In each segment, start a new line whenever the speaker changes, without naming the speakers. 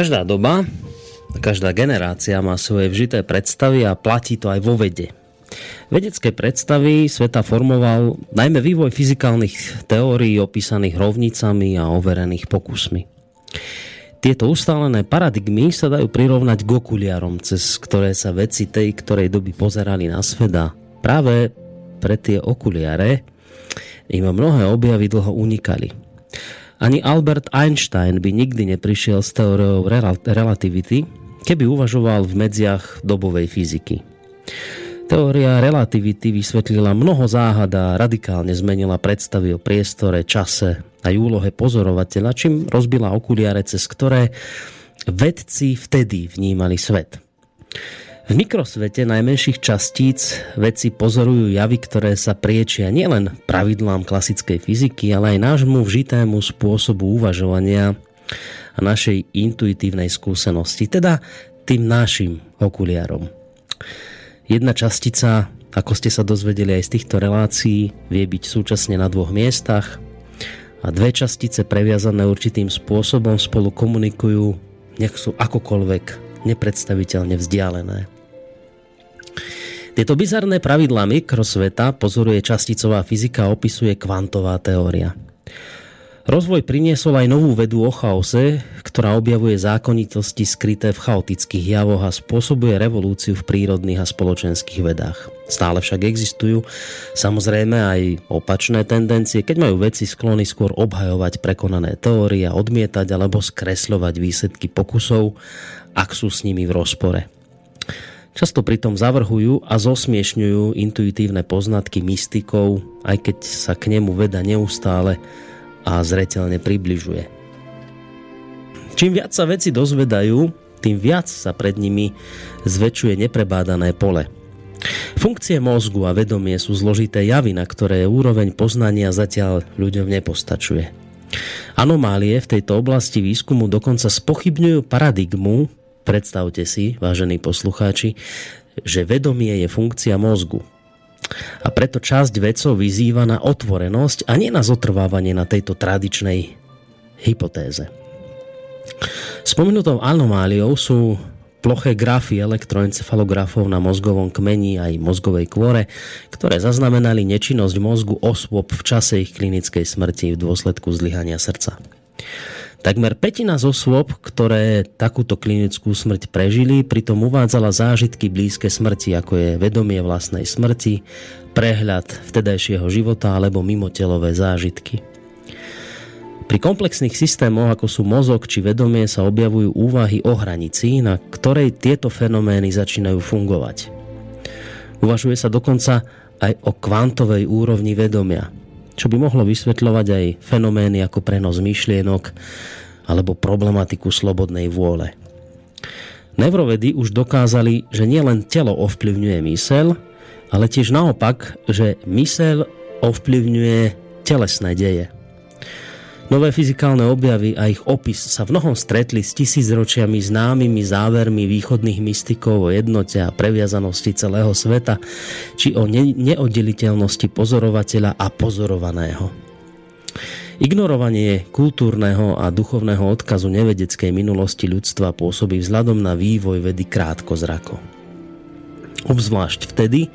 Každá doba, každá generácia má svoje vžité predstavy a platí to aj vo vede. Vedecké predstavy sveta formoval najmä vývoj fyzikálnych teórií opísaných rovnicami a overených pokusmi. Tieto ustálené paradigmy sa dajú prirovnať k okuliarom, cez ktoré sa veci tej ktorej doby pozerali na svet a práve pre tie okuliare im mnohé objavy dlho unikali. Ani Albert Einstein by nikdy neprišiel s teóriou relativity, keby uvažoval v medziach dobovej fyziky. Teória relativity vysvetlila mnoho záhad a radikálne zmenila predstavy o priestore, čase a úlohe pozorovateľa, čím rozbila okuliare, cez ktoré vedci vtedy vnímali svet. V mikrosvete najmenších častíc vedci pozorujú javy, ktoré sa priečia nielen pravidlám klasickej fyziky, ale aj nášmu vžitému spôsobu uvažovania a našej intuitívnej skúsenosti, teda tým našim okuliarom. Jedna častica, ako ste sa dozvedeli aj z týchto relácií, vie byť súčasne na dvoch miestach a dve častice previazané určitým spôsobom spolu komunikujú, nech sú akokoľvek nepredstaviteľne vzdialené. Tieto bizarné pravidlá mikrosveta pozoruje časticová fyzika a opisuje kvantová teória. Rozvoj priniesol aj novú vedu o chaose, ktorá objavuje zákonitosti skryté v chaotických javoch a spôsobuje revolúciu v prírodných a spoločenských vedách. Stále však existujú samozrejme aj opačné tendencie, keď majú veci sklony skôr obhajovať prekonané teórie a odmietať alebo skresľovať výsledky pokusov, ak sú s nimi v rozpore. Často pritom zavrhujú a zosmiešňujú intuitívne poznatky mystikov, aj keď sa k nemu veda neustále a zretelne približuje. Čím viac sa veci dozvedajú, tým viac sa pred nimi zväčšuje neprebádané pole. Funkcie mozgu a vedomie sú zložité javy, na ktoré úroveň poznania zatiaľ ľuďom nepostačuje. Anomálie v tejto oblasti výskumu dokonca spochybňujú paradigmu, Predstavte si, vážení poslucháči, že vedomie je funkcia mozgu. A preto časť vedcov vyzýva na otvorenosť a nie na zotrvávanie na tejto tradičnej hypotéze. Spomenutou anomáliou sú ploché grafy elektroencefalografov na mozgovom kmeni aj mozgovej kôre, ktoré zaznamenali nečinnosť mozgu osôb v čase ich klinickej smrti v dôsledku zlyhania srdca. Takmer petina z osôb, ktoré takúto klinickú smrť prežili, pritom uvádzala zážitky blízke smrti, ako je vedomie vlastnej smrti, prehľad vtedajšieho života alebo mimotelové zážitky. Pri komplexných systémoch, ako sú mozog či vedomie, sa objavujú úvahy o hranici, na ktorej tieto fenomény začínajú fungovať. Uvažuje sa dokonca aj o kvantovej úrovni vedomia, čo by mohlo vysvetľovať aj fenomény ako prenos myšlienok alebo problematiku slobodnej vôle. Neurovedy už dokázali, že nielen telo ovplyvňuje mysel, ale tiež naopak, že mysel ovplyvňuje telesné deje. Nové fyzikálne objavy a ich opis sa v mnohom stretli s tisícročiami známymi závermi východných mystikov o jednote a previazanosti celého sveta, či o ne- neoddeliteľnosti pozorovateľa a pozorovaného. Ignorovanie kultúrneho a duchovného odkazu nevedeckej minulosti ľudstva pôsobí vzhľadom na vývoj vedy krátko zrako. Obzvlášť vtedy,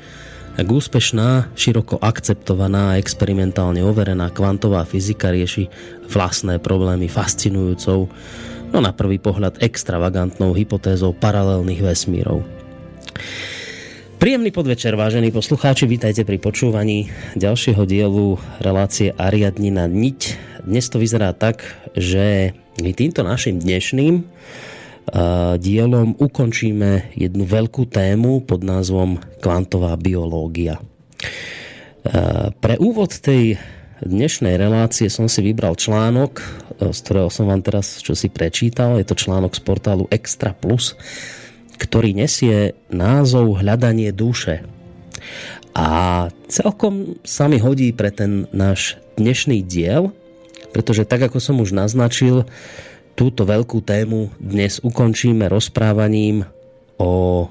ak úspešná, široko akceptovaná a experimentálne overená kvantová fyzika rieši vlastné problémy fascinujúcou, no na prvý pohľad extravagantnou hypotézou paralelných vesmírov. Príjemný podvečer, vážení poslucháči, vítajte pri počúvaní ďalšieho dielu relácie Ariadnina niť. Dnes to vyzerá tak, že my týmto našim dnešným dielom ukončíme jednu veľkú tému pod názvom kvantová biológia. Pre úvod tej dnešnej relácie som si vybral článok, z ktorého som vám teraz čo si prečítal. Je to článok z portálu Extra Plus, ktorý nesie názov Hľadanie duše. A celkom sa mi hodí pre ten náš dnešný diel, pretože tak ako som už naznačil, túto veľkú tému dnes ukončíme rozprávaním o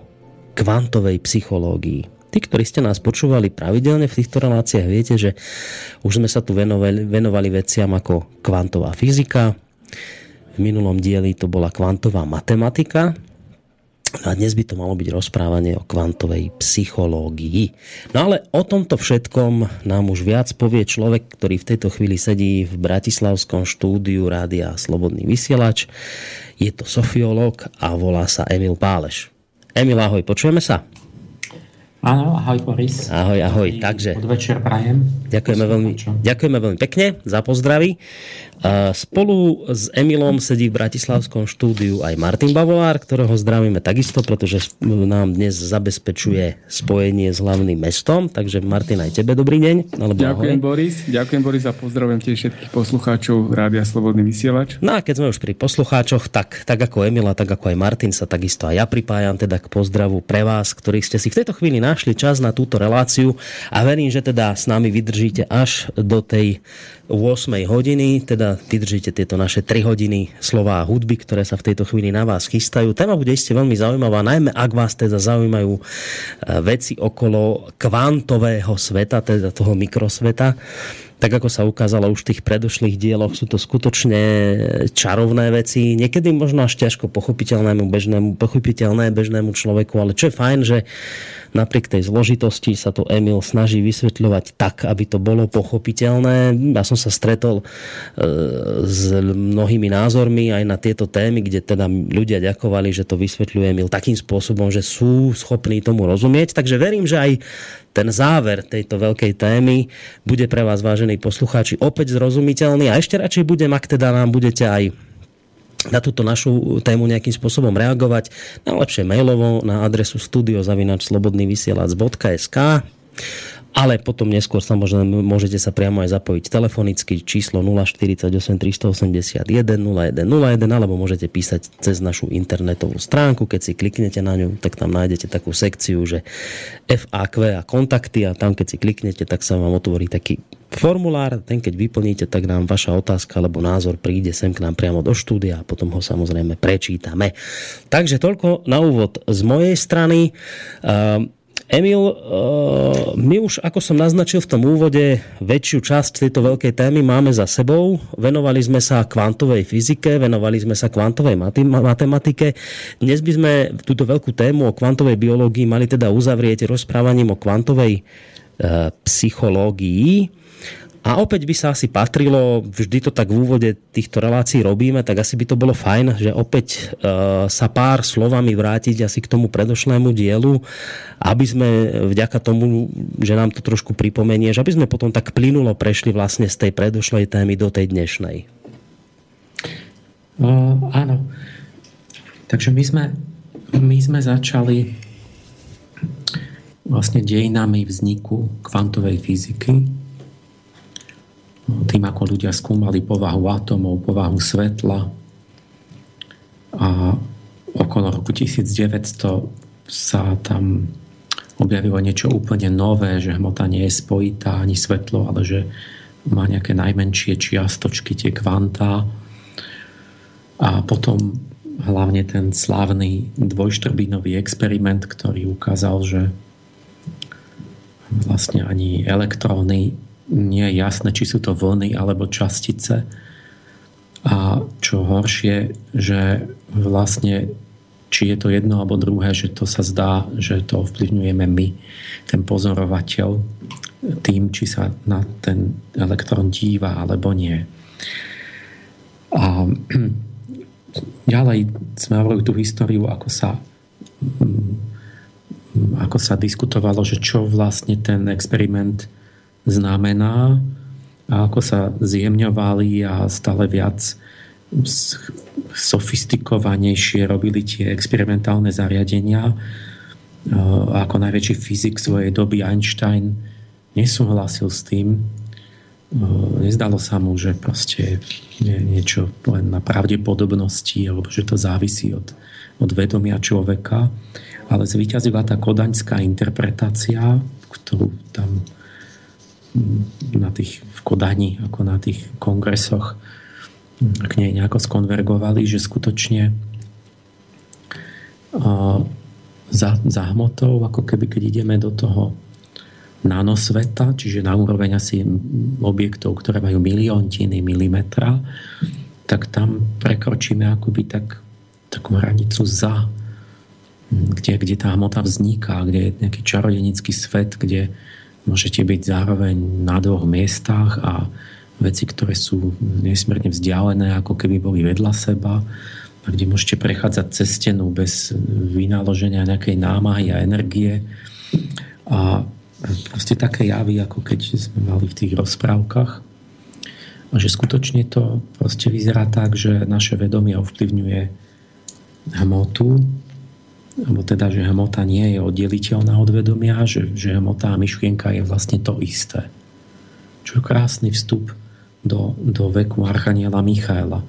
kvantovej psychológii. Tí, ktorí ste nás počúvali pravidelne v týchto reláciách, viete, že už sme sa tu venovali, venovali veciam ako kvantová fyzika. V minulom dieli to bola kvantová matematika, No a dnes by to malo byť rozprávanie o kvantovej psychológii. No ale o tomto všetkom nám už viac povie človek, ktorý v tejto chvíli sedí v Bratislavskom štúdiu Rádia Slobodný vysielač. Je to sofiológ a volá sa Emil Páleš. Emil, ahoj, počujeme sa?
Áno, ahoj Boris.
Ahoj, ahoj. Takže,
podvečer prajem.
Ďakujeme veľmi, ďakujeme veľmi pekne za pozdraví. Spolu s Emilom sedí v Bratislavskom štúdiu aj Martin Bavolár, ktorého zdravíme takisto, pretože nám dnes zabezpečuje spojenie s hlavným mestom. Takže Martin, aj tebe dobrý deň.
Alebo ďakujem ahoj. Boris, ďakujem Boris a pozdravujem tiež všetkých poslucháčov Rádia Slobodný vysielač.
No a keď sme už pri poslucháčoch, tak, tak ako Emila, tak ako aj Martin sa takisto aj ja pripájam teda k pozdravu pre vás, ktorí ste si v tejto chvíli našli čas na túto reláciu a verím, že teda s nami vydržíte až do tej 8 hodiny, teda vydržíte tieto naše 3 hodiny slová a hudby, ktoré sa v tejto chvíli na vás chystajú. Téma bude iste veľmi zaujímavá, najmä ak vás teda zaujímajú e, veci okolo kvantového sveta, teda toho mikrosveta tak ako sa ukázalo už v tých predošlých dieloch, sú to skutočne čarovné veci, niekedy možno až ťažko pochopiteľnému bežnému, pochopiteľné bežnému človeku, ale čo je fajn, že napriek tej zložitosti sa to Emil snaží vysvetľovať tak, aby to bolo pochopiteľné. Ja som sa stretol e, s mnohými názormi aj na tieto témy, kde teda ľudia ďakovali, že to vysvetľuje Emil takým spôsobom, že sú schopní tomu rozumieť. Takže verím, že aj ten záver tejto veľkej témy bude pre vás, vážení poslucháči, opäť zrozumiteľný. A ešte radšej budem, ak teda nám budete aj na túto našu tému nejakým spôsobom reagovať, najlepšie mailovo na adresu studiozavinačslobodnyvysielac.sk ale potom neskôr samozrejme môžete sa priamo aj zapojiť telefonicky číslo 048 381 0101 alebo môžete písať cez našu internetovú stránku. Keď si kliknete na ňu, tak tam nájdete takú sekciu, že FAQ a kontakty a tam keď si kliknete, tak sa vám otvorí taký formulár, ten keď vyplníte, tak nám vaša otázka alebo názor príde sem k nám priamo do štúdia a potom ho samozrejme prečítame. Takže toľko na úvod z mojej strany. Uh, Emil, eh, my už, ako som naznačil v tom úvode, väčšiu časť tejto veľkej témy máme za sebou. Venovali sme sa kvantovej fyzike, venovali sme sa kvantovej matematike. Dnes by sme túto veľkú tému o kvantovej biológii mali teda uzavrieť rozprávaním o kvantovej eh, psychológii. A opäť by sa asi patrilo, vždy to tak v úvode týchto relácií robíme, tak asi by to bolo fajn, že opäť e, sa pár slovami vrátiť asi k tomu predošlému dielu, aby sme vďaka tomu, že nám to trošku pripomenie, že aby sme potom tak plynulo prešli vlastne z tej predošlej témy do tej dnešnej.
Uh, áno. Takže my sme, my sme začali vlastne dejinami vzniku kvantovej fyziky. Tým, ako ľudia skúmali povahu atomov, povahu svetla. A okolo roku 1900 sa tam objavilo niečo úplne nové, že hmota nie je spojitá ani svetlo, ale že má nejaké najmenšie čiastočky, tie kvantá a potom hlavne ten slávny dvojštrbinový experiment, ktorý ukázal, že vlastne ani elektróny nie je jasné, či sú to vlny alebo častice. A čo horšie, že vlastne či je to jedno alebo druhé, že to sa zdá, že to ovplyvňujeme my, ten pozorovateľ, tým, či sa na ten elektrón díva alebo nie. A ďalej sme hovorili tú históriu, ako sa, mm, ako sa diskutovalo, že čo vlastne ten experiment znamená a ako sa zjemňovali a stále viac sofistikovanejšie robili tie experimentálne zariadenia. Ako najväčší fyzik svojej doby Einstein nesúhlasil s tým, nezdalo sa mu, že proste je niečo len na pravdepodobnosti alebo že to závisí od, od vedomia človeka, ale zvíťazila tá kodaňská interpretácia, ktorú tam na tých, v Kodani, ako na tých kongresoch k nej nejako skonvergovali, že skutočne za, za hmotou, ako keby keď ideme do toho nanosveta, čiže na úroveň asi objektov, ktoré majú miliontiny milimetra, tak tam prekročíme akoby tak, takú hranicu za, kde, kde tá hmota vzniká, kde je nejaký čarodenický svet, kde môžete byť zároveň na dvoch miestach a veci, ktoré sú nesmierne vzdialené, ako keby boli vedľa seba a kde môžete prechádzať cez stenu bez vynaloženia nejakej námahy a energie. A proste také javy, ako keď sme mali v tých rozprávkach. A že skutočne to proste vyzerá tak, že naše vedomie ovplyvňuje hmotu, alebo teda, že hmota nie je oddeliteľná od vedomia, že, že hmota a myšlienka je vlastne to isté. Čo je krásny vstup do, do veku Archaniela Michaela.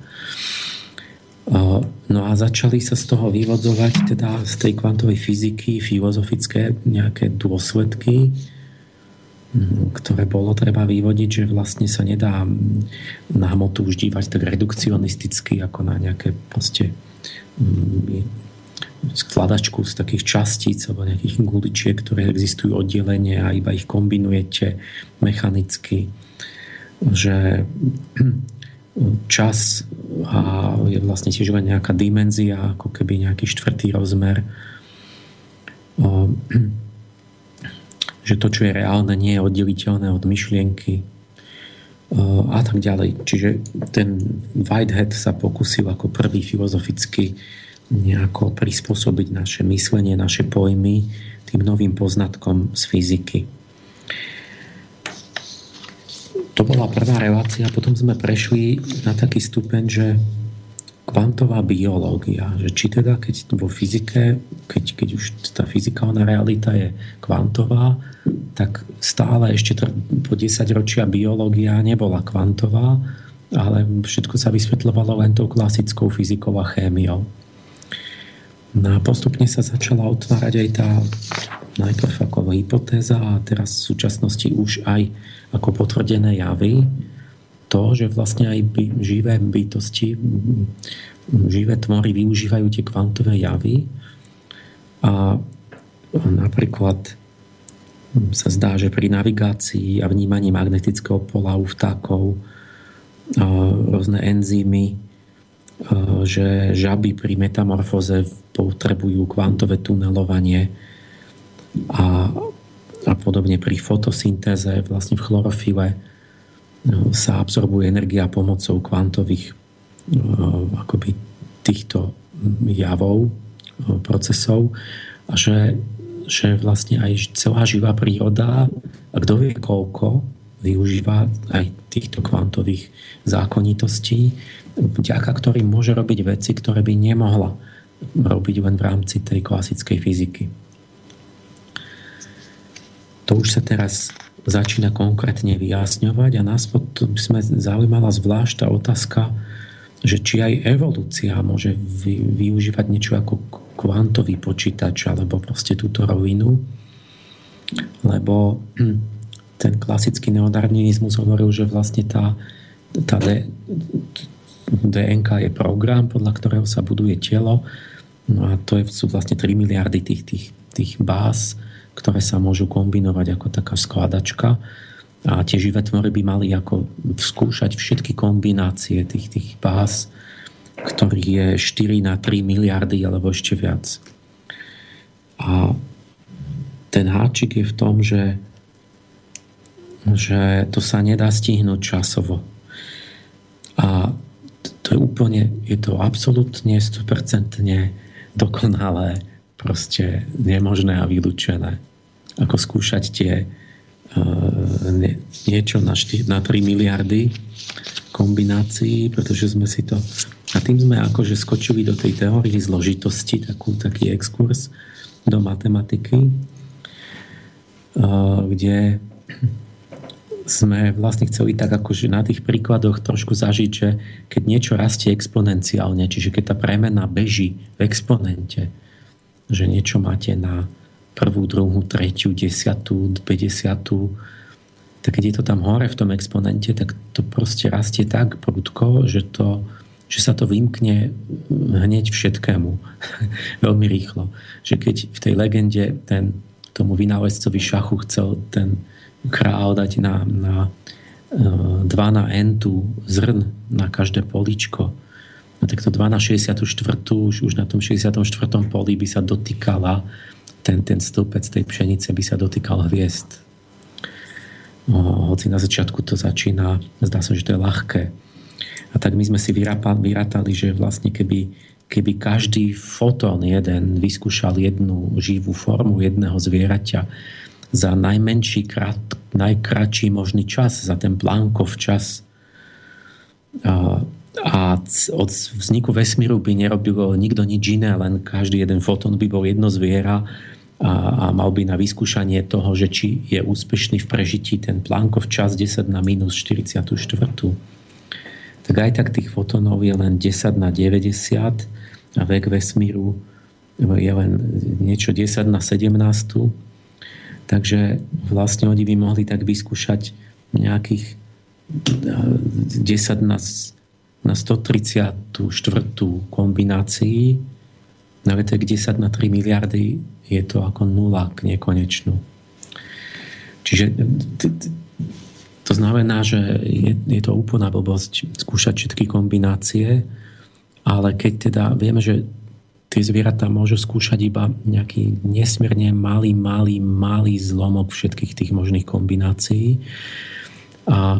No a začali sa z toho vyvodzovať teda z tej kvantovej fyziky filozofické nejaké dôsledky, ktoré bolo treba vyvodiť, že vlastne sa nedá na hmotu už dívať tak redukcionisticky ako na nejaké proste skladačku z takých častíc alebo nejakých guličiek, ktoré existujú oddelenie a iba ich kombinujete mechanicky. Že čas a je vlastne tiež len nejaká dimenzia, ako keby nejaký štvrtý rozmer. Že to, čo je reálne, nie je oddeliteľné od myšlienky a tak ďalej. Čiže ten Whitehead sa pokusil ako prvý filozoficky nejako prispôsobiť naše myslenie, naše pojmy tým novým poznatkom z fyziky to bola prvá relácia, potom sme prešli na taký stupeň, že kvantová biológia, že či teda keď vo fyzike, keď, keď už tá fyzikálna realita je kvantová, tak stále ešte po 10 ročia biológia nebola kvantová, ale všetko sa vysvetľovalo len tou klasickou fyzikou a chémiou. No a postupne sa začala otvárať aj tá najprv ako hypotéza a teraz v súčasnosti už aj ako potvrdené javy to, že vlastne aj by, živé bytosti, živé tvory využívajú tie kvantové javy. A napríklad sa zdá, že pri navigácii a vnímaní magnetického pola u vtákov rôzne enzymy, že žaby pri metamorfóze potrebujú kvantové tunelovanie a a podobne. Pri fotosyntéze, vlastne v chlorofile no, sa absorbuje energia pomocou kvantových no, akoby týchto javov, no, procesov a že, že vlastne aj celá živá príroda a kto vie koľko využíva aj týchto kvantových zákonitostí, vďaka ktorým môže robiť veci, ktoré by nemohla robiť len v rámci tej klasickej fyziky. To už sa teraz začína konkrétne vyjasňovať a nás potom sme zaujímala zvlášť tá otázka, že či aj evolúcia môže využívať niečo ako kvantový počítač alebo proste túto rovinu, lebo ten klasický neodarwinizmus hovoril, že vlastne tá, tá DNK je program, podľa ktorého sa buduje telo no a to je, sú vlastne 3 miliardy tých, tých, tých báz, ktoré sa môžu kombinovať ako taká skladačka a tie živé tvory by mali ako skúšať všetky kombinácie tých, tých báz, ktorých je 4 na 3 miliardy alebo ešte viac. A ten háčik je v tom, že, že to sa nedá stihnúť časovo. To úplne, je to absolútne 100% dokonalé, proste nemožné a vylúčené. Ako skúšať tie uh, niečo na, 4, na 3 miliardy kombinácií, pretože sme si to... A tým sme akože skočili do tej teórie zložitosti, takú, taký exkurs do matematiky, uh, kde sme vlastne chceli tak akože na tých príkladoch trošku zažiť, že keď niečo rastie exponenciálne, čiže keď tá premena beží v exponente, že niečo máte na prvú, druhú, tretiu, desiatú, 50. Tak keď je to tam hore v tom exponente, tak to proste rastie tak prudko, že, to, že sa to vymkne hneď všetkému. Veľmi rýchlo. Že keď v tej legende ten, tomu vynálezcovi šachu chcel ten král dať na, na 2 e, na n zrn na každé poličko, no tak to 2 na 64, už, už na tom 64. poli by sa dotýkala ten, ten stĺpec tej pšenice by sa dotýkal hviezd. No, hoci na začiatku to začína, zdá sa, že to je ľahké. A tak my sme si vyrátali, že vlastne keby, keby každý fotón jeden vyskúšal jednu živú formu jedného zvieraťa za najmenší, krát, najkračší možný čas, za ten Plankov čas, a, od vzniku vesmíru by nerobilo nikto nič iné, len každý jeden fotón by bol jedno zviera a, a mal by na vyskúšanie toho, že či je úspešný v prežití ten Plankov čas 10 na minus 44. Tak aj tak tých fotónov je len 10 na 90 a vek vesmíru je len niečo 10 na 17. Takže vlastne oni by mohli tak vyskúšať nejakých 10 na, na 134 kombinácií. Na vetek 10 na 3 miliardy je to ako nula k nekonečnú. Čiže to znamená, že je, je to úplná blbosť skúšať všetky kombinácie, ale keď teda vieme, že tie zvieratá môžu skúšať iba nejaký nesmierne malý, malý, malý zlomok všetkých tých možných kombinácií. A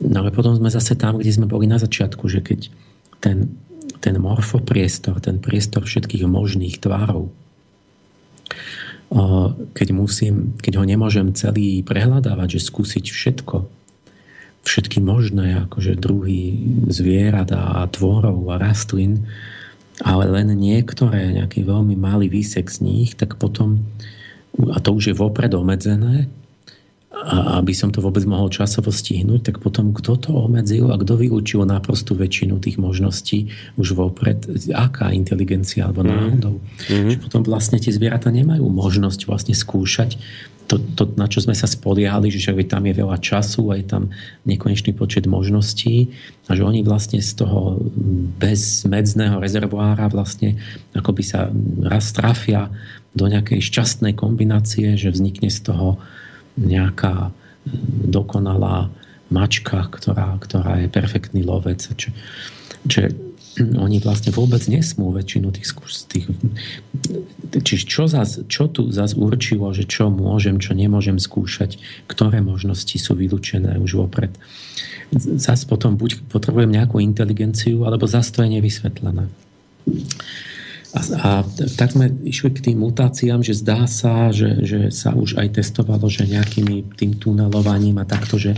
no ale potom sme zase tam, kde sme boli na začiatku, že keď ten, ten morfopriestor, ten priestor všetkých možných tvárov keď, musím, keď ho nemôžem celý prehľadávať, že skúsiť všetko, všetky možné akože druhy zvierat a tvorov a rastlín, ale len niektoré, nejaký veľmi malý výsek z nich, tak potom, a to už je vopred obmedzené, a aby som to vôbec mohol časovo stihnúť, tak potom kto to obmedzil a kto vylúčil naprostú väčšinu tých možností už vopred, aká inteligencia alebo náhodou. Mm-hmm. Že potom vlastne tie zvieratá nemajú možnosť vlastne skúšať to, to, na čo sme sa spoliehali, že však tam je veľa času a je tam nekonečný počet možností a že oni vlastne z toho bezmedzného rezervoára vlastne akoby sa raz trafia do nejakej šťastnej kombinácie, že vznikne z toho nejaká dokonalá mačka, ktorá, ktorá je perfektný lovec. Čo, čo, oni vlastne vôbec nesmú väčšinu tých, tých čiže čo, zas, čo tu zase určilo, že čo môžem, čo nemôžem skúšať, ktoré možnosti sú vylúčené už vopred. Zas potom buď potrebujem nejakú inteligenciu, alebo zase to je nevysvetlené. A, a tak sme išli k tým mutáciám, že zdá sa, že, že sa už aj testovalo, že nejakými tým tunelovaním a takto, že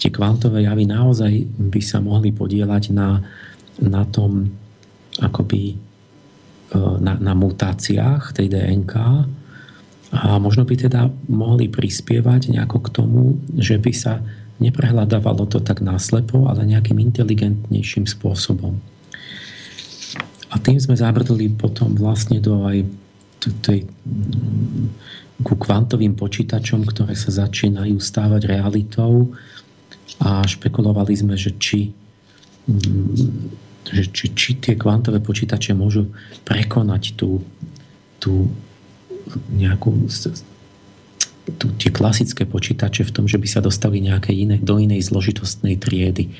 tie kvantové javy naozaj by sa mohli podielať na, na tom akoby e, na, na mutáciách tej DNK a možno by teda mohli prispievať nejako k tomu, že by sa neprehľadávalo to tak náslepo, ale nejakým inteligentnejším spôsobom. A tým sme zabrdli potom vlastne do aj tej, ku kvantovým počítačom, ktoré sa začínajú stávať realitou a špekulovali sme, že či, že či, či tie kvantové počítače môžu prekonať tú, tú nejakú tú, tie klasické počítače v tom, že by sa dostali nejaké iné, do inej zložitostnej triedy.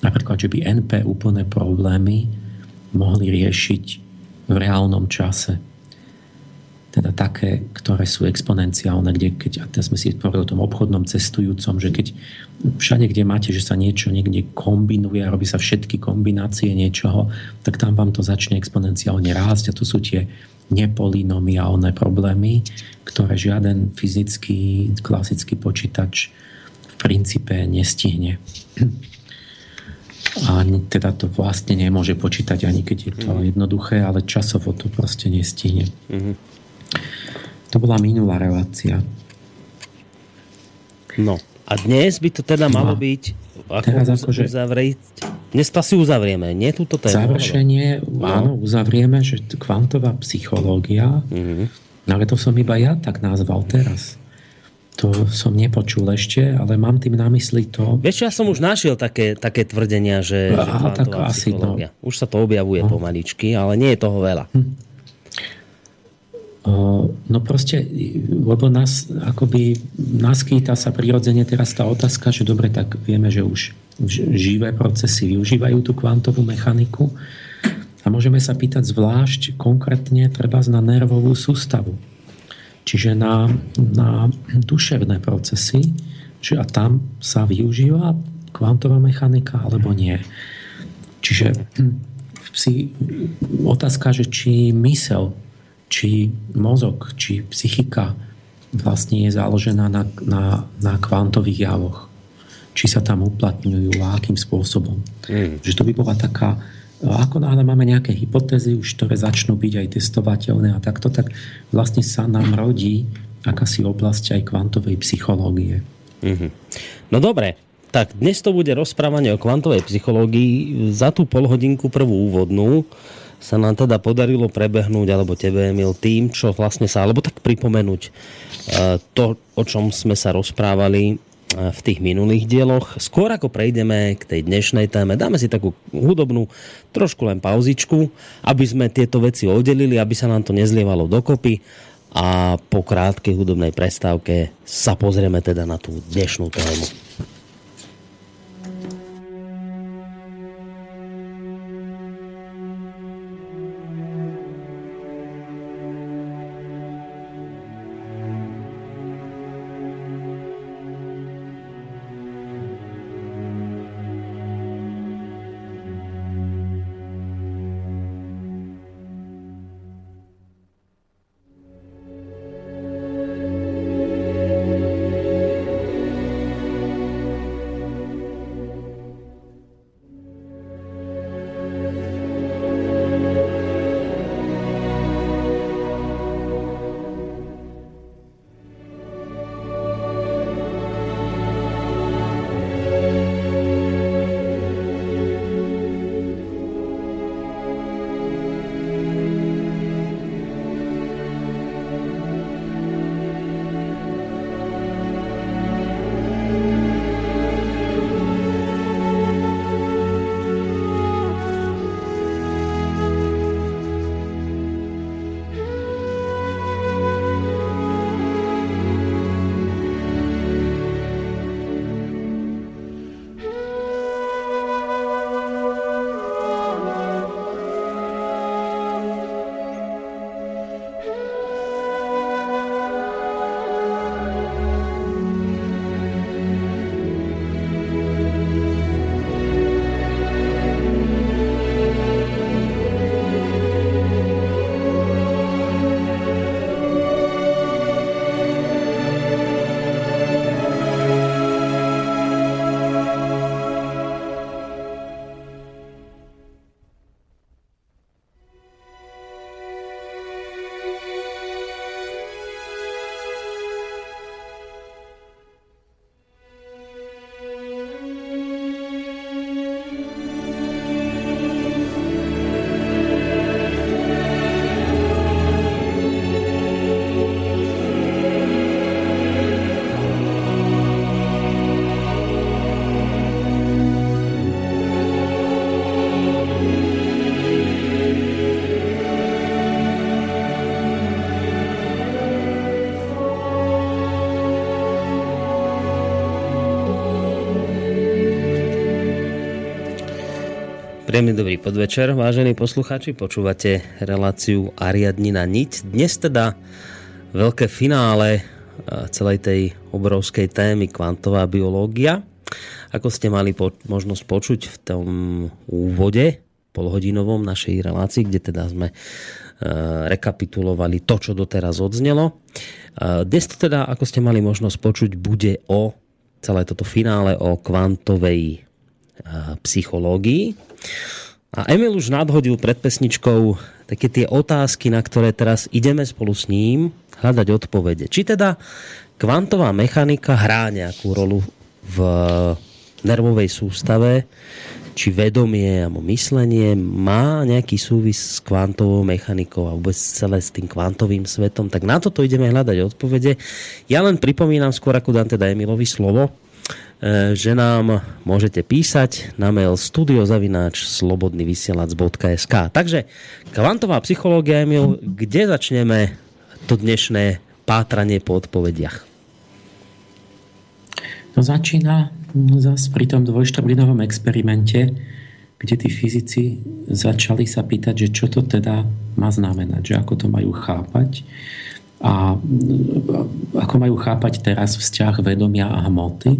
Napríklad, že by NP úplné problémy mohli riešiť v reálnom čase. Teda také, ktoré sú exponenciálne, kde keď, a teraz sme si povedali o tom obchodnom cestujúcom, že keď všade, kde máte, že sa niečo niekde kombinuje a robí sa všetky kombinácie niečoho, tak tam vám to začne exponenciálne rásť a to sú tie nepolinomiálne problémy, ktoré žiaden fyzický, klasický počítač v princípe nestihne a teda to vlastne nemôže počítať ani keď je to mm. jednoduché, ale časovo to proste nestihne. Mm. To bola minulá relácia.
No a dnes by to teda malo no. byť ako Teraz akože... uzavrieť. Dnes to asi uzavrieme, nie túto tému?
Završenie, no. áno, uzavrieme, že kvantová psychológia, mm-hmm. ale to som iba ja tak nazval teraz. To som nepočul ešte, ale mám tým na mysli to...
Vieš ja som už našiel také, také tvrdenia, že, Aha, že tak asi, no. Už sa to objavuje no. pomaličky, ale nie je toho veľa. Hm.
No proste, lebo nás akoby naskýta sa prirodzene teraz tá otázka, že dobre, tak vieme, že už živé procesy využívajú tú kvantovú mechaniku a môžeme sa pýtať zvlášť konkrétne treba na nervovú sústavu čiže na, na duševné procesy, či a tam sa využíva kvantová mechanika alebo nie. Čiže hm, si otázka, že či mysel, či mozog, či psychika vlastne je založená na, na, na kvantových javoch. Či sa tam uplatňujú a akým spôsobom. Mm. Že to by bola taká ako náhle máme nejaké hypotézy, už ktoré začnú byť aj testovateľné a takto, tak vlastne sa nám rodí akási oblasť aj kvantovej psychológie. Mm-hmm.
No dobre, tak dnes to bude rozprávanie o kvantovej psychológii. Za tú polhodinku prvú úvodnú sa nám teda podarilo prebehnúť, alebo tebe, Emil, tým, čo vlastne sa, alebo tak pripomenúť e, to, o čom sme sa rozprávali v tých minulých dieloch. Skôr ako prejdeme k tej dnešnej téme, dáme si takú hudobnú trošku len pauzičku, aby sme tieto veci oddelili, aby sa nám to nezlievalo dokopy a po krátkej hudobnej prestávke sa pozrieme teda na tú dnešnú tému. Dobrý podvečer, vážení poslucháči. Počúvate reláciu Ariadnina niť. Dnes teda veľké finále celej tej obrovskej témy kvantová biológia. Ako ste mali po- možnosť počuť v tom úvode polhodinovom našej relácii, kde teda sme rekapitulovali to, čo doteraz odznelo. Dnes to teda, ako ste mali možnosť počuť, bude o celé toto finále o kvantovej psychológii. A Emil už nadhodil pred pesničkou také tie otázky, na ktoré teraz ideme spolu s ním hľadať odpovede. Či teda kvantová mechanika hrá nejakú rolu v nervovej sústave, či vedomie alebo myslenie má nejaký súvis s kvantovou mechanikou a vôbec celé s tým kvantovým svetom, tak na toto ideme hľadať odpovede. Ja len pripomínam skôr, ako dám teda Emilovi slovo, že nám môžete písať na mail studiozavináč slobodnyvysielac.sk Takže kvantová psychológia, Emil, kde začneme to dnešné pátranie po odpovediach?
No začína zase pri tom dvojštvrtlinovom experimente, kde tí fyzici začali sa pýtať, že čo to teda má znamenať, že ako to majú chápať a ako majú chápať teraz vzťah vedomia a hmoty.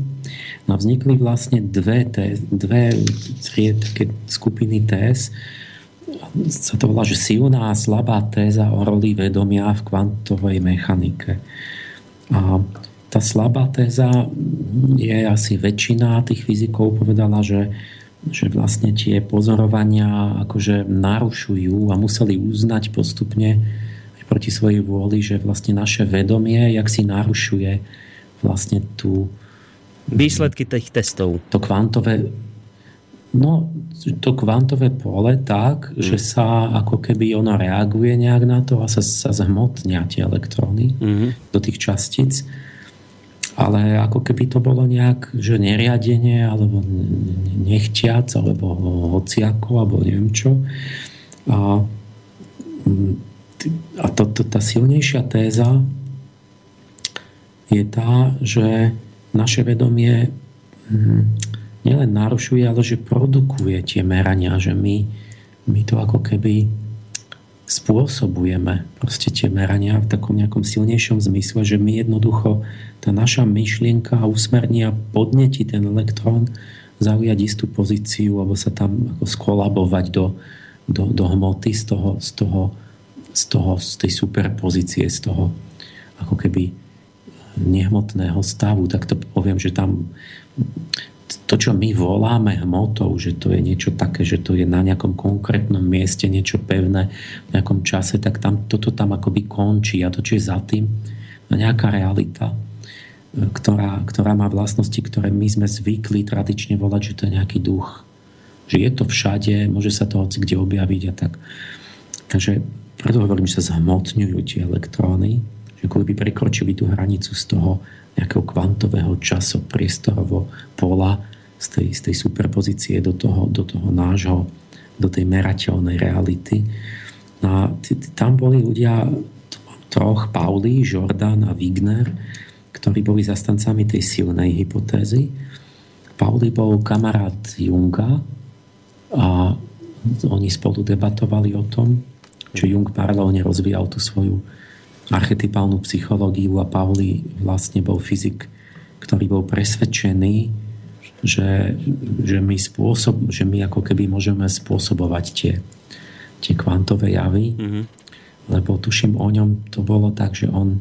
No vznikli vlastne dve, té, dve tri také skupiny téz. Sa to volá, že silná a slabá téza o roli vedomia v kvantovej mechanike. A tá slabá téza je asi väčšina tých fyzikov povedala, že, že vlastne tie pozorovania akože narušujú a museli uznať postupne proti svojej vôli, že vlastne naše vedomie jak si narušuje vlastne tú,
Výsledky tých testov.
To kvantové, no, to kvantové pole tak, mm. že sa ako keby ono reaguje nejak na to a sa, sa zhmotnia tie elektróny mm. do tých častíc. Ale ako keby to bolo nejak, že neriadenie, alebo nechtiac, alebo hociako, alebo neviem čo. A, a to, to, tá silnejšia téza je tá, že naše vedomie hm, nielen narušuje, ale že produkuje tie merania, že my, my to ako keby spôsobujeme proste tie merania v takom nejakom silnejšom zmysle, že my jednoducho, tá naša myšlienka a usmernia podnetí ten elektrón zaujať istú pozíciu alebo sa tam ako skolabovať do, do, do hmoty z toho, z toho, z toho, z tej superpozície, z toho ako keby nehmotného stavu, tak to poviem, že tam to, čo my voláme hmotou, že to je niečo také, že to je na nejakom konkrétnom mieste, niečo pevné v nejakom čase, tak tam, toto tam akoby končí a to, čo je za tým, no nejaká realita, ktorá, ktorá má vlastnosti, ktoré my sme zvykli tradične volať, že to je nejaký duch. Že je to všade, môže sa to hoci kde objaviť a tak. Takže preto hovorím, že sa zhmotňujú tie elektróny ako by prekročili tú hranicu z toho nejakého kvantového času priestorovo pola z tej, z tej superpozície do toho, do toho nášho, do tej merateľnej reality. No a tam boli ľudia troch, Pauli, Jordan a Wigner, ktorí boli zastancami tej silnej hypotézy. Pauli bol kamarát Junga a oni spolu debatovali o tom, čo Jung paralelne rozvíjal tú svoju archetypálnu psychológiu a Pauli vlastne bol fyzik, ktorý bol presvedčený, že, že, my spôsob, že my ako keby môžeme spôsobovať tie, tie kvantové javy, mm-hmm. lebo tuším o ňom to bolo tak, že on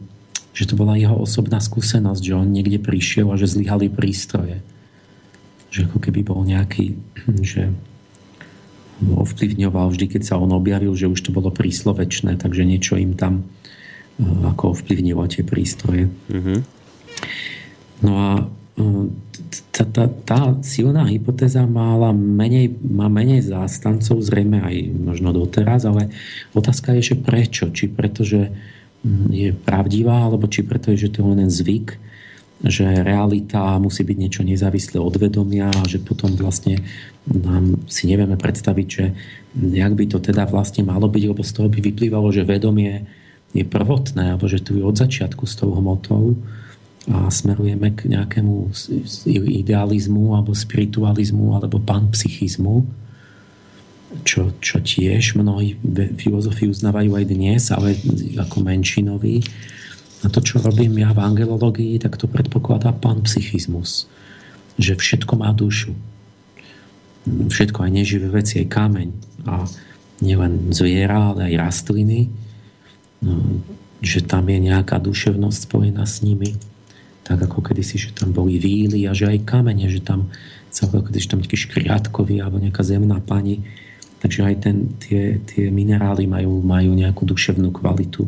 že to bola jeho osobná skúsenosť, že on niekde prišiel a že zlyhali prístroje. Že ako keby bol nejaký, že ovplyvňoval vždy, keď sa on objavil, že už to bolo príslovečné, takže niečo im tam Eh, ako ovplyvnilo tie prístroje. Mm-hmm. No a tá, tá, tá silná hypotéza mala menej, má menej zástancov, zrejme aj možno doteraz, ale otázka je, že prečo? Či preto, že hm, je pravdivá, alebo či preto, že to je len zvyk, že realita musí byť niečo nezávislé od vedomia a že potom vlastne nám si nevieme predstaviť, že jak by to teda vlastne malo byť, lebo z toho by vyplývalo, že vedomie je prvotné, alebo že tu je od začiatku s tou hmotou a smerujeme k nejakému idealizmu alebo spiritualizmu alebo panpsychizmu. čo, čo tiež mnohí filozofii uznávajú aj dnes, ale ako menšinový. A to, čo robím ja v angelológii, tak to predpokladá pán psychizmus. Že všetko má dušu. Všetko, aj neživé veci, aj kameň. A nielen zviera, ale aj rastliny. No, že tam je nejaká duševnosť spojená s nimi. Tak ako kedysi, že tam boli víly a že aj kamene, že tam celé, kedysi tam taký škriatkový alebo nejaká zemná pani Takže aj ten, tie, tie minerály majú, majú nejakú duševnú kvalitu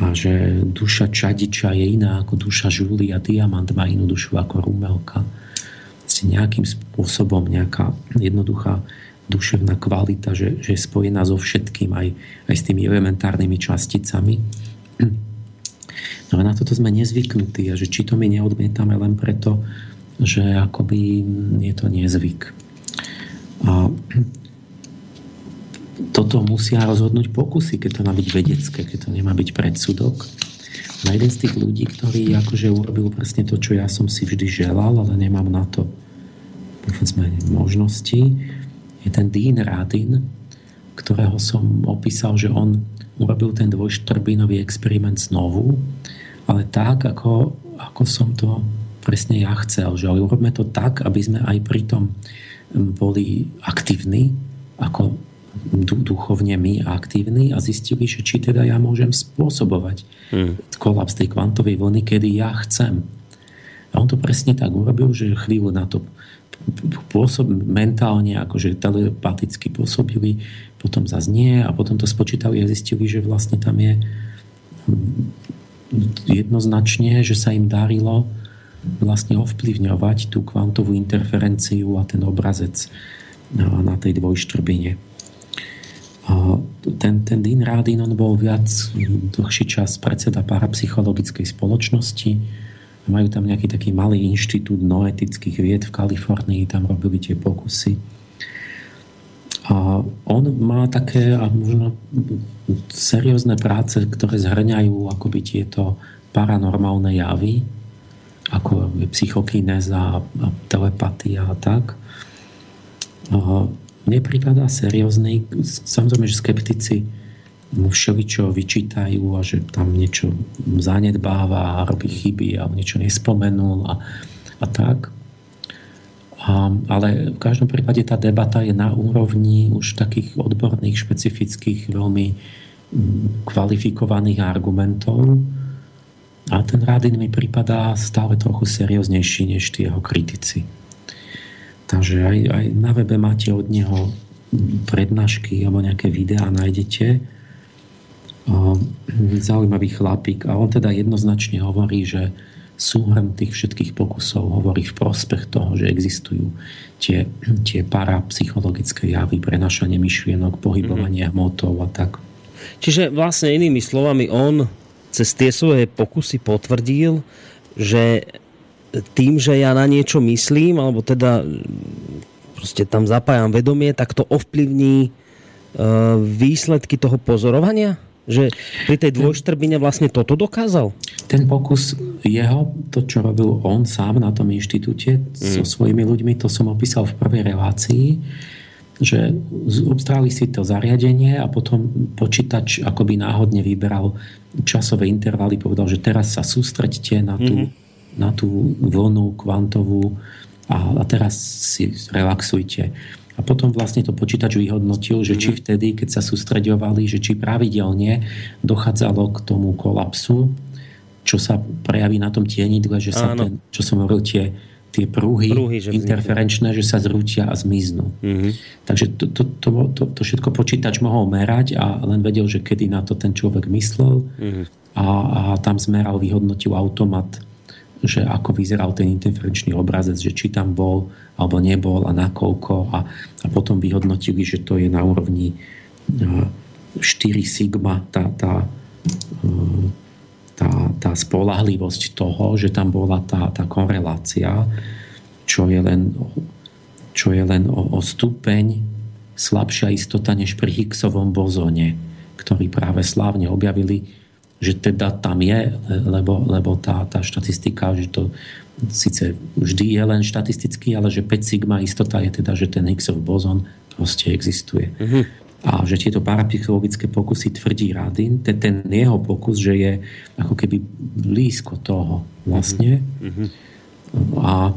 a že duša čadiča je iná ako duša žúly a diamant má inú dušu ako rumelka. Si nejakým spôsobom nejaká jednoduchá duševná kvalita, že, že je spojená so všetkým, aj, aj s tými elementárnymi časticami. No a na toto sme nezvyknutí a že či to my neodmietame len preto, že akoby je to nezvyk. A toto musia rozhodnúť pokusy, keď to má byť vedecké, keď to nemá byť predsudok. Na jeden z tých ľudí, ktorý akože urobil presne to, čo ja som si vždy želal, ale nemám na to povedzme, možnosti, je ten Dean Radin, ktorého som opísal, že on urobil ten dvojštrbinový experiment znovu, ale tak, ako, ako som to presne ja chcel, že ale urobme to tak, aby sme aj pri tom boli aktívni, ako duchovne my aktívni a zistili, že či teda ja môžem spôsobovať hmm. kolaps tej kvantovej vlny, kedy ja chcem. A on to presne tak urobil, že chvíľu na to pôsob, mentálne, akože telepaticky pôsobili, potom zase nie a potom to spočítali a zistili, že vlastne tam je hm, jednoznačne, že sa im darilo vlastne ovplyvňovať tú kvantovú interferenciu a ten obrazec na tej dvojštrbine ten, ten Dean Radin, on bol viac dlhší čas predseda parapsychologickej spoločnosti. Majú tam nejaký taký malý inštitút noetických vied v Kalifornii, tam robili tie pokusy. A on má také a možno seriózne práce, ktoré zhrňajú akoby tieto paranormálne javy, ako je psychokinéza a telepatia a tak. A mne prípada seriózny. Samozrejme, že skeptici mu všeličo vyčítajú a že tam niečo zanedbáva a robí chyby a niečo nespomenul a, a tak. A, ale v každom prípade tá debata je na úrovni už takých odborných, špecifických, veľmi mm, kvalifikovaných argumentov. A ten Radin mi prípada stále trochu serióznejší než tí jeho kritici. Takže aj, aj na webe máte od neho prednášky alebo nejaké videá nájdete. Zaujímavý chlapík. A on teda jednoznačne hovorí, že súhrn tých všetkých pokusov hovorí v prospech toho, že existujú tie, tie parapsychologické javy, prenašanie myšlienok, pohybovanie mm-hmm. hmotov a tak.
Čiže vlastne inými slovami on cez tie svoje pokusy potvrdil, že tým, že ja na niečo myslím, alebo teda proste tam zapájam vedomie, tak to ovplyvní e, výsledky toho pozorovania? Že pri tej dvojštrbine vlastne toto dokázal?
Ten pokus jeho, to čo robil on sám na tom inštitúte mm. so svojimi ľuďmi, to som opísal v prvej relácii, že obstráli si to zariadenie a potom počítač akoby náhodne vyberal časové intervaly, povedal, že teraz sa sústreďte na tú mm na tú vlnu kvantovú a, a teraz si relaxujte. A potom vlastne to počítač vyhodnotil, že či mhm. vtedy, keď sa sústreďovali, že či pravidelne dochádzalo k tomu kolapsu, čo sa prejaví na tom tienidle, že sa ten, čo som hovoril, tie, tie prúhy, prúhy že interferenčné, že sa zrútia a zmiznú. Mm-hmm. Takže to, to, to, to, to všetko počítač mohol merať a len vedel, že kedy na to ten človek myslel mm-hmm. a, a tam zmeral, vyhodnotil automat že ako vyzeral ten interferenčný obrazec, že či tam bol alebo nebol a nakoľko. A, a potom vyhodnotili, že to je na úrovni 4 sigma tá, tá, tá, tá spolahlivosť toho, že tam bola tá, tá korelácia, čo je len, čo je len o, o stupeň slabšia istota než pri Higgsovom bozone, ktorý práve slávne objavili že teda tam je, lebo, lebo tá, tá štatistika, že to síce vždy je len štatistický, ale že 5 sigma istota je teda, že ten Higgsov bozon proste existuje. Uh-huh. A že tieto parapsychologické pokusy tvrdí Radin, ten, ten jeho pokus, že je ako keby blízko toho vlastne. Uh-huh. A,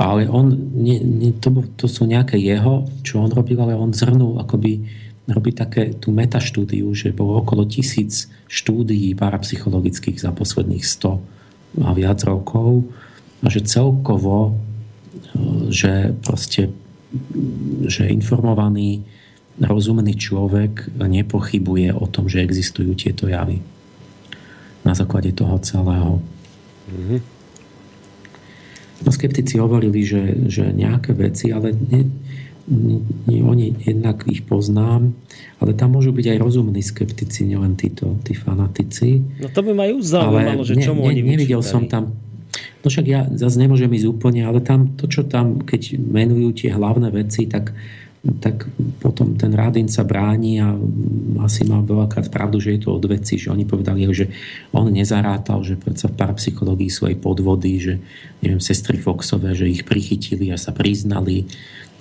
ale on, nie, nie, to, to sú nejaké jeho, čo on robil, ale on zhrnul akoby robí také tú metaštúdiu, že bolo okolo tisíc štúdií parapsychologických za posledných 100 a viac rokov a že celkovo, e, že proste že informovaný rozumný človek nepochybuje o tom, že existujú tieto javy. Na základe toho celého. Mm-hmm. No, skeptici hovorili, že, že nejaké veci, ale nie, oni jednak ich poznám, ale tam môžu byť aj rozumní skeptici, nielen títo, tí fanatici.
No to by ma aj zaujímalo, že čomu ne,
oni Nevidel som tam No však ja zase nemôžem ísť úplne, ale tam to, čo tam, keď menujú tie hlavné veci, tak tak potom ten Rádin sa bráni a asi má veľakrát pravdu, že je to od veci, že oni povedali, že on nezarátal, že predsa v parapsychológii sú aj podvody, že neviem, sestry Foxové, že ich prichytili a sa priznali,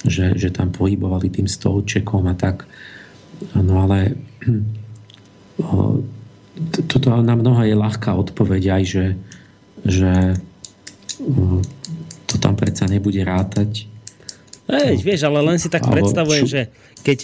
že, že tam pohybovali tým stolčekom a tak. No ale toto na mnoha je ľahká odpoveď aj, že, že to tam predsa nebude rátať
Ej, vieš, ale len si tak predstavujem, čo... že keď,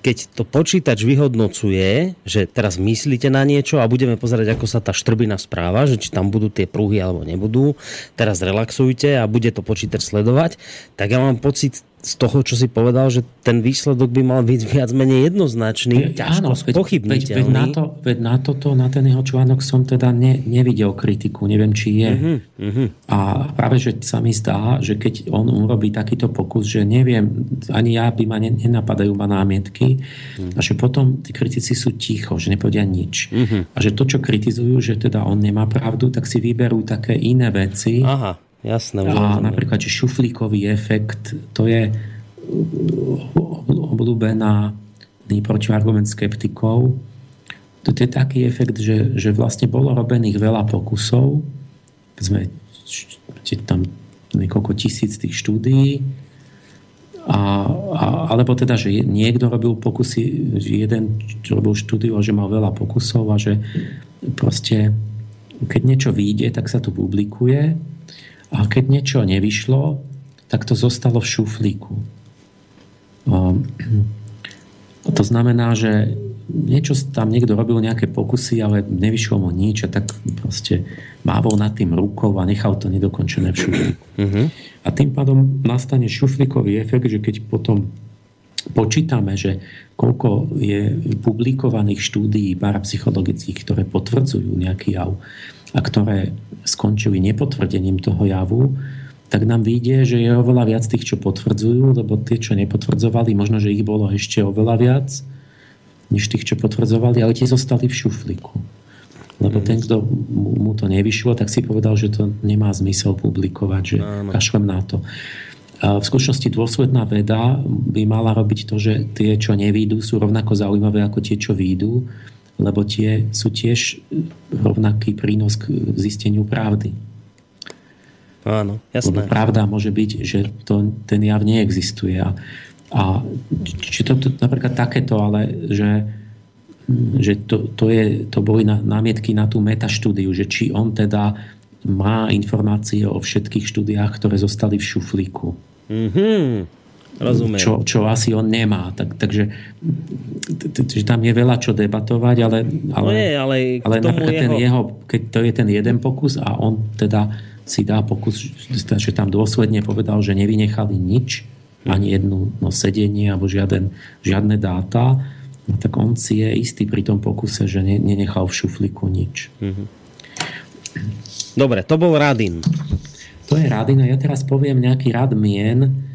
keď to počítač vyhodnocuje, že teraz myslíte na niečo a budeme pozerať, ako sa tá štrbina správa, že či tam budú tie pruhy alebo nebudú, teraz relaxujte a bude to počítač sledovať, tak ja mám pocit, z toho, čo si povedal, že ten výsledok by mal byť viac menej jednoznačný, ťažko spochybniteľný.
Veď, veď, na to, veď na toto, na ten jeho článok som teda ne, nevidel kritiku, neviem, či je. Uh-huh, uh-huh. A práve, že sa mi zdá, že keď on urobí takýto pokus, že neviem, ani ja by ma ne, nenapadajú ma námietky, uh-huh. a že potom tí kritici sú ticho, že nepovedia nič. Uh-huh. A že to, čo kritizujú, že teda on nemá pravdu, tak si vyberú také iné veci,
Aha Jasné.
A napríklad, že šuflíkový efekt, to je obľúbená protiargument skeptikov. To je taký efekt, že, že vlastne bolo robených veľa pokusov, sme tam niekoľko tisíc tých štúdií, a, a, alebo teda, že niekto robil pokusy, jeden robil štúdiu a že mal veľa pokusov a že proste keď niečo vyjde, tak sa to publikuje a keď niečo nevyšlo, tak to zostalo v šuflíku. To znamená, že niečo tam niekto robil nejaké pokusy, ale nevyšlo mu nič a tak proste mávol nad tým rukou a nechal to nedokončené v šuflíku. Uh-huh. A tým pádom nastane šuflíkový efekt, že keď potom počítame, že koľko je publikovaných štúdií parapsychologických, ktoré potvrdzujú nejaký jav, a ktoré skončili nepotvrdením toho javu, tak nám vyjde, že je oveľa viac tých, čo potvrdzujú, lebo tie, čo nepotvrdzovali, možno, že ich bolo ešte oveľa viac, než tých, čo potvrdzovali, ale tie zostali v šuflíku. Lebo ten, kto mu to nevyšlo, tak si povedal, že to nemá zmysel publikovať, že Áno. kašlem na to. V skutočnosti dôsledná veda by mala robiť to, že tie, čo nevídu, sú rovnako zaujímavé ako tie, čo výjdu lebo tie sú tiež rovnaký prínos k zisteniu pravdy.
Áno, jasné.
Lebo pravda môže byť, že to, ten jav neexistuje. A, a či to, to napríklad takéto, ale že, že to, to, je, to boli námietky na tú metaštúdiu, že či on teda má informácie o všetkých štúdiách, ktoré zostali v šuflíku. Mm-hmm.
Rozumiem.
Čo, čo asi on nemá. Tak, takže že tam je veľa čo debatovať, ale, ale,
no je, ale,
ale napríklad jeho... ten jeho, keď to je ten jeden pokus a on teda si dá pokus, že tam dôsledne povedal, že nevynechali nič, ani jedno no, sedenie alebo žiaden, žiadne dáta, no, tak on si je istý pri tom pokuse, že ne, nenechal v šufliku nič. Mhm.
Dobre, to bol Radin.
To je Radin a ja teraz poviem nejaký rad mien,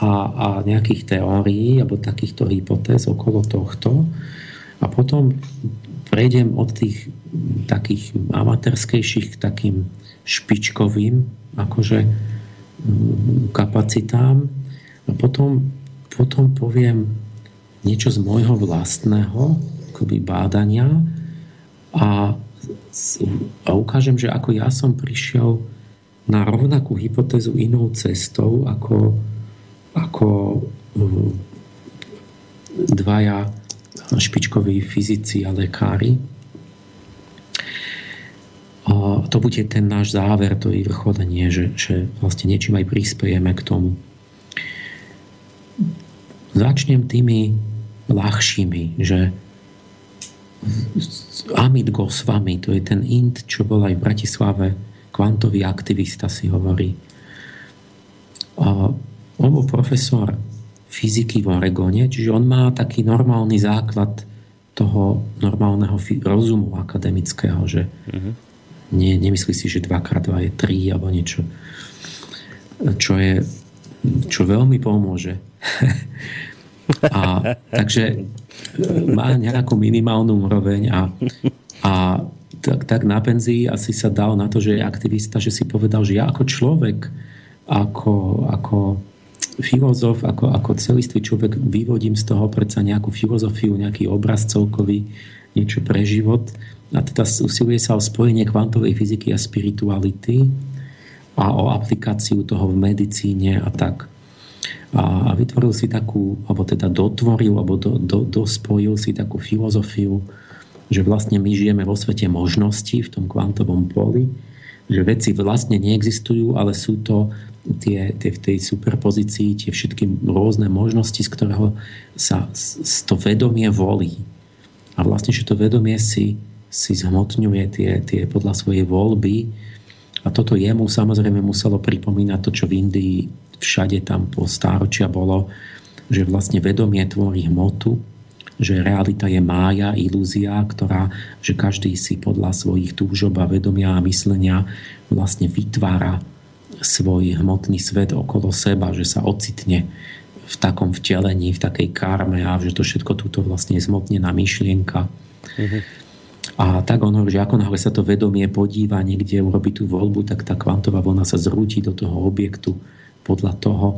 a, a nejakých teórií alebo takýchto hypotéz okolo tohto. A potom prejdem od tých takých amatérskejších k takým špičkovým akože mm, kapacitám. A potom, potom poviem niečo z môjho vlastného akoby bádania a, a ukážem, že ako ja som prišiel na rovnakú hypotézu inou cestou, ako ako dvaja špičkoví fyzici a lekári. A to bude ten náš záver, to vyvrcholenie, že, že vlastne niečím aj prispiejeme k tomu. Začnem tými ľahšími, že Amit Goswami, to je ten Int, čo bol aj v Bratislave, kvantový aktivista si hovorí. A on bol profesor fyziky v Oregone, čiže on má taký normálny základ toho normálneho rozumu akademického, že uh-huh. nie, nemyslí si, že 2x2 je 3 alebo niečo, čo je čo veľmi pomôže. a, takže má nejakú minimálnu úroveň a, a tak, tak na penzii asi sa dal na to, že je aktivista, že si povedal, že ja ako človek, ako, ako filozof, ako, ako celistvý človek vyvodím z toho predsa nejakú filozofiu, nejaký obraz celkový, niečo pre život. A teda usiluje sa o spojenie kvantovej fyziky a spirituality a o aplikáciu toho v medicíne a tak. A, a vytvoril si takú, alebo teda dotvoril, alebo do, do, dospojil si takú filozofiu, že vlastne my žijeme vo svete možností v tom kvantovom poli, že veci vlastne neexistujú, ale sú to tie, tie, v tej superpozícii tie všetky rôzne možnosti, z ktorého sa z to vedomie volí. A vlastne, že to vedomie si, si zhmotňuje tie, tie podľa svojej voľby a toto jemu samozrejme muselo pripomínať to, čo v Indii všade tam po stáročia bolo, že vlastne vedomie tvorí hmotu, že realita je mája, ilúzia, ktorá, že každý si podľa svojich túžob a vedomia a myslenia vlastne vytvára svoj hmotný svet okolo seba, že sa ocitne v takom vtelení, v takej karme a že to všetko túto vlastne je zmotnená myšlienka. Mm-hmm. A tak on hovorí, že ako náhle sa to vedomie podíva niekde, urobí tú voľbu, tak tá kvantová vlna sa zrúti do toho objektu podľa toho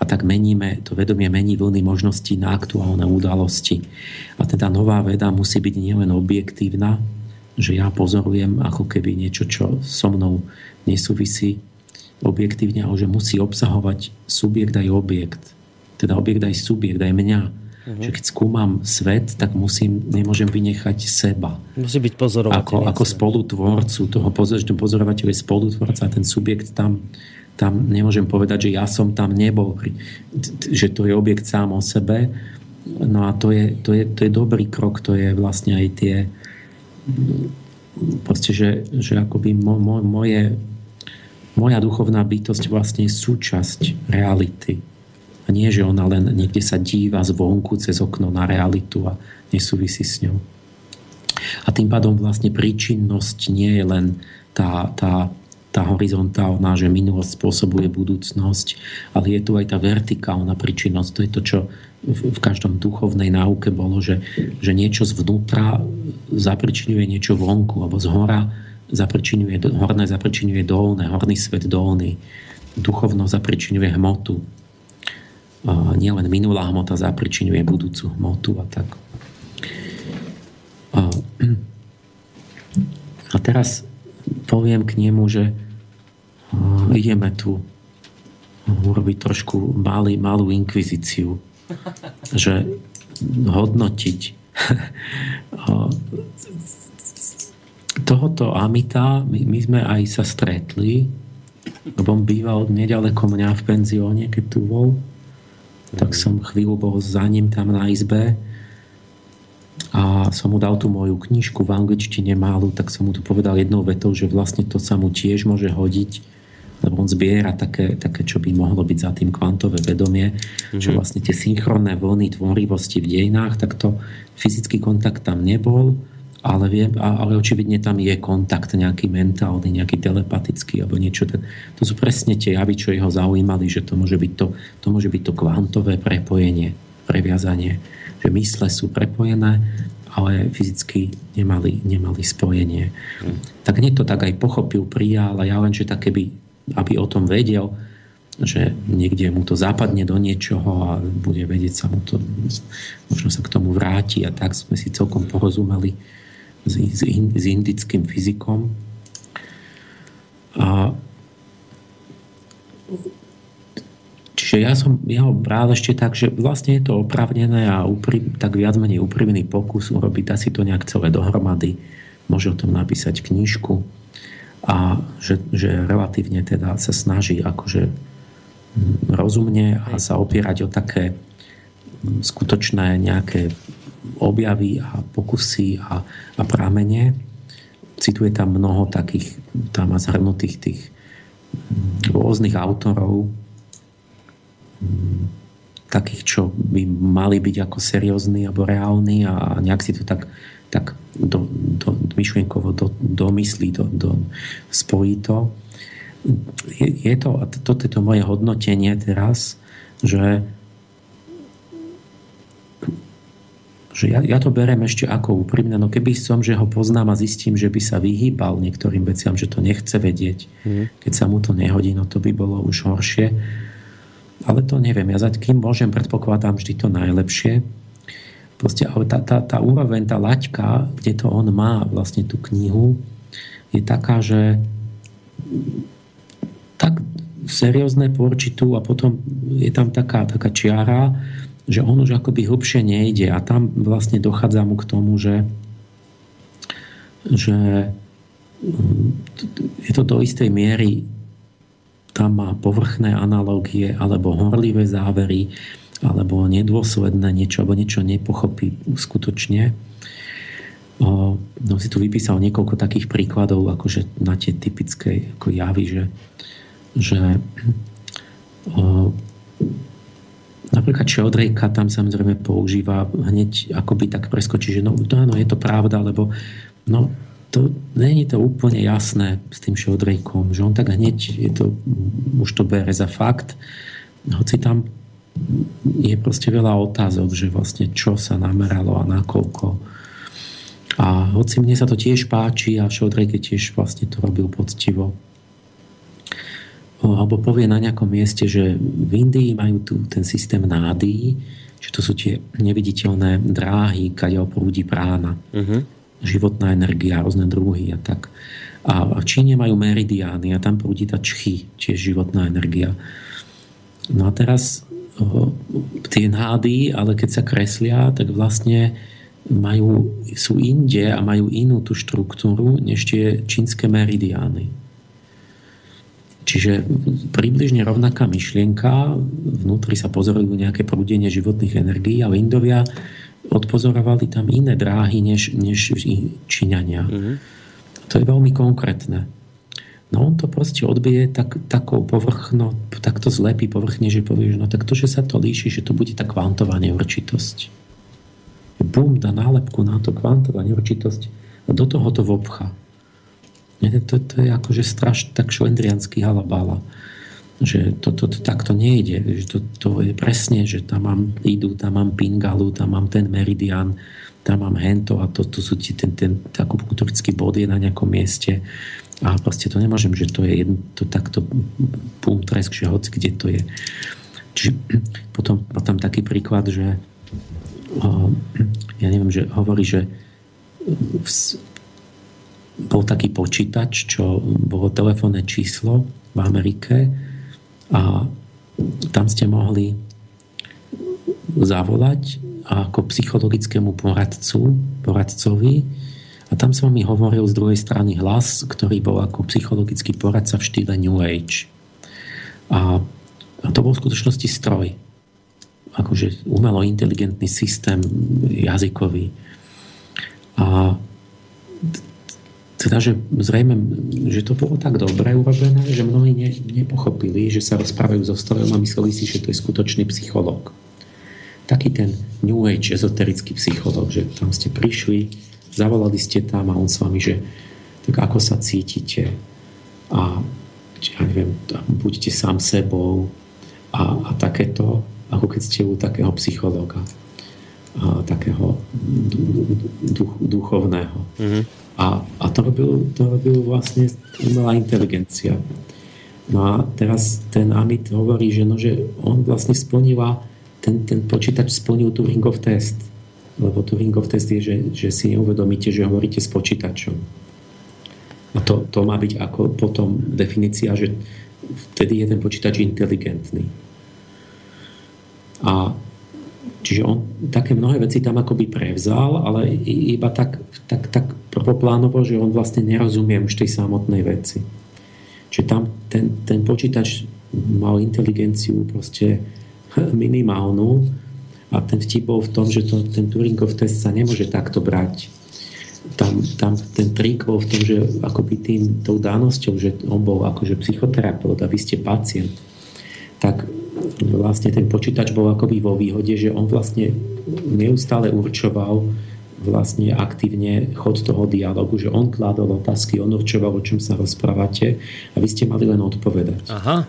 a tak meníme, to vedomie mení vlny možností na aktuálne udalosti. A teda nová veda musí byť nielen objektívna, že ja pozorujem ako keby niečo, čo so mnou nesúvisí objektívne, ale že musí obsahovať subjekt aj objekt. Teda objekt aj subjekt, aj mňa. Uh-huh. Že keď skúmam svet, tak musím, nemôžem vynechať seba.
Musí byť pozorovateľ.
Ako, ako spolutvorcu toho pozor, pozorovateľ je spolutvorca a ten subjekt tam, tam nemôžem povedať, že ja som tam nebol. Že to je objekt sám o sebe. No a to je, to je, to je dobrý krok, to je vlastne aj tie proste, že, že akoby mo, mo, moje moja duchovná bytosť vlastne je súčasť reality. A nie, že ona len niekde sa díva zvonku cez okno na realitu a nesúvisí s ňou. A tým pádom vlastne príčinnosť nie je len tá, tá, tá horizontálna, že minulosť spôsobuje budúcnosť, ale je tu aj tá vertikálna príčinnosť. To je to, čo v, v každom duchovnej náuke bolo, že, že niečo zvnútra zapričinuje niečo vonku, alebo z hora zapričinuje, horné zapričinuje dolné, horný svet dolný. Duchovno zapričinuje hmotu. Nielen minulá hmota zapričinuje budúcu hmotu a tak. A teraz poviem k nemu, že ideme tu urobiť trošku malý, malú inkvizíciu. Že hodnotiť tohoto Amita my, my sme aj sa stretli, lebo on býval nedaleko mňa v penzióne, keď tu bol. Tak som chvíľu bol za ním tam na izbe a som mu dal tú moju knižku v angličtine málu, tak som mu tu povedal jednou vetou, že vlastne to sa mu tiež môže hodiť, lebo on zbiera také, také čo by mohlo byť za tým kvantové vedomie, mm-hmm. že vlastne tie synchronné vlny tvorivosti v dejinách, tak to fyzický kontakt tam nebol, ale, viem, ale očividne tam je kontakt nejaký mentálny, nejaký telepatický alebo niečo. To sú presne tie javy, čo jeho zaujímali, že to môže byť to, to, môže byť to kvantové prepojenie, previazanie, že mysle sú prepojené, ale fyzicky nemali, nemali spojenie. Hmm. Tak nie to tak aj pochopil, prijal, ale ja len, že tak keby, aby o tom vedel, že niekde mu to západne do niečoho a bude vedieť sa mu to, možno sa k tomu vráti a tak sme si celkom porozumeli s, indickým fyzikom. A, čiže ja som ja ho bral ešte tak, že vlastne je to opravnené a upri, tak viac menej úprimný pokus urobiť asi to nejak celé dohromady. Môže o tom napísať knižku a že, že relatívne teda sa snaží akože mm, rozumne a sa opierať o také mm, skutočné nejaké objavy a pokusy a, a pramene. Cituje tam mnoho takých, tam má zhrnutých tých mm, rôznych autorov, takých, čo by mali byť ako seriózni alebo reálni a nejak si to tak, tak do, do, myšlienkovo do, domyslí, do, do, spojí to. Je, je to, a toto je to moje hodnotenie teraz, že že ja, ja to berem ešte ako úprimné, no keby som, že ho poznám a zistím, že by sa vyhýbal niektorým veciam, že to nechce vedieť, mm. keď sa mu to nehodí, no to by bolo už horšie ale to neviem. Ja za kým môžem, predpokladám vždy to najlepšie. Proste, ale tá, tá, tá úroveň, tá laťka, kde to on má vlastne tú knihu, je taká, že tak seriózne porčitu a potom je tam taká, taká čiara, že on už akoby hlbšie nejde a tam vlastne dochádza mu k tomu, že, že mm, je to do istej miery tam má povrchné analógie alebo horlivé závery alebo nedôsledné niečo, alebo niečo nepochopí skutočne. No si tu vypísal niekoľko takých príkladov, akože na tie typické ako javy, že, že o, napríklad Šeldrejka tam samozrejme používa hneď akoby tak preskočí, že no, áno, je to pravda, lebo no, to není to úplne jasné s tým Šodrejkom, že on tak hneď je to, už to bere za fakt, hoci tam je proste veľa otázok, že vlastne čo sa nameralo a nakoľko. A hoci mne sa to tiež páči a Šodrejke tiež vlastne to robil poctivo. Alebo povie na nejakom mieste, že v Indii majú tu ten systém nády, že to sú tie neviditeľné dráhy, kade prúdi prána. Uh-huh životná energia, rôzne druhy a tak. A v Číne majú meridiány a tam prúdi tá čchy, tiež životná energia. No a teraz tie nády, ale keď sa kreslia, tak vlastne majú, sú inde a majú inú tú štruktúru, než tie čínske meridiány. Čiže približne rovnaká myšlienka, vnútri sa pozorujú nejaké prúdenie životných energií, ale Indovia odpozorovali tam iné dráhy než, než Číňania. Mm-hmm. To je veľmi konkrétne. No on to proste odbije tak, takou povrchno, takto zlepí povrchne, že povieš, no tak to, že sa to líši, že to bude tá kvantová neurčitosť. Bum, dá nálepku na to kvantová neurčitosť a do toho to vobcha. To, to je akože strašne tak šlendrianský halabala že to, to, to takto nejde. Že to, to je presne, že tam mám idú, tam mám pingalu, tam mám ten meridian, tam mám hento a to, to sú ti ten, ten akupunktorický bod je na nejakom mieste a proste to nemôžem, že to je jedno, to takto pum že hoci kde to je. Čiže potom má tam taký príklad, že ja neviem, že hovorí, že bol taký počítač, čo bolo telefónne číslo v Amerike a tam ste mohli zavolať ako psychologickému poradcu, poradcovi a tam som mi hovoril z druhej strany hlas, ktorý bol ako psychologický poradca v štýle New Age. A, a to bol v skutočnosti stroj. Akože umelo inteligentný systém jazykový. A teda, že zrejme, že to bolo tak dobre urobené, že mnohí ne, nepochopili, že sa rozprávajú so strojom a mysleli si, že to je skutočný psychológ. Taký ten New Age ezoterický psychológ, že tam ste prišli, zavolali ste tam a on s vami, že tak ako sa cítite a ja neviem, buďte sám sebou a, a takéto, ako keď ste u takého psychológa a takého duch, duchovného. Mm-hmm. A, a to, robil, to robil vlastne umelá inteligencia. No a teraz ten Amit hovorí, že, no, že on vlastne splnila, ten, ten počítač splnil Turingov test. Lebo Turingov test je, že, že si neuvedomíte, že hovoríte s počítačom. A to, to má byť ako potom definícia, že vtedy je ten počítač inteligentný. A čiže on také mnohé veci tam akoby prevzal, ale iba tak, tak, tak prvoplánovo, že on vlastne nerozumie už tej samotnej veci. Čiže tam ten, ten počítač mal inteligenciu proste minimálnu a ten vtip bol v tom, že to, ten Turingov test sa nemôže takto brať tam, tam ten trik bol v tom, že akoby tým, tou danosťou, že on bol akože psychoterapeut a vy ste pacient, tak vlastne ten počítač bol akoby vo výhode, že on vlastne neustále určoval vlastne aktívne chod toho dialogu, že on kládol otázky, on určoval, o čom sa rozprávate a vy ste mali len odpovedať.
Aha.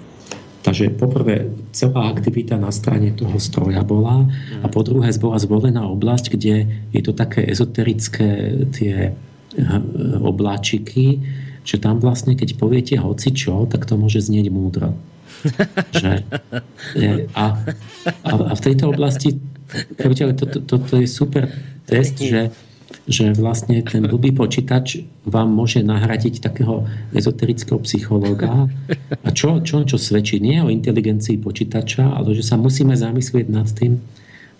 Takže poprvé celá aktivita na strane toho stroja bola a po druhé bola zvolená oblasť, kde je to také ezoterické tie eh, obláčiky, že tam vlastne, keď poviete hoci čo, tak to môže znieť múdro. Že, a, a, a v tejto oblasti to, to, to, to je super test, že že vlastne ten blbý počítač vám môže nahradiť takého ezoterického psychológa. A čo, čo, čo svedčí nie o inteligencii počítača, ale že sa musíme zamyslieť nad tým,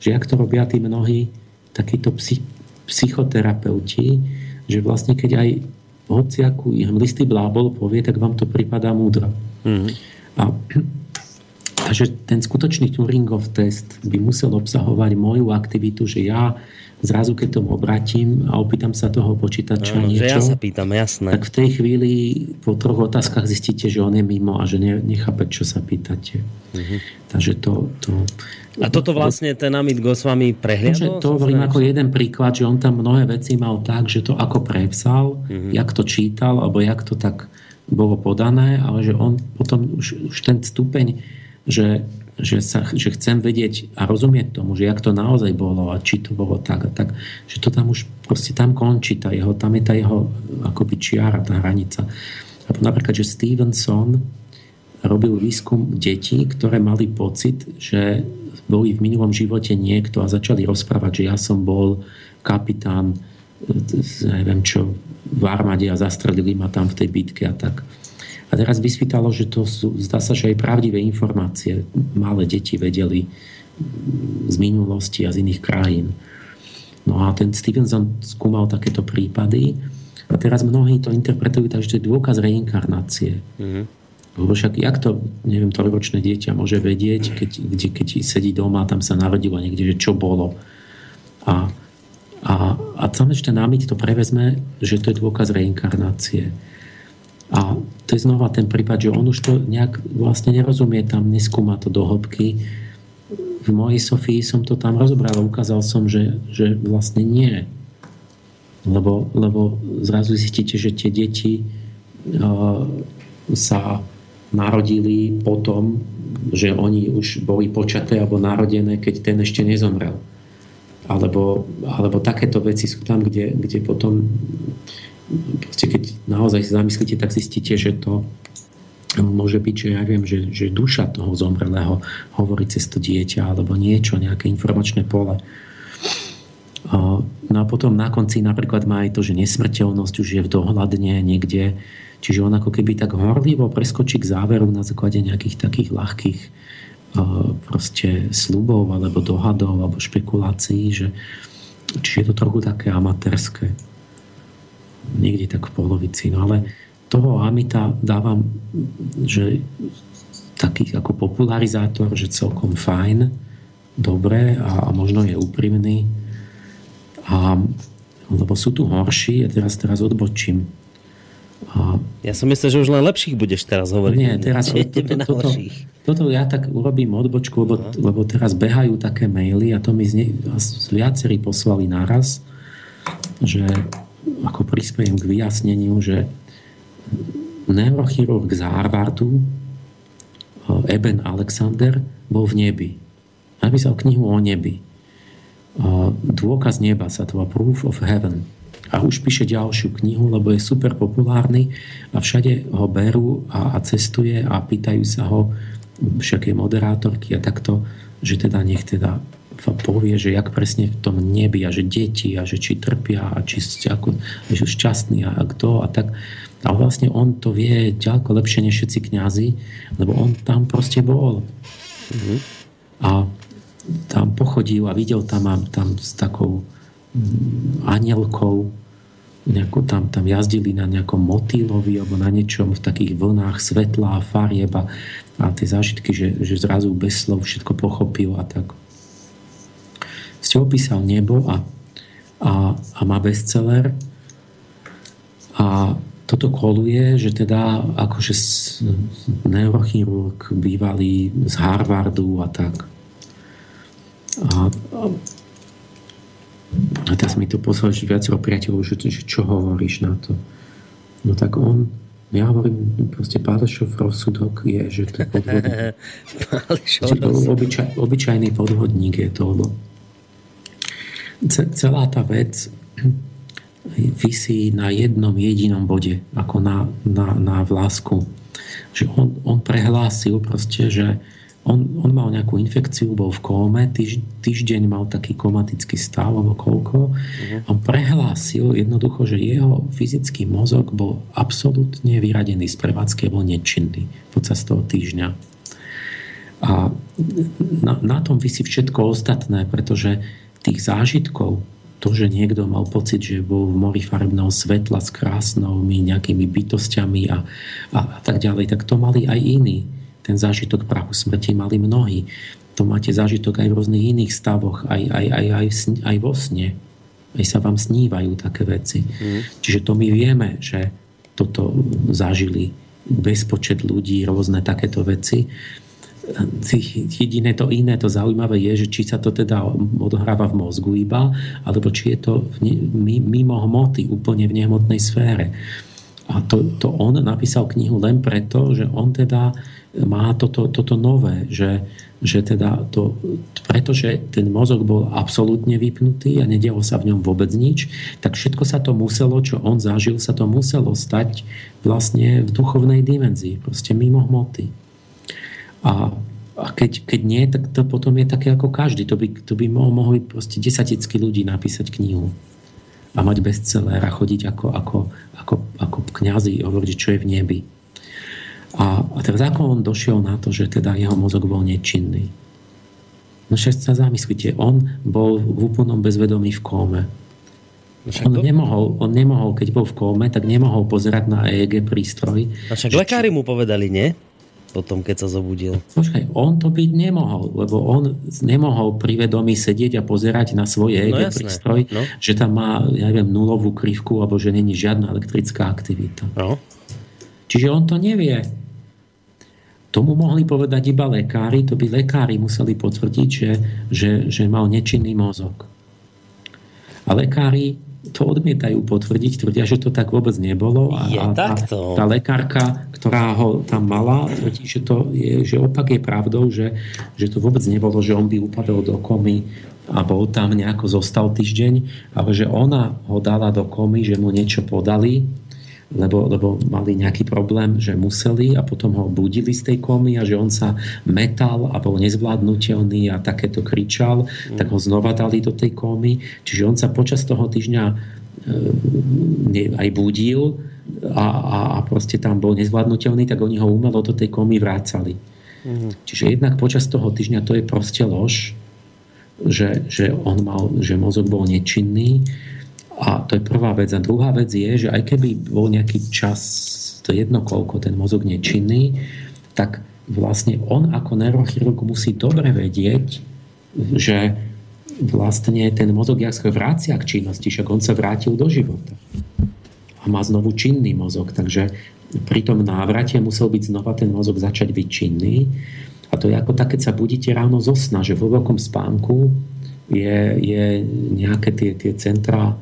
že ak to robia tí mnohí takíto psych, psychoterapeuti, že vlastne keď aj hociakú listý blábol povie, tak vám to pripadá múdro. Mm. A Takže ten skutočný Turingov test by musel obsahovať moju aktivitu, že ja zrazu keď tomu obratím a opýtam sa toho počítača
Áno,
niečo,
že ja sa pýtam, jasné.
tak v tej chvíli po troch otázkach zistíte, že on je mimo a že nechápe, čo sa pýtate. Uh-huh. Takže to, to...
A toto vlastne ten Amit Goswami prehliadol?
To hovorím ako jeden príklad, že on tam mnohé veci mal tak, že to ako prevzal, uh-huh. jak to čítal, alebo jak to tak bolo podané, ale že on potom už, už ten stupeň, že že, sa, že chcem vedieť a rozumieť tomu, že jak to naozaj bolo a či to bolo tak a tak, že to tam už proste tam končí, tá jeho, tam je tá jeho akoby čiara, tá hranica. A napríklad, že Stevenson robil výskum detí, ktoré mali pocit, že boli v minulom živote niekto a začali rozprávať, že ja som bol kapitán neviem čo, v armáde a zastrelili ma tam v tej bitke a tak. A teraz vysvítalo, že to sú, zdá sa, že aj pravdivé informácie malé deti vedeli z minulosti a z iných krajín. No a ten Stevenson skúmal takéto prípady a teraz mnohí to interpretujú tak, že to je dôkaz reinkarnácie. Mm-hmm. Lebo však jak to, neviem, trojročné dieťa môže vedieť, keď, kde, keď sedí doma tam sa narodilo niekde, že čo bolo. A, a, a ten námyt to prevezme, že to je dôkaz reinkarnácie. A to je znova ten prípad, že on už to nejak vlastne nerozumie, tam neskúma to do hĺbky. V mojej Sofii som to tam rozobral a ukázal som, že, že vlastne nie. Lebo, lebo zrazu zistíte, že tie deti uh, sa narodili potom, že oni už boli počaté alebo narodené, keď ten ešte nezomrel. Alebo, alebo takéto veci sú tam, kde, kde potom proste keď naozaj sa zamyslíte, tak zistíte, že to môže byť, že ja viem, že, že duša toho zomrelého hovorí cez to dieťa alebo niečo, nejaké informačné pole. No a potom na konci napríklad má aj to, že nesmrteľnosť už je v dohľadne niekde, čiže on ako keby tak horlivo preskočí k záveru na základe nejakých takých ľahkých proste slubov alebo dohadov alebo špekulácií, že čiže je to trochu také amatérske niekde tak v polovici. No ale toho Amita dávam, že taký ako popularizátor, že celkom fajn, dobré a, a možno je úprimný. A, lebo sú tu horší a teraz, teraz odbočím.
A, ja som myslel, že už len lepších budeš teraz hovoriť.
Nie, teraz to, to, to, toto, toto ja tak urobím odbočku, lebo, lebo teraz behajú také maily a to mi zne, viacerí poslali naraz, že ako prispiejem k vyjasneniu, že neurochirurg z Harvardu eh, Eben Alexander bol v nebi. Napísal knihu o nebi. Eh, Dôkaz neba sa to Proof of Heaven. A už píše ďalšiu knihu, lebo je super populárny a všade ho berú a, a cestuje a pýtajú sa ho všaké moderátorky a takto, že teda nech teda povie, že jak presne v tom nebi a že deti a že či trpia a či ako, že šťastní a, a kto a tak. A vlastne on to vie ďaleko lepšie než všetci kňazi, lebo on tam proste bol. Mm-hmm. A tam pochodil a videl tam, tam s takou mm, anielkou, nejako tam, tam jazdili na nejakom motýlovi alebo na niečom v takých vlnách svetla a farieb a, a tie zážitky, že, že zrazu bez slov všetko pochopil a tak. Ste opísal nebo a, a, a má bestseller a toto koluje, že teda akože neurochirurg bývalý z Harvardu a tak. A, a, a teraz mi to poslal že viacero priateľov, že, že čo hovoríš na to. No tak on, ja hovorím, proste Pálešov rozsudok je, že to je podvodník. obyčaj, obyčajný podvodník je to, lebo celá tá vec vysí na jednom jedinom bode, ako na, na, na vlásku. Že on, on prehlásil proste, že on, on mal nejakú infekciu, bol v kóme, týž, týždeň mal taký komatický stav, alebo koľko. Uh-huh. On prehlásil jednoducho, že jeho fyzický mozog bol absolútne vyradený z prevádzky, bol nečinný počas toho týždňa. A na, na tom vysí všetko ostatné, pretože tých zážitkov, to, že niekto mal pocit, že bol v mori farebného svetla s krásnymi nejakými bytostiami a, a, a tak ďalej, tak to mali aj iní. Ten zážitok prahu smrti mali mnohí. To máte zážitok aj v rôznych iných stavoch, aj, aj, aj, aj, aj vo sne. Aj sa vám snívajú také veci. Mm. Čiže to my vieme, že toto zažili bezpočet ľudí, rôzne takéto veci jediné to iné, to zaujímavé je, že či sa to teda odohráva v mozgu iba, alebo či je to mimo hmoty, úplne v nehmotnej sfére. A to, to on napísal knihu len preto, že on teda má toto, toto nové, že, že teda to, pretože ten mozog bol absolútne vypnutý a nedialo sa v ňom vôbec nič, tak všetko sa to muselo, čo on zažil, sa to muselo stať vlastne v duchovnej dimenzii, proste mimo hmoty. A, a keď, keď nie, tak to potom je také ako každý. To by, to by mohli proste desaticky ľudí napísať knihu a mať bestseller a chodiť ako, ako, ako, ako kňazi hovoriť, čo je v nebi. A, a teraz ako on došiel na to, že teda jeho mozog bol nečinný? No však sa zamyslite, on bol v úplnom bezvedomí v kóme. No on, nemohol, on nemohol, keď bol v kóme, tak nemohol pozerať na EEG prístroj.
A však lekári mu povedali, nie? potom, keď sa zobudil.
Počkaj, on to byť nemohol, lebo on nemohol pri vedomí sedieť a pozerať na svoj EEG no, prístroj, no. že tam má, ja neviem, nulovú krivku, alebo že není žiadna elektrická aktivita. No. Čiže on to nevie. Tomu mohli povedať iba lekári, to by lekári museli potvrdiť, že, že, že mal nečinný mozog. A lekári to odmietajú potvrdiť, tvrdia, že to tak vôbec nebolo.
A, je takto.
tá lekárka, ktorá ho tam mala, tvrdí, že, to je, že opak je pravdou, že, že to vôbec nebolo, že on by upadol do komy a bol tam nejako zostal týždeň, ale že ona ho dala do komy, že mu niečo podali lebo, lebo mali nejaký problém, že museli a potom ho budili z tej komy a že on sa metal a bol nezvládnutelný a takéto kričal, mm. tak ho znova dali do tej komy. Čiže on sa počas toho týždňa e, aj budil a, a, a proste tam bol nezvládnutelný, tak oni ho umelo do tej komy vrácali. Mm. Čiže jednak počas toho týždňa to je proste lož, že, že on mal, že mozog bol nečinný a to je prvá vec. A druhá vec je, že aj keby bol nejaký čas, to jedno koľko, ten mozog nečinný, tak vlastne on ako neurochirurg musí dobre vedieť, že vlastne ten mozog jak sa vrácia k činnosti, však on sa vrátil do života. A má znovu činný mozog, takže pri tom návrate musel byť znova ten mozog začať byť činný. A to je ako tak, keď sa budíte ráno zo sna, že vo veľkom spánku je, je nejaké tie, tie centra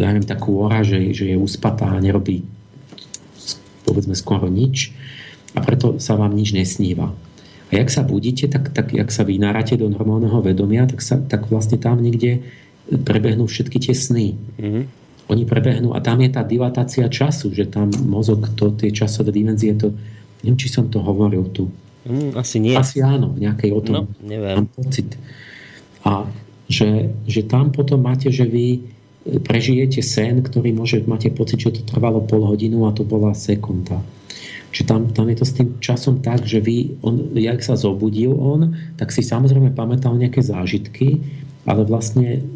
ja neviem, takú ora, že, že je uspatá a nerobí povedzme skoro nič a preto sa vám nič nesníva. A jak sa budíte, tak, tak jak sa vynárate do normálneho vedomia, tak, sa, tak vlastne tam niekde prebehnú všetky tie sny. Mm-hmm. Oni prebehnú a tam je tá dilatácia času, že tam mozog, to, tie časové dimenzie, to, neviem, či som to hovoril tu.
Mm, asi nie.
Asi áno, v nejakej o tom
no, neviem.
mám pocit. A že, že tam potom máte, že vy prežijete sen, ktorý môže, máte pocit, že to trvalo pol hodinu a to bola sekunda. že tam, tam je to s tým časom tak, že vy, on, jak sa zobudil on, tak si samozrejme pamätal nejaké zážitky, ale vlastne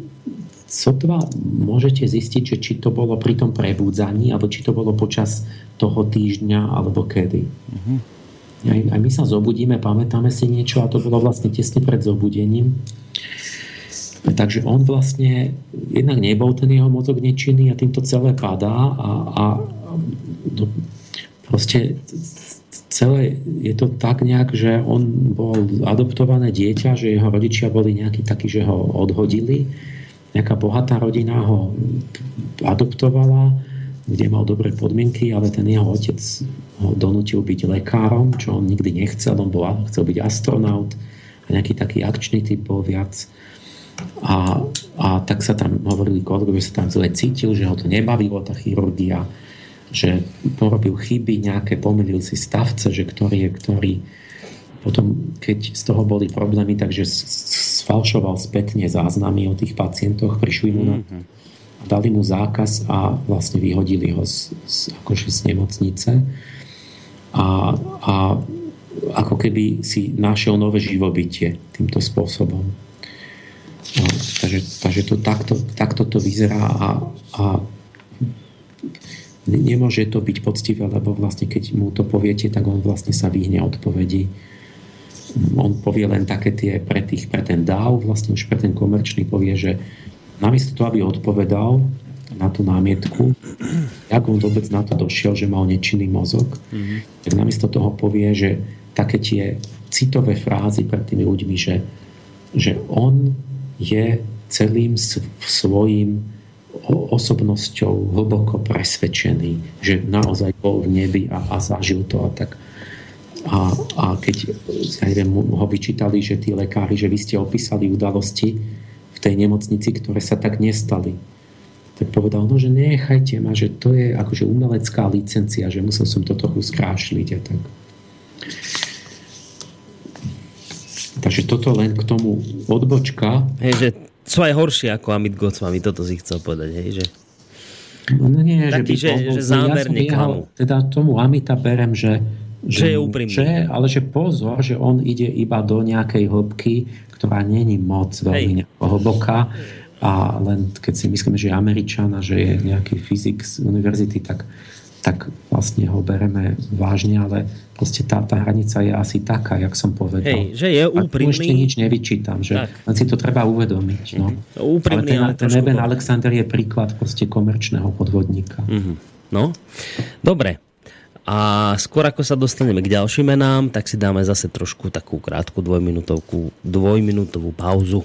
sotva môžete zistiť, že či to bolo pri tom prebudzaní, alebo či to bolo počas toho týždňa, alebo kedy. Uh-huh. Aj, aj my sa zobudíme, pamätáme si niečo a to bolo vlastne tesne pred zobudením. Takže on vlastne, jednak nebol ten jeho mozog nečinný a týmto celé padá a, a no, proste celé je to tak nejak, že on bol adoptované dieťa, že jeho rodičia boli nejakí takí, že ho odhodili. Nejaká bohatá rodina ho adoptovala, kde mal dobré podmienky, ale ten jeho otec ho donútil byť lekárom, čo on nikdy nechcel, on bol, chcel byť astronaut a nejaký taký akčný typ bol viac. A, a tak sa tam hovorili kolegovia, že sa tam zle cítil, že ho to nebavilo, tá chirurgia, že porobil chyby, nejaké pomýlil si stavce, že ktorý je ktorý. Potom, keď z toho boli problémy, takže sfalšoval spätne záznamy o tých pacientoch, prišli mu na mhm. dali mu zákaz a vlastne vyhodili ho z, z, akože z nemocnice. A, a ako keby si našiel nové živobytie týmto spôsobom. Takže, takže to takto, takto to vyzerá a, a nemôže to byť poctivé, lebo vlastne keď mu to poviete, tak on vlastne sa vyhne odpovedi. On povie len také tie pre, tých, pre ten dáv, vlastne už pre ten komerčný povie, že namiesto toho, aby odpovedal na tú námietku, jak on vôbec na to došiel, že mal nečinný mozog, mm-hmm. tak namiesto toho povie, že také tie citové frázy pred tými ľuďmi, že, že on je celým svojim osobnosťou hlboko presvedčený, že naozaj bol v nebi a, a zažil to a tak. A, a keď ja neviem, ho vyčítali, že tí lekári, že vy ste opísali udalosti v tej nemocnici, ktoré sa tak nestali, tak povedal, no že nechajte ma, že to je akože umelecká licencia, že musel som to trochu skrášliť a tak. Takže toto len k tomu odbočka.
Hej, že sú aj horšie ako Amit Gocmami, toto si chcel povedať, hej, že...
No, no nie,
Taký, že, by že, že zámerne ja
jeho, Teda tomu Amita berem, že,
že, že je úprimný. Že,
ale že pozor, že on ide iba do nejakej hĺbky, ktorá není moc veľmi hlboká a len keď si myslíme, že je Američan a že je nejaký fyzik z univerzity, tak tak vlastne ho bereme vážne, ale proste tá, tá hranica je asi taká, jak som povedal.
Hej, že je úprimný. A
ešte nič nevyčítam, že tak. len si to treba uvedomiť. No.
Mm-hmm. Úprimný,
ale ten, ale ten Eben Alexander je príklad proste komerčného podvodníka.
Mm-hmm. No, dobre. A skôr ako sa dostaneme k ďalším menám, tak si dáme zase trošku takú krátku dvojminútovku, dvojminútovú pauzu.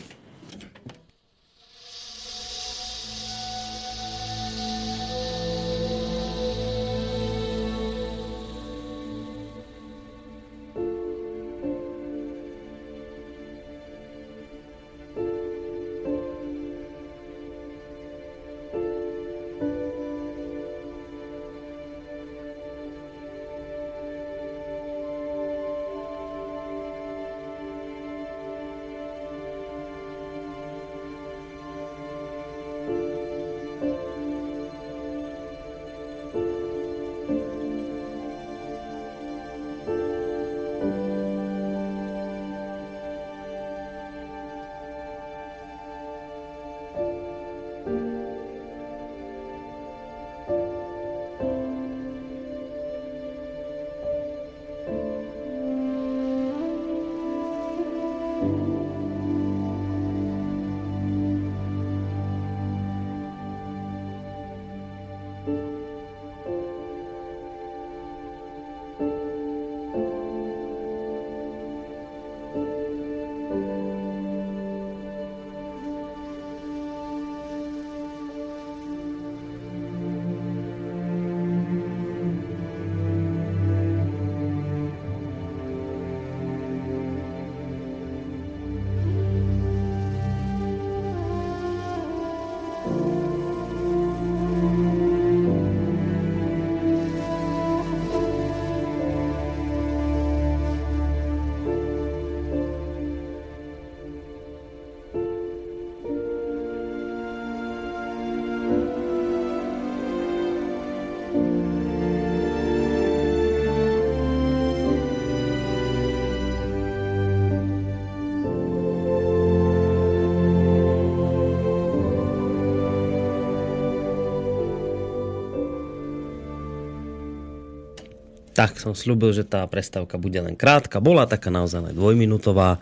Tak som slúbil, že tá prestávka bude len krátka. Bola taká naozaj dvojminútová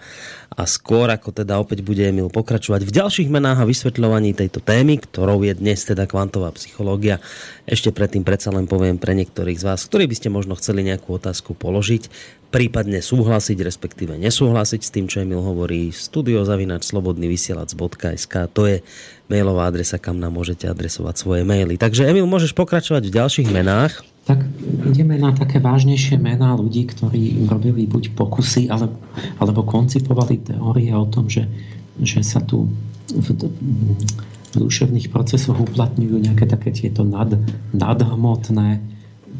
a skôr ako teda opäť bude Emil pokračovať v ďalších menách a vysvetľovaní tejto témy, ktorou je dnes teda kvantová psychológia. Ešte predtým predsa len poviem pre niektorých z vás, ktorí by ste možno chceli nejakú otázku položiť, prípadne súhlasiť, respektíve nesúhlasiť s tým, čo Emil hovorí, studiozavinač.slobodnyvysielac.sk to je mailová adresa, kam nám môžete adresovať svoje maily. Takže Emil, môžeš pokračovať v ďalších menách.
Tak ideme na také vážnejšie mená ľudí, ktorí robili buď pokusy, ale, alebo koncipovali teórie o tom, že, že sa tu v, v duševných procesoch uplatňujú nejaké také tieto nad, nadhmotné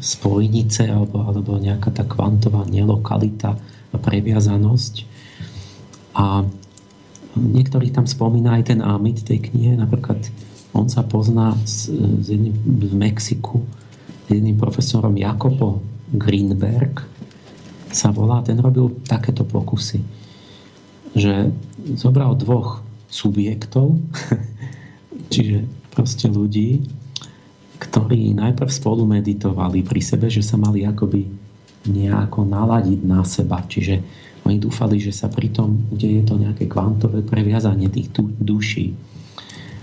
spojnice alebo, alebo nejaká tá kvantová nelokalita a previazanosť. A niektorých tam spomína aj ten Amit tej knihe, napríklad on sa pozná s, s jedným v Mexiku, jedným profesorom Jakobo Greenberg sa volá, ten robil takéto pokusy, že zobral dvoch subjektov, čiže proste ľudí, ktorí najprv spolu meditovali pri sebe, že sa mali akoby nejako naladiť na seba. Čiže oni dúfali, že sa pri tom udeje to nejaké kvantové previazanie tých duší.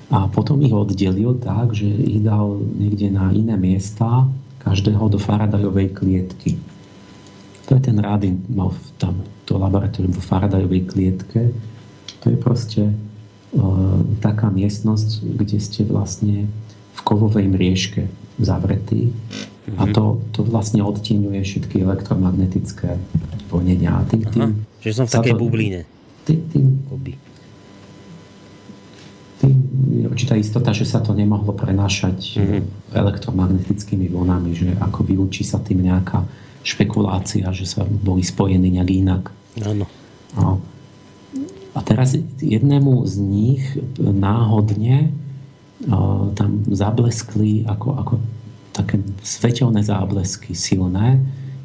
A potom ich oddelil tak, že ich dal niekde na iné miesta, každého do Faradajovej klietky. To je ten Radin, mal tam to laboratórium vo Faradajovej klietke. To je proste e, taká miestnosť, kde ste vlastne v kovovej mriežke zavretí. Mm-hmm. A mhm. to, to vlastne odtieňuje všetky elektromagnetické vonenia. Tým, tým,
Čiže som v takej to, bubline.
Tým, tým, tým je určitá istota, že sa to nemohlo prenášať mm-hmm. elektromagnetickými vlnami, že ako vylúči sa tým nejaká špekulácia, že sa boli spojení nejak inak.
Áno.
No. A teraz jednému z nich náhodne o, tam zableskli ako, ako také svetelné záblesky silné,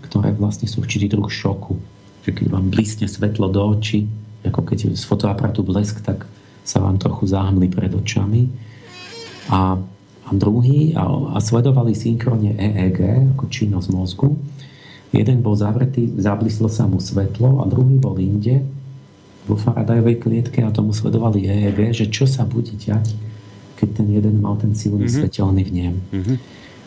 ktoré vlastne sú určitý druh šoku. Že keď vám blísne svetlo do očí, ako keď z fotoaparatu blesk, tak sa vám trochu zahmli pred očami. A, a druhý, a, a sledovali synchronne EEG, ako činnosť mozgu. Jeden bol zavretý, zablislo sa mu svetlo a druhý bol inde, vo Faradajovej klietke a tomu sledovali EEG, že čo sa bude diať, keď ten jeden mal ten silný mm-hmm. svetelný vnem. Mm-hmm.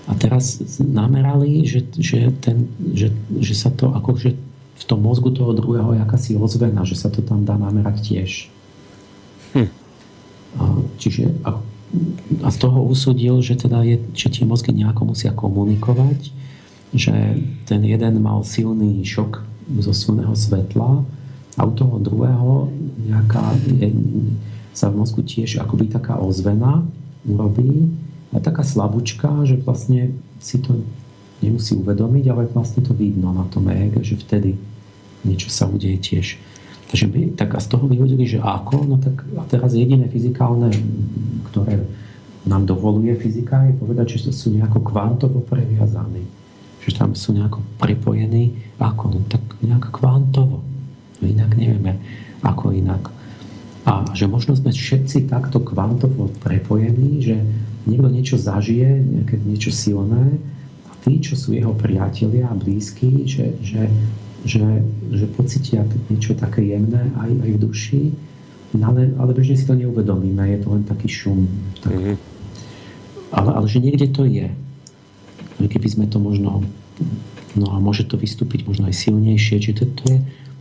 A teraz namerali, že, že, ten, že, že sa to akože v tom mozgu toho druhého je akási ozvena, že sa to tam dá namerať tiež. Hm. A, čiže a, a z toho usudil, že, teda je, že tie mozgy nejako musia komunikovať, že ten jeden mal silný šok zo silného svetla a u toho druhého nejaká, je, sa v mozgu tiež akoby taká ozvena urobí a taká slabúčka, že vlastne si to nemusí uvedomiť, ale vlastne to vidno na tom EEG, že vtedy niečo sa udeje tiež. Takže my tak a z toho vyhodili, že ako, no tak a teraz jediné fyzikálne, ktoré nám dovoluje fyzika, je povedať, že sú nejako kvantovo previazaní. Že tam sú nejako prepojení, ako? No tak nejak kvantovo. No inak nevieme, ako inak. A že možno sme všetci takto kvantovo prepojení, že niekto niečo zažije, nejaké niečo silné a tí, čo sú jeho priatelia a blízky, že, že že, že pocitia niečo také jemné aj, aj v duši, ale, ale bežne si to neuvedomíme, je to len taký šum. Tak. Mm-hmm. Ale, ale že niekde to je. Keby sme to možno, no a môže to vystúpiť možno aj silnejšie, či to, to je,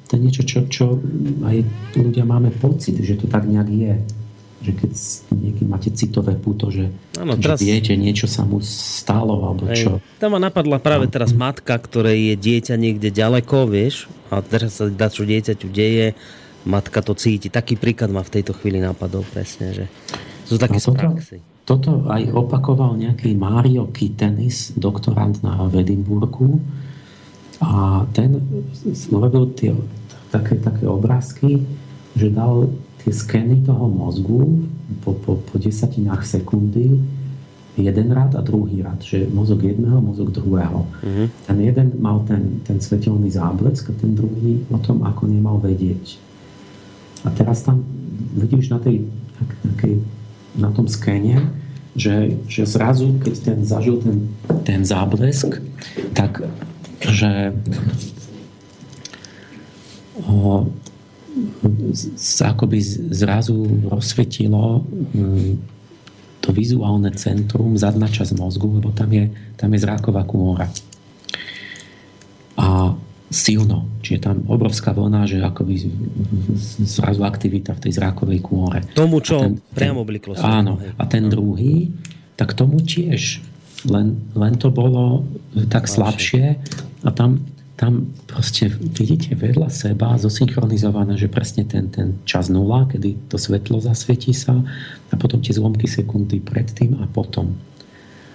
to je niečo, čo, čo aj ľudia máme pocit, že to tak nejak je že keď niekým máte citové puto, že, ano, teraz... že viete, niečo sa mu stalo, alebo čo.
Tam ma napadla práve teraz matka, ktorej je dieťa niekde ďaleko, vieš, a teraz sa dá, čo dieťaťu deje, matka to cíti. Taký príklad ma v tejto chvíli napadol presne, že sú také
toto, praxi. Toto aj opakoval nejaký Mario Kitenis, doktorant na Edinburgu a ten urobil tie také, také obrázky, že dal tie skeny toho mozgu po, po, po desatinách sekundy jeden rad a druhý rad, že mozog jedného, mozog druhého. Mm-hmm. Ten jeden mal ten, ten svetelný záblesk a ten druhý o tom, ako nemal vedieť. A teraz tam vidíš na, tej, na, tej, na tom skene, že, že zrazu, keď ten zažil ten, ten záblesk, tak že o, sa akoby zrazu rozsvetilo mm, to vizuálne centrum, zadná časť mozgu, lebo tam je, tam je zráková kôra. A silno. Čiže tam obrovská vlna, že akoby zrazu aktivita v tej zrákovej kôre.
Tomu, čo ten, priamo bliklo.
Áno. A ten druhý, tak tomu tiež. Len, len to bolo tak slabšie a tam tam proste vidíte vedľa seba zosynchronizované, že presne ten, ten čas nula, kedy to svetlo zasvietí sa a potom tie zlomky sekundy predtým a potom.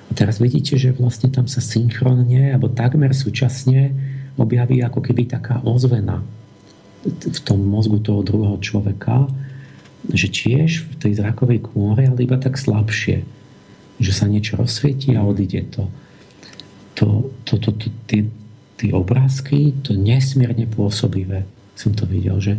A teraz vidíte, že vlastne tam sa synchronne alebo takmer súčasne objaví ako keby taká ozvena v tom mozgu toho druhého človeka, že tiež v tej zrakovej kôre, ale iba tak slabšie. Že sa niečo rozsvietí a odíde to. To, to, to, to, tie, tie obrázky, to nesmierne pôsobivé som to videl, že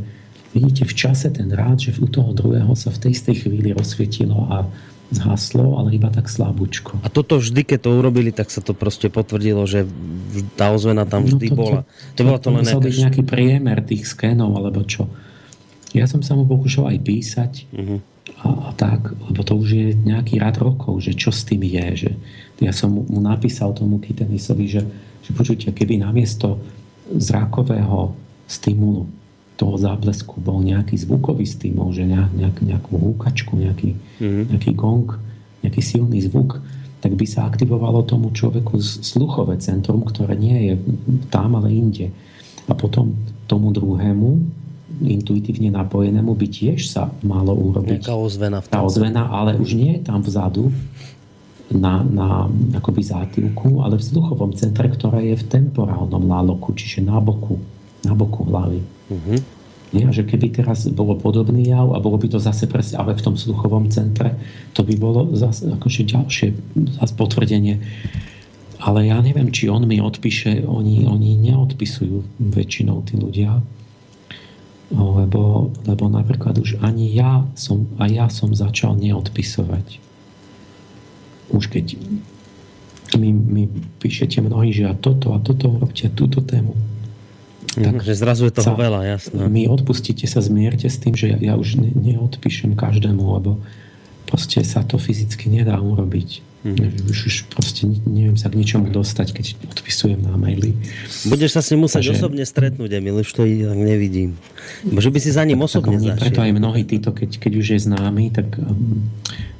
vidíte v čase ten rád, že u toho druhého sa v tej istej chvíli rozsvietilo a zhaslo, ale iba tak slabúčko.
A toto vždy, keď to urobili, tak sa to proste potvrdilo, že tá ozvena tam vždy no to, bola. To, to, to,
to len byť nejaký priemer tých skénov, alebo čo. Ja som sa mu pokúšal aj písať uh-huh. a, a tak, lebo to už je nejaký rad rokov, že čo s tým je. Že ja som mu napísal tomu Kitenisovi, že že počujte, keby namiesto zrakového stimulu toho záblesku bol nejaký zvukový stimul, že nejak, nejakú húkačku, nejaký, mm-hmm. nejaký gong, nejaký silný zvuk, tak by sa aktivovalo tomu človeku sluchové centrum, ktoré nie je tam, ale inde. A potom tomu druhému, intuitívne napojenému, by tiež sa malo urobiť
Nejaká ozvena.
Tá ozvena, ale už nie je tam vzadu, na, na akoby zátilku, ale v vzduchovom centre, ktoré je v temporálnom náloku, čiže na boku, na boku hlavy. Uh-huh. Nie? A že keby teraz bolo podobný jav a bolo by to zase presne, ale v tom sluchovom centre, to by bolo zase akože ďalšie zase potvrdenie. Ale ja neviem, či on mi odpíše, oni, oni neodpisujú väčšinou tí ľudia, lebo, lebo napríklad už ani ja som, a ja som začal neodpisovať už keď mi, mi píšete mnohí, že a toto a toto robte túto tému.
Mhm, tak že zrazu je toho veľa, jasné.
My odpustíte sa, zmierte s tým, že ja, ja už ne, neodpíšem každému, lebo proste sa to fyzicky nedá urobiť. Mm. Už, už proste neviem sa k ničomu dostať, keď odpisujem na maily.
Budeš sa s ním musieť Takže... osobne stretnúť, Emil, už to tak nevidím. Bože by si za ním osobne
tak, Preto aj mnohí títo, keď, keď už je známy, tak um,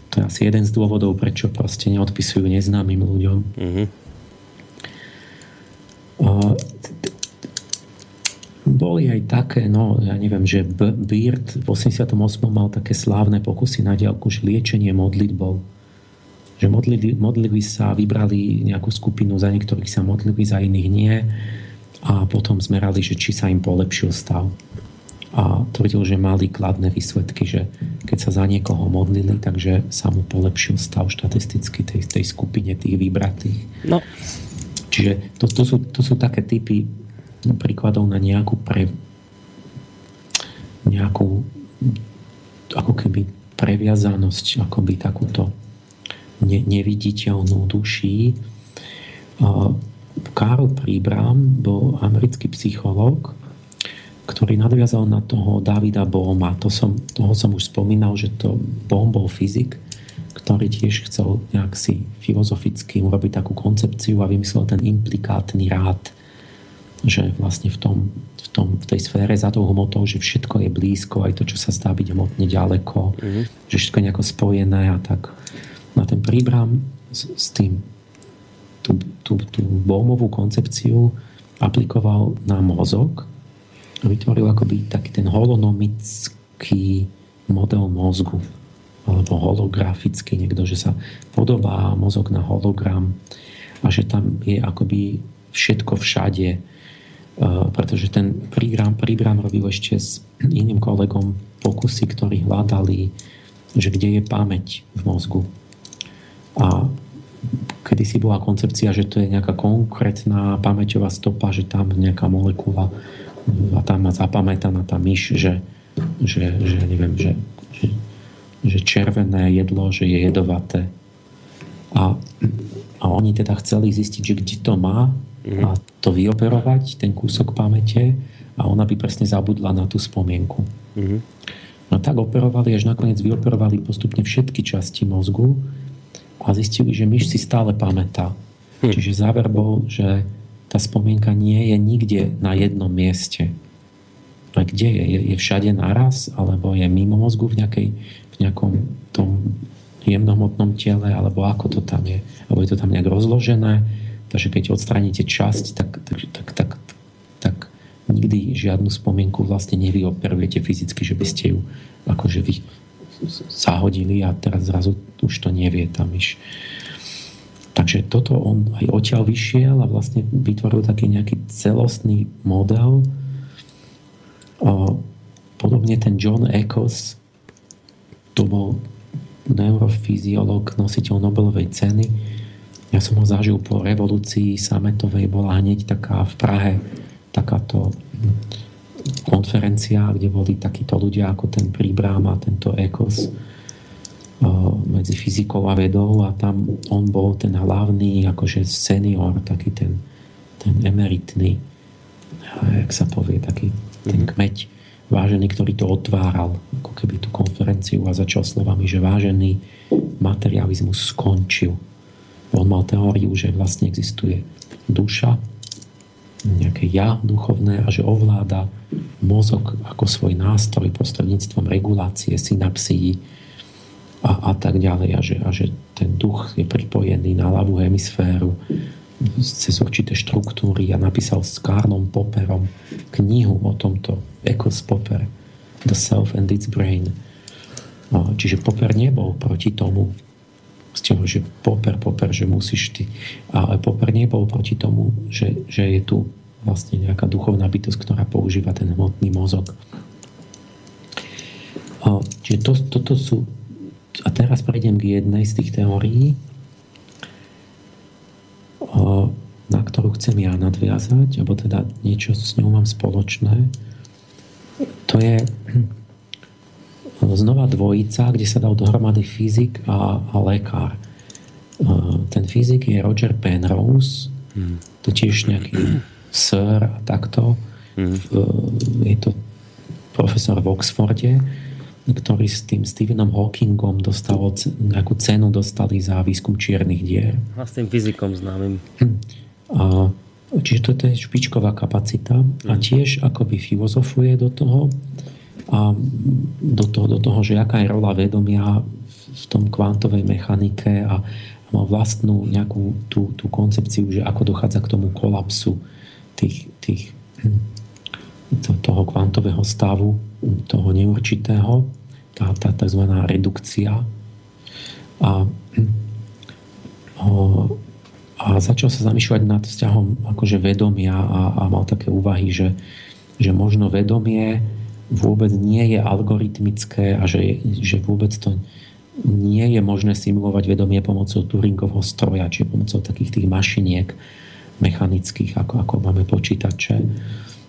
to je asi jeden z dôvodov, prečo proste neodpisujú neznámym ľuďom. Mm-hmm. Uh, boli aj také, no ja neviem, že Beard v 88. mal také slávne pokusy na diálku, že liečenie modlitbou. Že modlili, modlili sa, vybrali nejakú skupinu, za niektorých sa modlili, za iných nie a potom zmerali, že či sa im polepšil stav a tvrdil, že mali kladné výsledky, že keď sa za niekoho modlili, takže sa mu polepšil stav štatisticky tej, tej skupine tých vybratých. No. Čiže to, to, sú, to sú také typy príkladov na nejakú pre nejakú ako keby previazanosť, akoby takúto ne, neviditeľnú duší. Karl Príbram bol americký psychológ, ktorý nadviazal na toho Davida Bohma. To som, toho som už spomínal, že to Bohm bol fyzik, ktorý tiež chcel nejak si filozoficky urobiť takú koncepciu a vymyslel ten implikátny rád, že vlastne v, tom, v, tom, v tej sfére za tou hmotou, že všetko je blízko, aj to, čo sa zdá byť hmotne ďaleko, mm-hmm. že všetko je nejako spojené a tak. Na ten príbram s, s tým tú, tú, tú Bohmovú koncepciu aplikoval na mozog vytvoril akoby taký ten holonomický model mozgu alebo holografický niekto, že sa podobá mozog na hologram a že tam je akoby všetko všade e, pretože ten prígram, prígram robil ešte s iným kolegom pokusy, ktorí hľadali, že kde je pamäť v mozgu. A kedy si bola koncepcia, že to je nejaká konkrétna pamäťová stopa, že tam nejaká molekula a tam má zapamätaná tá myš, že, že, že neviem, že, že, že červené jedlo, že je jedovaté. A, a oni teda chceli zistiť, že kde to má mm. a to vyoperovať, ten kúsok pamäte a ona by presne zabudla na tú spomienku. Mm. No tak operovali, až nakoniec vyoperovali postupne všetky časti mozgu a zistili, že myš si stále pamätá. Hm. Čiže záver bol, že tá spomienka nie je nikde na jednom mieste. A kde je? je? Je všade naraz? Alebo je mimo mozgu v, nejakej, v nejakom tom jemnohmotnom tele? Alebo ako to tam je? Alebo je to tam nejak rozložené? Takže keď odstraníte časť, tak, tak, tak, tak, tak nikdy žiadnu spomienku vlastne nevyoperujete fyzicky, že by ste ju akože vy zahodili a teraz zrazu už to nevie tam iš. Takže toto on aj odtiaľ vyšiel a vlastne vytvoril taký nejaký celostný model. Podobne ten John Eccles, to bol neurofyziolog, nositeľ Nobelovej ceny. Ja som ho zažil po revolúcii sametovej, bola hneď taká v Prahe takáto konferencia, kde boli takíto ľudia ako ten Príbrám a tento Ekos medzi fyzikou a vedou a tam on bol ten hlavný akože senior, taký ten, ten emeritný jak sa povie, taký ten mhm. kmeď vážený, ktorý to otváral ako keby tú konferenciu a začal slovami, že vážený materializmus skončil. On mal teóriu, že vlastne existuje duša, nejaké ja duchovné a že ovláda mozog ako svoj nástroj prostredníctvom regulácie synapsií a, a tak ďalej a že, a že ten duch je pripojený na ľavú hemisféru cez určité štruktúry a napísal s Karlom Popperom knihu o tomto Eccles Popper The Self and Its Brain čiže Popper nebol proti tomu že Popper, Popper, že musíš ty. Ale Popper nebol proti tomu, že, že je tu vlastne nejaká duchovná bytosť, ktorá používa ten hmotný mozog. Čiže to, toto sú... A teraz prejdem k jednej z tých teórií, na ktorú chcem ja nadviazať, alebo teda niečo s ňou mám spoločné. To je znova dvojica, kde sa dal dohromady fyzik a, a lekár. Ten fyzik je Roger Penrose, hmm. to tiež nejaký sir a takto. Hmm. Je to profesor v Oxforde, ktorý s tým Stephenom Hawkingom dostal nejakú cenu dostali za výskum čiernych dier.
A s tým fyzikom známym.
Hm. A, čiže to je špičková kapacita a hm. tiež akoby filozofuje do toho a do toho, do toho, že aká je rola vedomia v tom kvantovej mechanike a má vlastnú nejakú tú, tú koncepciu, že ako dochádza k tomu kolapsu tých, tých, hm, toho kvantového stavu, toho neurčitého, tá, tá tzv. redukcia. A, a začal sa zamýšľať nad vzťahom akože vedomia a, a mal také úvahy, že, že možno vedomie vôbec nie je algoritmické a že, že vôbec to nie je možné simulovať vedomie pomocou Turingovho stroja, či pomocou takých tých mašiniek mechanických, ako, ako máme počítače,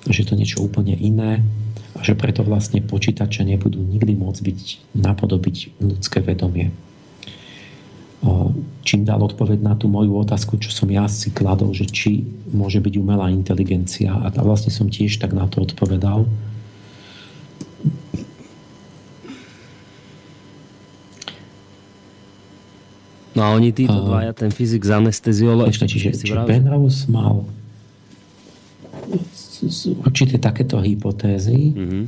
že to niečo úplne iné a že preto vlastne počítače nebudú nikdy môcť byť napodobiť ľudské vedomie. Čím dal odpoveď na tú moju otázku, čo som ja si kladol, že či môže byť umelá inteligencia a vlastne som tiež tak na to odpovedal,
No a oni títo dvaja, ten fyzik z anesteziolo,
ešte čiže, si čiže Penrose mal určité takéto hypotézy, mm-hmm.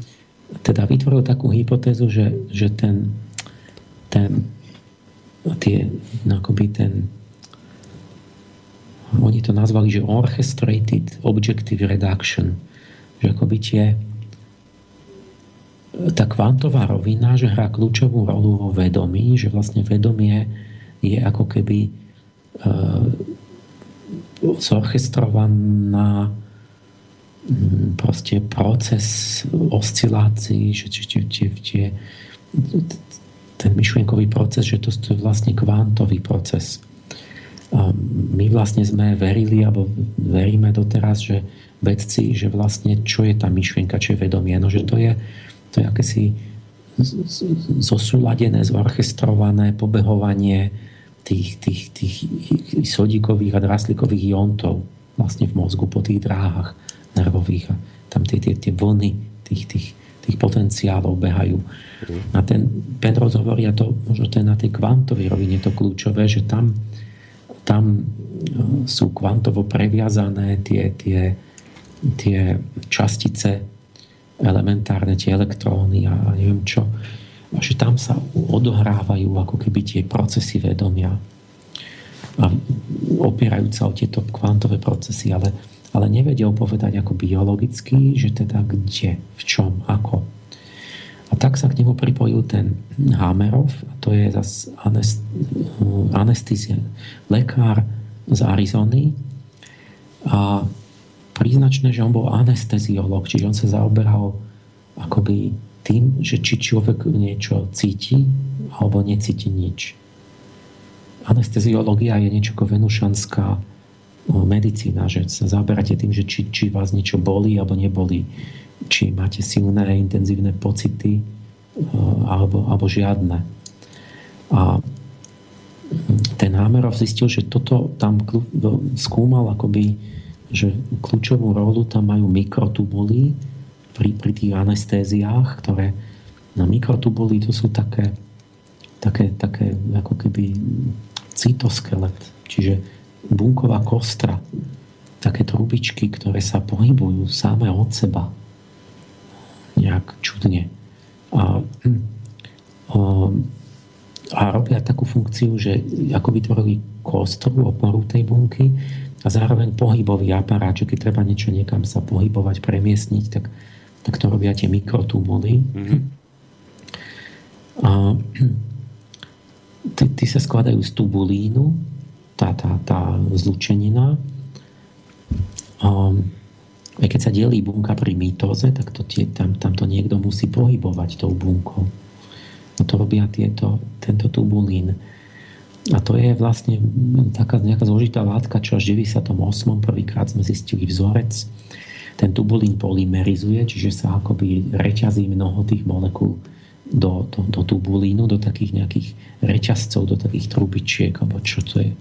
teda vytvoril takú hypotézu, že, že ten, ten tie, no akoby ten oni to nazvali, že orchestrated objective reduction, že akoby tie tá kvantová rovina, že hrá kľúčovú rolu vo vedomí, že vlastne vedomie je ako keby uh, zorchestrovaná proste proces oscilácií, že tie, tie, tie, ten myšlienkový proces, že to, je vlastne kvantový proces. A my vlastne sme verili, alebo veríme doteraz, že vedci, že vlastne čo je tá myšlienka, čo je vedomie, no že to je, to je akési zosúladené, zorchestrované pobehovanie tých, tých, tých sodíkových a draslíkových iontov vlastne v mozgu po tých dráhach nervových a tam tie, tie, tie vlny tých, tých, tých potenciálov behajú. A ten Penrose hovorí, a to možno to je na tej kvantovej rovine to kľúčové, že tam, tam e, sú kvantovo previazané tie, tie, tie častice elementárne, tie elektróny a neviem čo. A že tam sa odohrávajú ako keby tie procesy vedomia a opierajú sa o tieto kvantové procesy, ale ale nevedel povedať ako biologicky, že teda kde, v čom, ako. A tak sa k nemu pripojil ten Hamerov, a to je zase anest, anestezia, lekár z Arizony. A príznačné, že on bol anesteziolog, čiže on sa zaoberal akoby tým, že či človek niečo cíti alebo necíti nič. Anesteziológia je niečo ako venušanská medicína, že sa zaoberáte tým, že či, či vás niečo bolí alebo nebolí, či máte silné, intenzívne pocity e, alebo, alebo žiadne. A ten Hamerov zistil, že toto tam skúmal akoby, že kľúčovú rolu tam majú mikrotubuly pri, pri tých anestéziách, ktoré na mikrotubuly to sú také, také, také ako keby cytoskelet, čiže bunková kostra, také trubičky, ktoré sa pohybujú samé od seba. Nejak čudne. A, a, a robia takú funkciu, že ako vytvorili kostru, oporu tej bunky a zároveň pohybový aparát, že keď treba niečo niekam sa pohybovať, premiestniť, tak, tak to robia tie mikrotubuly. Mm-hmm. A, ty, ty sa skladajú z tubulínu, tá, tá, tá zlučenina. Um, keď sa delí bunka pri mýtoze, tak to tie, tam, tam to niekto musí pohybovať tou bunkou. No to robia tieto, tento tubulín. A to je vlastne taká nejaká zložitá látka, čo až v 98. prvýkrát sme zistili vzorec. Ten tubulín polymerizuje, čiže sa akoby reťazí mnoho tých molekúl do, do, do tubulínu, do takých nejakých reťazcov, do takých trubičiek, alebo čo to je.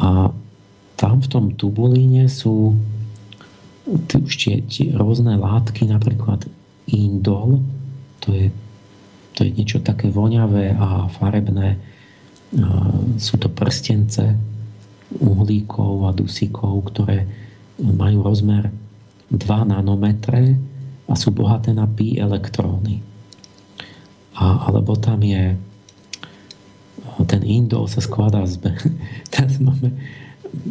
A tam v tom tubulíne sú tie, tie rôzne látky, napríklad indol, to je, to je niečo také voňavé a farebné. Sú to prstence uhlíkov a dusíkov, ktoré majú rozmer 2 nanometre a sú bohaté na pi elektróny. A, alebo tam je ten indol sa skladá z... Teraz máme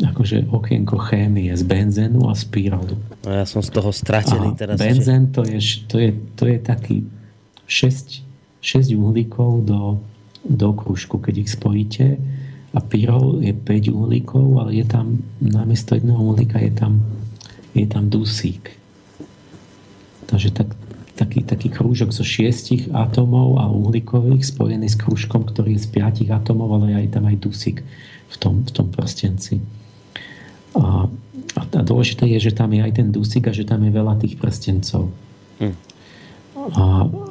akože okienko chémie z benzenu a spirálu.
No ja som z toho stratený
a
teraz.
Benzen to je, to je, to je taký 6, 6 uhlíkov do, do kružku, keď ich spojíte a pyrol je 5 uhlíkov, ale je tam namiesto jedného uhlíka je tam, je tam dusík. Takže tak, taký, taký krúžok zo šiestich atomov a uhlíkových spojený s krúžkom, ktorý je z piatich atomov, ale aj tam aj dusík v tom, v tom prstenci. A, a dôležité je, že tam je aj ten dusík a že tam je veľa tých prstencov. Hm. A,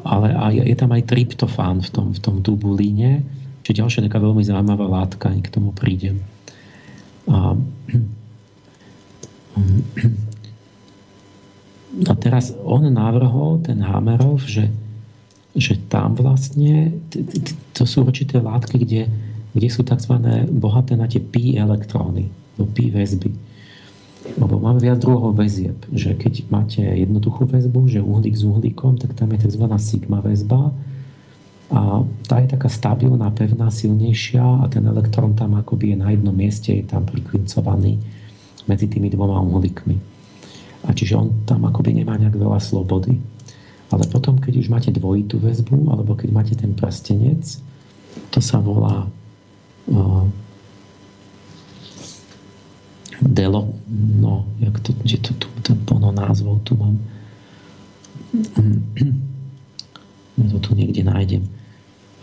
ale aj, je tam aj tryptofán v tom, v tom tubulíne, čo je ďalšia taká veľmi zaujímavá látka, k tomu prídem. A, a teraz on navrhol, ten Hamerov, že, že tam vlastne to sú určité látky, kde, kde sú tzv. bohaté na tie pi elektróny, no pi väzby. Lebo máme viac druhov väzieb, že keď máte jednoduchú väzbu, že uhlík s uhlíkom, tak tam je tzv. sigma väzba a tá je taká stabilná, pevná, silnejšia a ten elektrón tam akoby je na jednom mieste, je tam priklincovaný medzi tými dvoma uhlíkmi. A čiže on tam akoby nemá nejak veľa slobody. Ale potom, keď už máte dvojitú väzbu, alebo keď máte ten prstenec, to sa volá uh, delo, no, jak to, že to tu, ten plno názvov tu mám. Ja to tu niekde nájdem.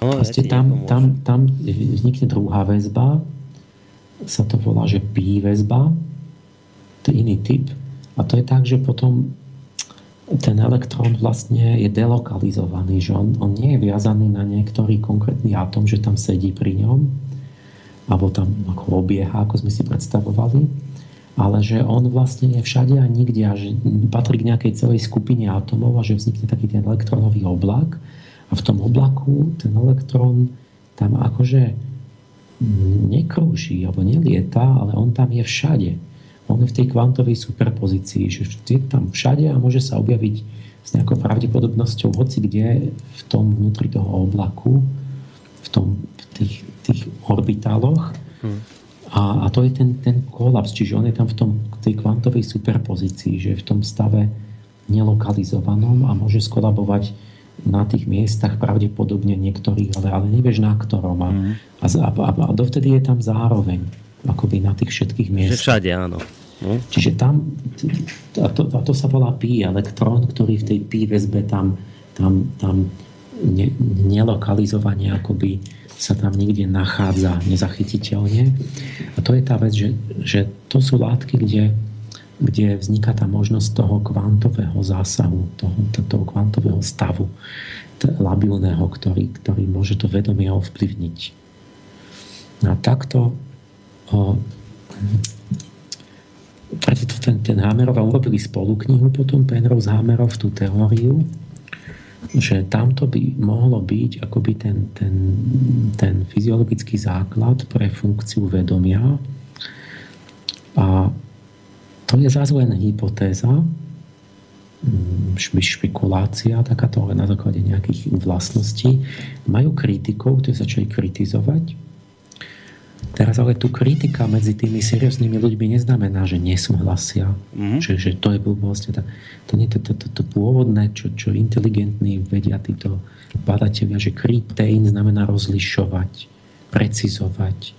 No, Proste tam, tam, tam vznikne druhá väzba, sa to volá, že pi väzba, to je iný typ, a to je tak, že potom ten elektrón vlastne je delokalizovaný, že on, on nie je viazaný na niektorý konkrétny atom, že tam sedí pri ňom, alebo tam ako obieha, ako sme si predstavovali, ale že on vlastne je všade a nikde a že patrí k nejakej celej skupine atomov a že vznikne taký ten elektronový oblak a v tom oblaku ten elektrón tam akože nekrúži alebo nelieta, ale on tam je všade. On je v tej kvantovej superpozícii, že je tam všade a môže sa objaviť s nejakou pravdepodobnosťou hoci kde v tom vnútri toho oblaku, v, tom, v tých, tých orbitáloch. Hmm. A, a to je ten, ten kolaps, čiže on je tam v tom, tej kvantovej superpozícii, že je v tom stave nelokalizovanom a môže skolabovať na tých miestach pravdepodobne niektorých, ale, ale nevieš na ktorom. A, mm. a, a, a dovtedy je tam zároveň, akoby na tých všetkých miestach.
Že všade, áno.
No. Čiže tam, a to, a to sa volá pi elektrón, ktorý v tej pi väzbe tam, tam, tam ne, nelokalizovane akoby sa tam niekde nachádza nezachytiteľne. A to je tá vec, že, že to sú látky, kde kde vzniká tá možnosť toho kvantového zásahu, toho, toho kvantového stavu labilného, ktorý, ktorý môže to vedomie ovplyvniť. A takto o, preto to ten, ten Hamerov a urobili spolu knihu potom Penrose Hamerov tú teóriu, že tamto by mohlo byť akoby ten, ten, ten fyziologický základ pre funkciu vedomia a to je zase len hypotéza, špekulácia takáto, na základe nejakých vlastností. Majú kritikov, ktorí začali kritizovať. Teraz ale tu kritika medzi tými serióznymi ľuďmi neznamená, že nesúhlasia, mm-hmm. že, že to je blbosť. To, to nie je to, to, to, to pôvodné, čo, čo inteligentní vedia títo badatelia, že kritéin znamená rozlišovať, precizovať,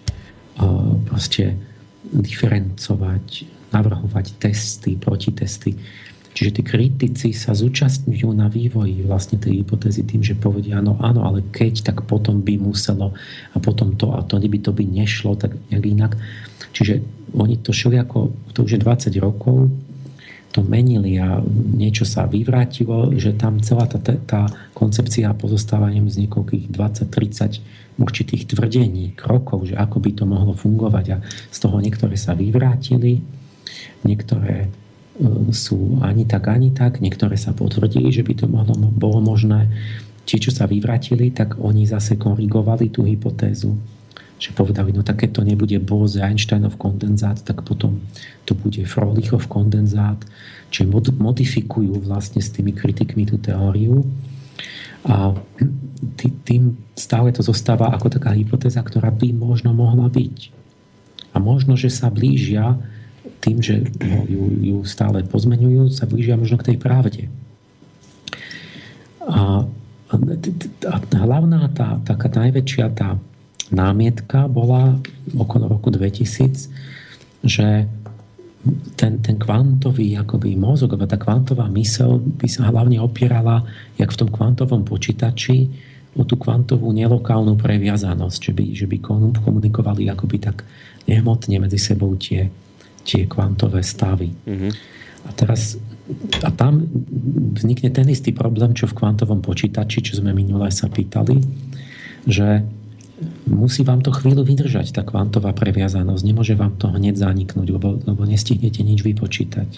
proste diferencovať, navrhovať testy, protitesty. Čiže tí kritici sa zúčastňujú na vývoji vlastne tej hypotézy tým, že povedia áno, áno, ale keď, tak potom by muselo a potom to a to by to by nešlo tak nejak inak. Čiže oni to šli ako, to už je 20 rokov, to menili a niečo sa vyvrátilo, že tam celá tá, tá koncepcia pozostáva z niekoľkých 20-30 určitých tvrdení, krokov, že ako by to mohlo fungovať a z toho niektoré sa vyvrátili Niektoré sú ani tak, ani tak, niektoré sa potvrdili, že by to mohlo, bolo možné. Tie, čo sa vyvratili, tak oni zase korigovali tú hypotézu. Že povedali, no tak to nebude Bose-Einsteinov kondenzát, tak potom to bude Frohlichov kondenzát. Čiže modifikujú vlastne s tými kritikmi tú teóriu. A tým stále to zostáva ako taká hypotéza, ktorá by možno mohla byť. A možno, že sa blížia tým, že ju, ju stále pozmeňujú, sa blížia možno k tej pravde. A, a hlavná tá, taká najväčšia tá námietka bola okolo roku 2000, že ten, ten kvantový akoby mozog, alebo tá kvantová mysel by sa hlavne opierala, jak v tom kvantovom počítači, o tú kvantovú nelokálnu previazanosť, že by, že by komunikovali akoby tak nehmotne medzi sebou tie, tie kvantové stavy. Mm-hmm. A teraz a tam vznikne ten istý problém, čo v kvantovom počítači, čo sme minule sa pýtali, že musí vám to chvíľu vydržať, tá kvantová previazanosť. Nemôže vám to hneď zaniknúť, lebo, lebo nestihnete nič vypočítať.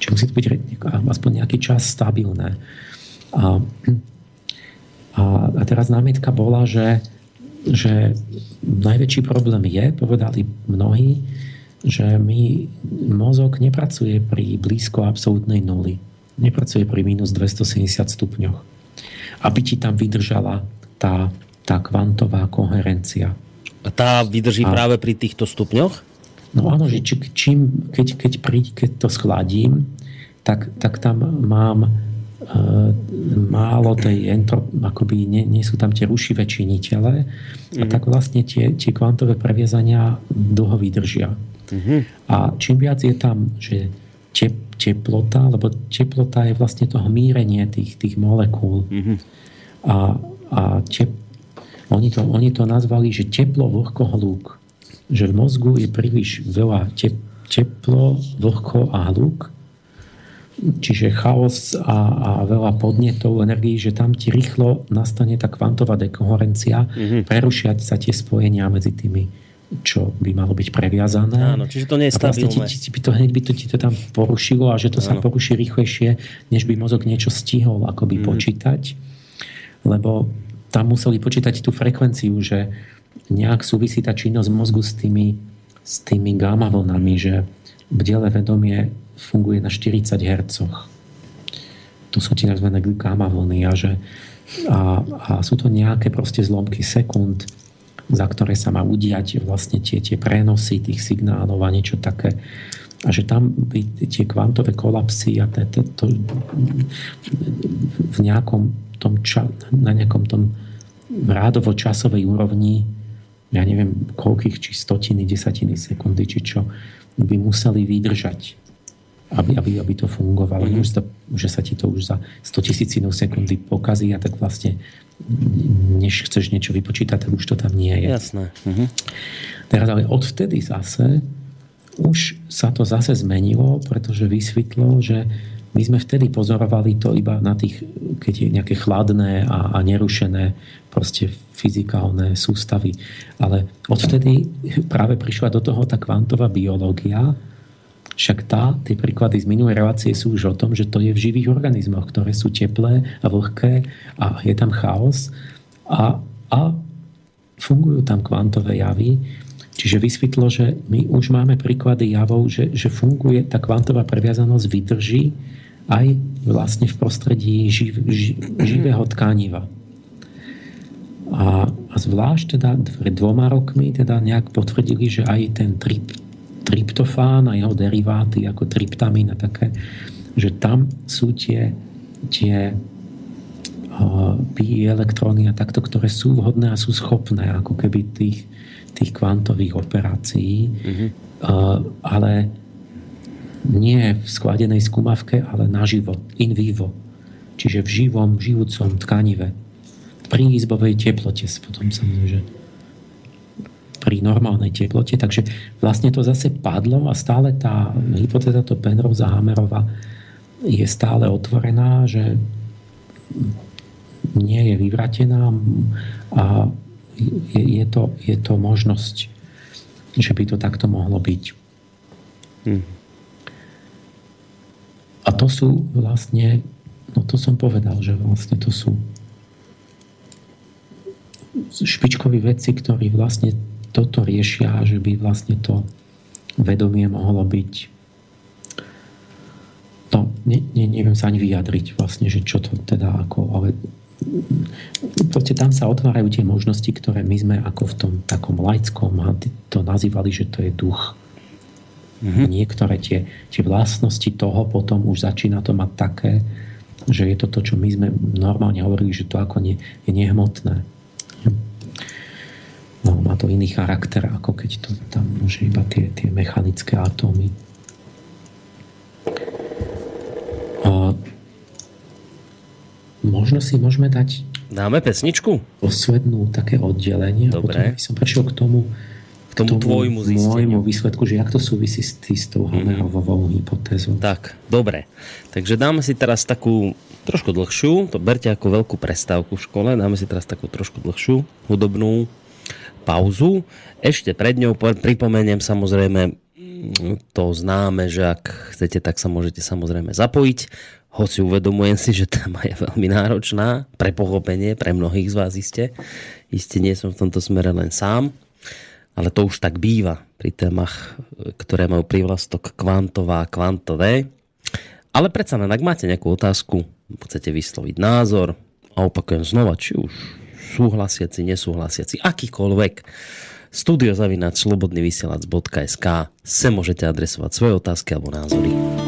Čiže musí to byť aspoň nejaký čas stabilné. A, a, a teraz námietka bola, že, že najväčší problém je, povedali mnohí, že my, mozog nepracuje pri blízko absolútnej nuly. Nepracuje pri minus 270 stupňoch. Aby ti tam vydržala tá, tá kvantová koherencia.
A tá vydrží a, práve pri týchto stupňoch?
No áno, že či, čím, keď, keď, keď, keď to schladím, tak, tak tam mám e, málo tej entrop, akoby nie, nie sú tam tie rušivé činitele mm. a mhm. tak vlastne tie, tie kvantové previazania dlho vydržia. Mm-hmm. A čím viac je tam, že tep, teplota, lebo teplota je vlastne to hmírenie tých, tých molekúl. Mm-hmm. A, a tep, oni, to, oni to nazvali, že teplo, vlhko, hluk. Že v mozgu je príliš veľa tep, teplo, vlhko a hluk, čiže chaos a, a veľa podnetov, energií, že tam ti rýchlo nastane tá kvantová dekoherencia, mm-hmm. prerušiať sa tie spojenia medzi tými čo by malo byť previazané.
Áno, čiže to nie je stabilné.
Vlastne ti, ti, by to, hneď by to ti to tam porušilo a že to Áno. sa poruší rýchlejšie, než by mozog niečo stihol akoby mm. počítať. Lebo tam museli počítať tú frekvenciu, že nejak súvisí tá činnosť mozgu s tými, s tými gamma vlnami, že bdele vedomie funguje na 40 Hz. To sú tie tzv. gamma vlny a, že, a, a sú to nejaké proste zlomky sekúnd, za ktoré sa má udiať vlastne tie, tie prenosy tých signálov a niečo také. A že tam by tie kvantové kolapsy a to, to, to, v nejakom tom ča, na nejakom tom rádovo časovej úrovni ja neviem koľkých, či stotiny, desatiny sekundy, či čo, by museli vydržať, aby, aby, aby to fungovalo. Mm-hmm. Už to, že sa ti to už za 100 tisícinov sekundy pokazí a tak vlastne než chceš niečo vypočítať, tak už to tam nie je.
Jasné. Mhm.
Teraz ale odvtedy zase už sa to zase zmenilo, pretože vysvetlo, že my sme vtedy pozorovali to iba na tých, keď je nejaké chladné a, a nerušené proste fyzikálne sústavy. Ale odvtedy práve prišla do toho tá kvantová biológia, však tá, tie príklady z minulej relácie sú už o tom, že to je v živých organizmoch, ktoré sú teplé a vlhké a je tam chaos a, a fungujú tam kvantové javy. Čiže vysvetlo, že my už máme príklady javov, že, že funguje, tá kvantová previazanosť vydrží aj vlastne v prostredí živ, ži, živého tkaniva. A, a zvlášť teda pred dvoma rokmi teda nejak potvrdili, že aj ten trip, tryptofán a jeho deriváty ako tryptamín a také, že tam sú tie, tie pi elektróny a takto, ktoré sú vhodné a sú schopné ako keby tých, tých kvantových operácií, mm-hmm. uh, ale nie v skladenej skúmavke, ale naživo, in vivo. Čiže v živom, živúcom tkanive. Pri izbovej teplote potom samozrejme pri normálnej teplote. Takže vlastne to zase padlo a stále tá hypotéza to Penrose a Hammerova je stále otvorená, že nie je vyvratená a je, je, to, je to možnosť, že by to takto mohlo byť. Hmm. A to sú vlastne, no to som povedal, že vlastne to sú špičkoví vedci, ktorí vlastne toto riešia, že by vlastne to vedomie mohlo byť no, ne, ne, neviem sa ani vyjadriť vlastne, že čo to teda ako, ale proste tam sa otvárajú tie možnosti, ktoré my sme ako v tom takom laickom to nazývali, že to je duch. Mm-hmm. Niektoré tie, tie vlastnosti toho potom už začína to mať také, že je to to, čo my sme normálne hovorili, že to ako nie, je nehmotné. No, má to iný charakter, ako keď to tam môže iba tie, tie mechanické atómy. A možno si môžeme dať
Dáme pesničku?
Poslednú také oddelenie.
Dobre.
A potom by som prešiel k tomu,
k tomu, k tomu tvojmu
zisteniu. výsledku, že jak to súvisí s, tý, s tou Hamerovou mm. hypotézou.
Tak, dobre. Takže dáme si teraz takú trošku dlhšiu, to berte ako veľkú prestávku v škole, dáme si teraz takú trošku dlhšiu hudobnú pauzu. Ešte pred ňou pripomeniem samozrejme to známe, že ak chcete, tak sa môžete samozrejme zapojiť. Hoci uvedomujem si, že téma je veľmi náročná pre pochopenie, pre mnohých z vás iste. Isté nie som v tomto smere len sám, ale to už tak býva pri témach, ktoré majú prívlastok kvantová a kvantové. Ale predsa len, ak máte nejakú otázku, chcete vysloviť názor, a opakujem znova, či už súhlasiaci, nesúhlasiaci, akýkoľvek. Studio zavinač slobodnyvysielac.sk Sem môžete adresovať svoje otázky alebo názory.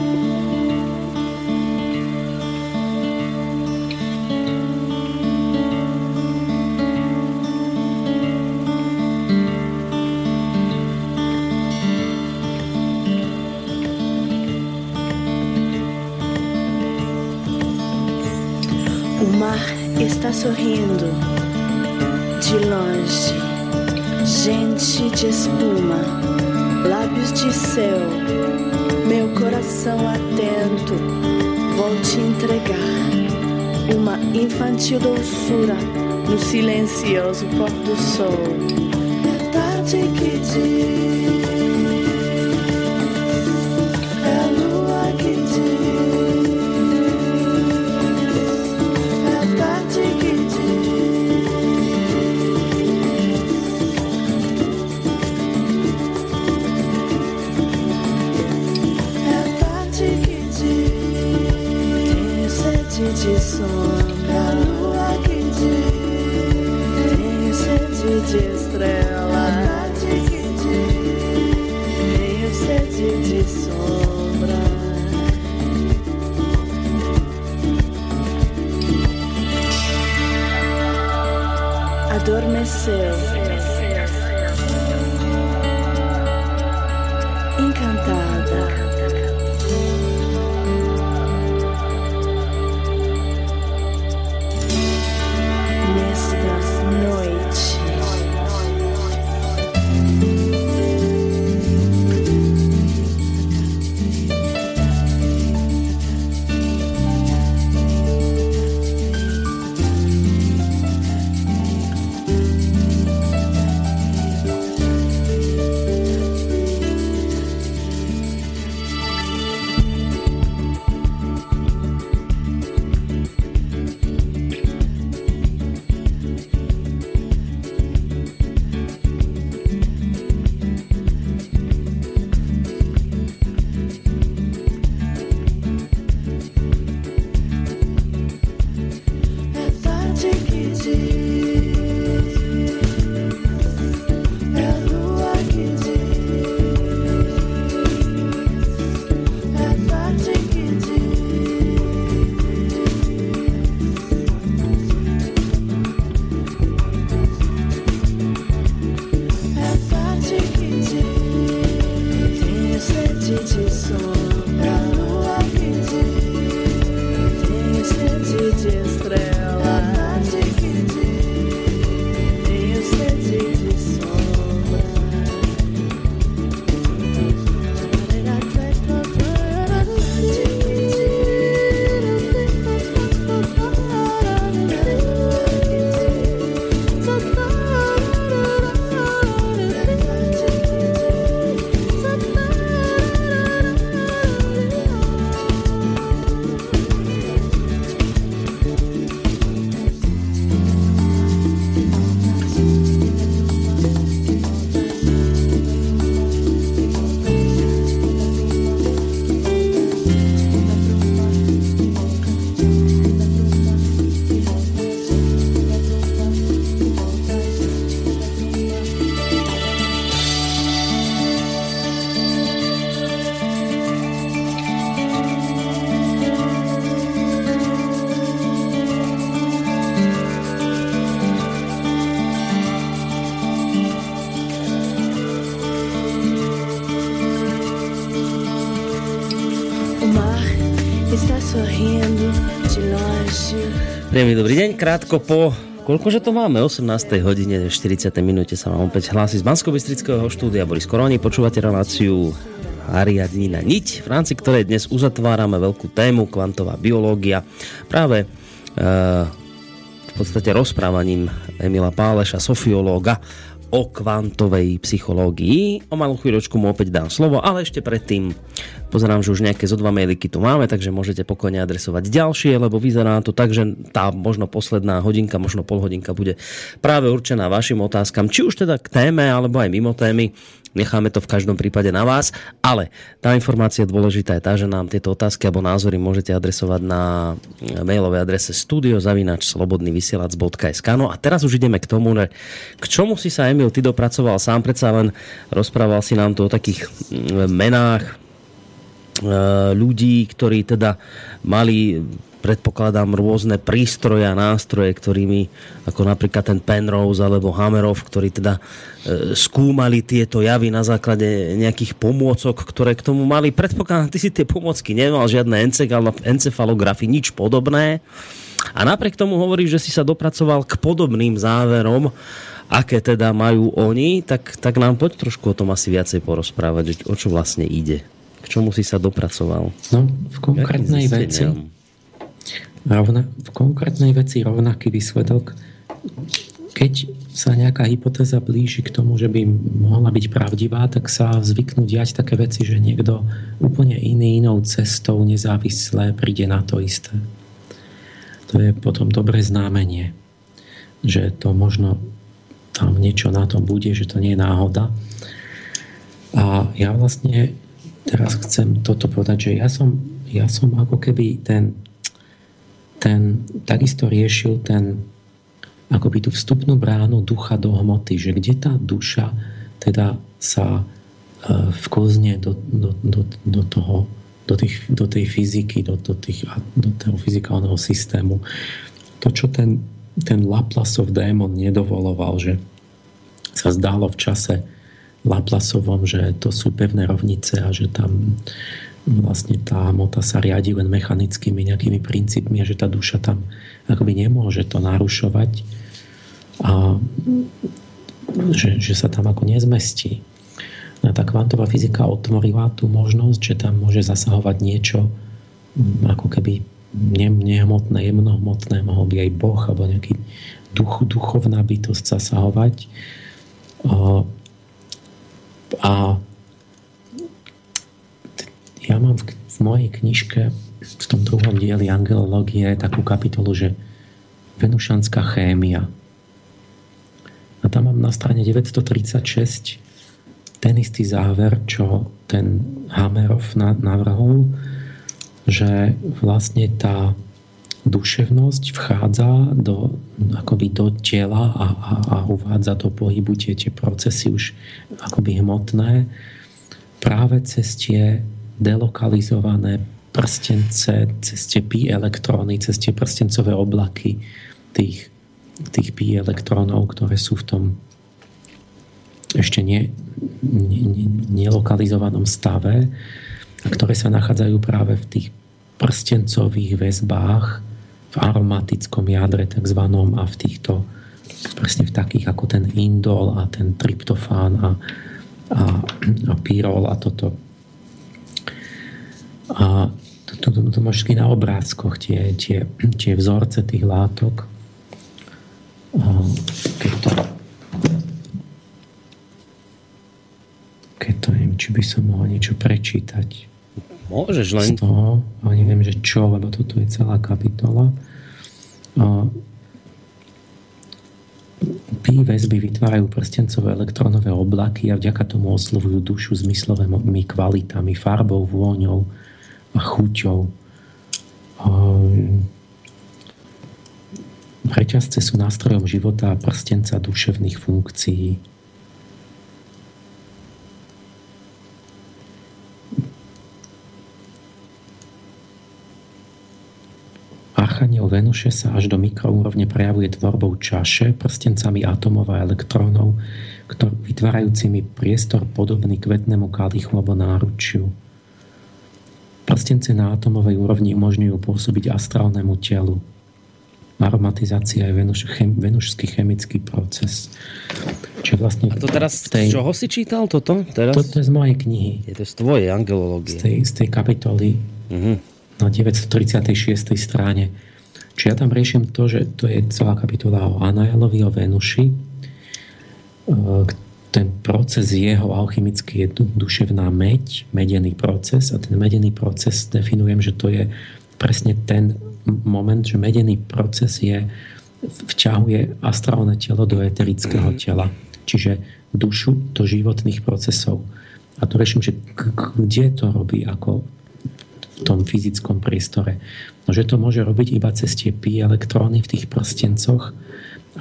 Príjemný dobrý deň, krátko po Koľkože to máme? 18. hodine, 40. minúte sa vám opäť hlási z bansko štúdia Boris Koroni. Počúvate reláciu Ariadnina niť, v rámci ktorej dnes uzatvárame veľkú tému kvantová biológia. Práve e, v podstate rozprávaním Emila Páleša, sofiológa, o kvantovej psychológii. O malú chvíľočku mu opäť dám slovo, ale ešte predtým pozerám, že už nejaké zo dva mailiky tu máme, takže môžete pokojne adresovať ďalšie, lebo vyzerá to tak, že tá možno posledná hodinka, možno pol hodinka bude práve určená vašim otázkam, či už teda k téme, alebo aj mimo témy. Necháme to v každom prípade na vás, ale tá informácia dôležitá je tá, že nám tieto otázky alebo názory môžete adresovať na mailovej adrese studiozavinačslobodnyvysielac.sk No a teraz už ideme k tomu, že k čomu si sa Emil ty dopracoval sám, predsa len rozprával si nám to o takých mm, menách e, ľudí, ktorí teda mali predpokladám rôzne prístroje a nástroje, ktorými, ako napríklad ten Penrose alebo Hammerov, ktorí teda e, skúmali tieto javy na základe nejakých pomôcok, ktoré k tomu mali. Predpokladám, ty si tie pomôcky nemal, žiadne encefalografy, nič podobné. A napriek tomu hovoríš, že si sa dopracoval k podobným záverom, aké teda majú oni, tak, tak nám poď trošku o tom asi viacej porozprávať, že o čo vlastne ide. K čomu si sa dopracoval?
No, v konkrétnej veci rovna, v konkrétnej veci rovnaký výsledok. Keď sa nejaká hypotéza blíži k tomu, že by mohla byť pravdivá, tak sa zvyknú diať také veci, že niekto úplne iný, inou cestou nezávisle príde na to isté. To je potom dobré znamenie, že to možno tam niečo na tom bude, že to nie je náhoda. A ja vlastne teraz chcem toto povedať, že ja som, ja som ako keby ten, ten takisto riešil ten akoby tú vstupnú bránu ducha do hmoty, že kde tá duša teda sa e, vkozne do, do, do, do toho do, tých, do tej fyziky, do, do, tých, do toho fyzikálneho systému. To, čo ten, ten Laplasov démon nedovoloval, že sa zdálo v čase Laplasovom, že to sú pevné rovnice a že tam vlastne tá hmota sa riadi len mechanickými nejakými princípmi a že tá duša tam akoby nemôže to narušovať a že, že sa tam ako nezmestí. No, tá kvantová fyzika otvorila tú možnosť, že tam môže zasahovať niečo mm, ako keby nehmotné, jemnohmotné, mohol by aj Boh alebo nejaký duch, duchovná bytosť zasahovať. A, a ja mám v, v mojej knižke v tom druhom dieli angelológie takú kapitolu, že Venušanská chémia. A tam mám na strane 936 ten istý záver, čo ten Hamerov navrhol, že vlastne tá duševnosť vchádza do, akoby do tela a, a, a uvádza do pohybu tie, tie procesy už akoby hmotné práve cez tie delokalizované prstence, cez tie pi elektróny, cez tie prstencové oblaky tých, tých pi elektrónov, ktoré sú v tom ešte nie, nie, nelokalizovanom stave a ktoré sa nachádzajú práve v tých prstencových väzbách v aromatickom jadre takzvanom a v týchto presne v takých ako ten indol a ten tryptofán a, a, a pyrol a toto a to, to, to, máš na obrázkoch tie, tie, tie vzorce tých látok keď to keď to neviem, či by som mohol niečo prečítať.
Môžeš len.
Z toho, ale neviem, že čo, lebo toto je celá kapitola. Pi väzby vytvárajú prstencové elektrónové oblaky a vďaka tomu oslovujú dušu zmyslovými kvalitami, farbou, vôňou a chuťou. Reťazce sú nástrojom života a prstenca duševných funkcií. Archaniel Venuše sa až do mikroúrovne prejavuje tvorbou čaše, prstencami atomov a elektrónov, vytvárajúcimi priestor podobný kvetnému kalichu alebo náručiu. Prstence na atomovej úrovni umožňujú pôsobiť astrálnemu telu. Aromatizácia je venuš, chem, venušský chemický proces.
Čiže vlastne a to teraz tej, z čoho si čítal toto? Teraz?
Toto je z mojej knihy.
Je to z tvojej angelológie.
Z tej, z tej kapitoly. Uh-huh na 936. strane. Čiže ja tam riešim to, že to je celá kapitola o Anaelovi, o Venuši. Ten proces jeho alchymický je duševná meď, medený proces a ten medený proces definujem, že to je presne ten moment, že medený proces je vťahuje astrálne telo do eterického tela. Čiže dušu do životných procesov. A to riešim, že kde to robí, ako v tom fyzickom priestore. No, že to môže robiť iba cez tie pi elektróny v tých prstencoch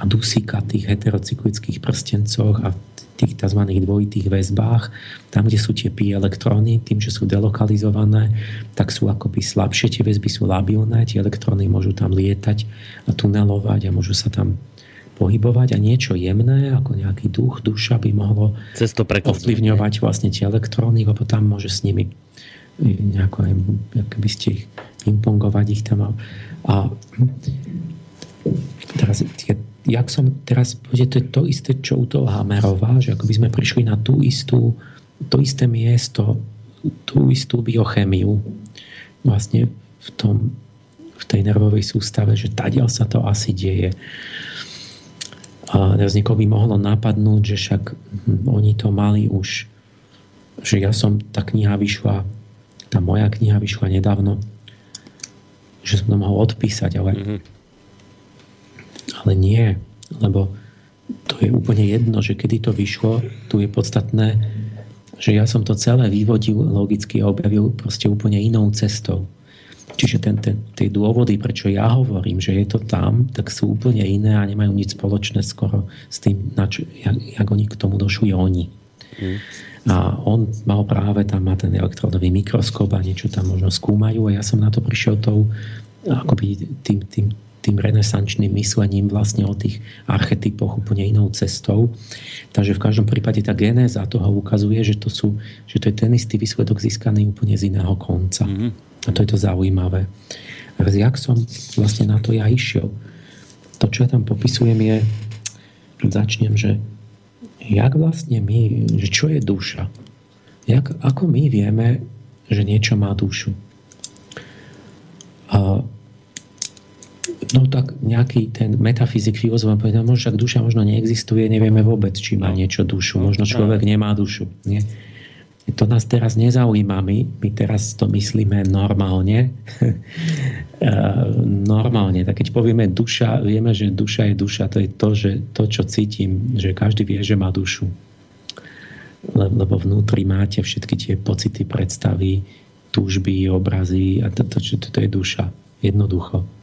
a dusíka tých heterocyklických prstencoch a tých tzv. dvojitých väzbách, tam, kde sú tie pi elektróny, tým, že sú delokalizované, tak sú akoby slabšie, tie väzby sú labilné, tie elektróny môžu tam lietať a tunelovať a môžu sa tam pohybovať a niečo jemné, ako nejaký duch, duša by mohlo
Cez to
ovplyvňovať vlastne tie elektróny, lebo tam môže s nimi nejako aj, by ste ich impongovať ich tam. A, a teraz, jak som teraz, to je to isté, čo u toho Hamerova, že ako by sme prišli na tú istú, to isté miesto, tú istú biochemiu vlastne v tom, v tej nervovej sústave, že tadiaľ sa to asi deje. A teraz niekoho by mohlo napadnúť, že však hm, oni to mali už, že ja som, tá kniha vyšla, tá moja kniha vyšla nedávno, že som to mohol odpísať, ale, mm-hmm. Ale nie, lebo to je úplne jedno, že kedy to vyšlo, tu je podstatné, že ja som to celé vyvodil logicky a objavil proste úplne inou cestou. Čiže ten, ten, tie dôvody, prečo ja hovorím, že je to tam, tak sú úplne iné a nemajú nič spoločné skoro s tým, na čo, jak, jak oni k tomu došli oni. Mm. A on mal práve tam má ten elektrónový mikroskop a niečo tam možno skúmajú a ja som na to prišiel tou, akoby tým, tým, tým renesančným myslením vlastne o tých archetypoch úplne inou cestou. Takže v každom prípade tá genéza toho ukazuje, že to, sú, že to je ten istý výsledok získaný úplne z iného konca. Mm-hmm. A to je to zaujímavé. Jak som vlastne na to ja išiel? To, čo ja tam popisujem je, začnem, že jak vlastne my, že čo je duša? Jak, ako my vieme, že niečo má dušu? A No tak nejaký ten metafyzik, filozof povedal, možno, že duša možno neexistuje, nevieme vôbec, či má no. niečo dušu. No, možno človek nemá dušu. Nie? To nás teraz nezaujíma, my, my teraz to myslíme normálne. normálne. Tak keď povieme duša, vieme, že duša je duša, to je to, že to, čo cítim, že každý vie, že má dušu. Lebo vnútri máte všetky tie pocity, predstavy, túžby, obrazy a to, to, to, to je duša. Jednoducho.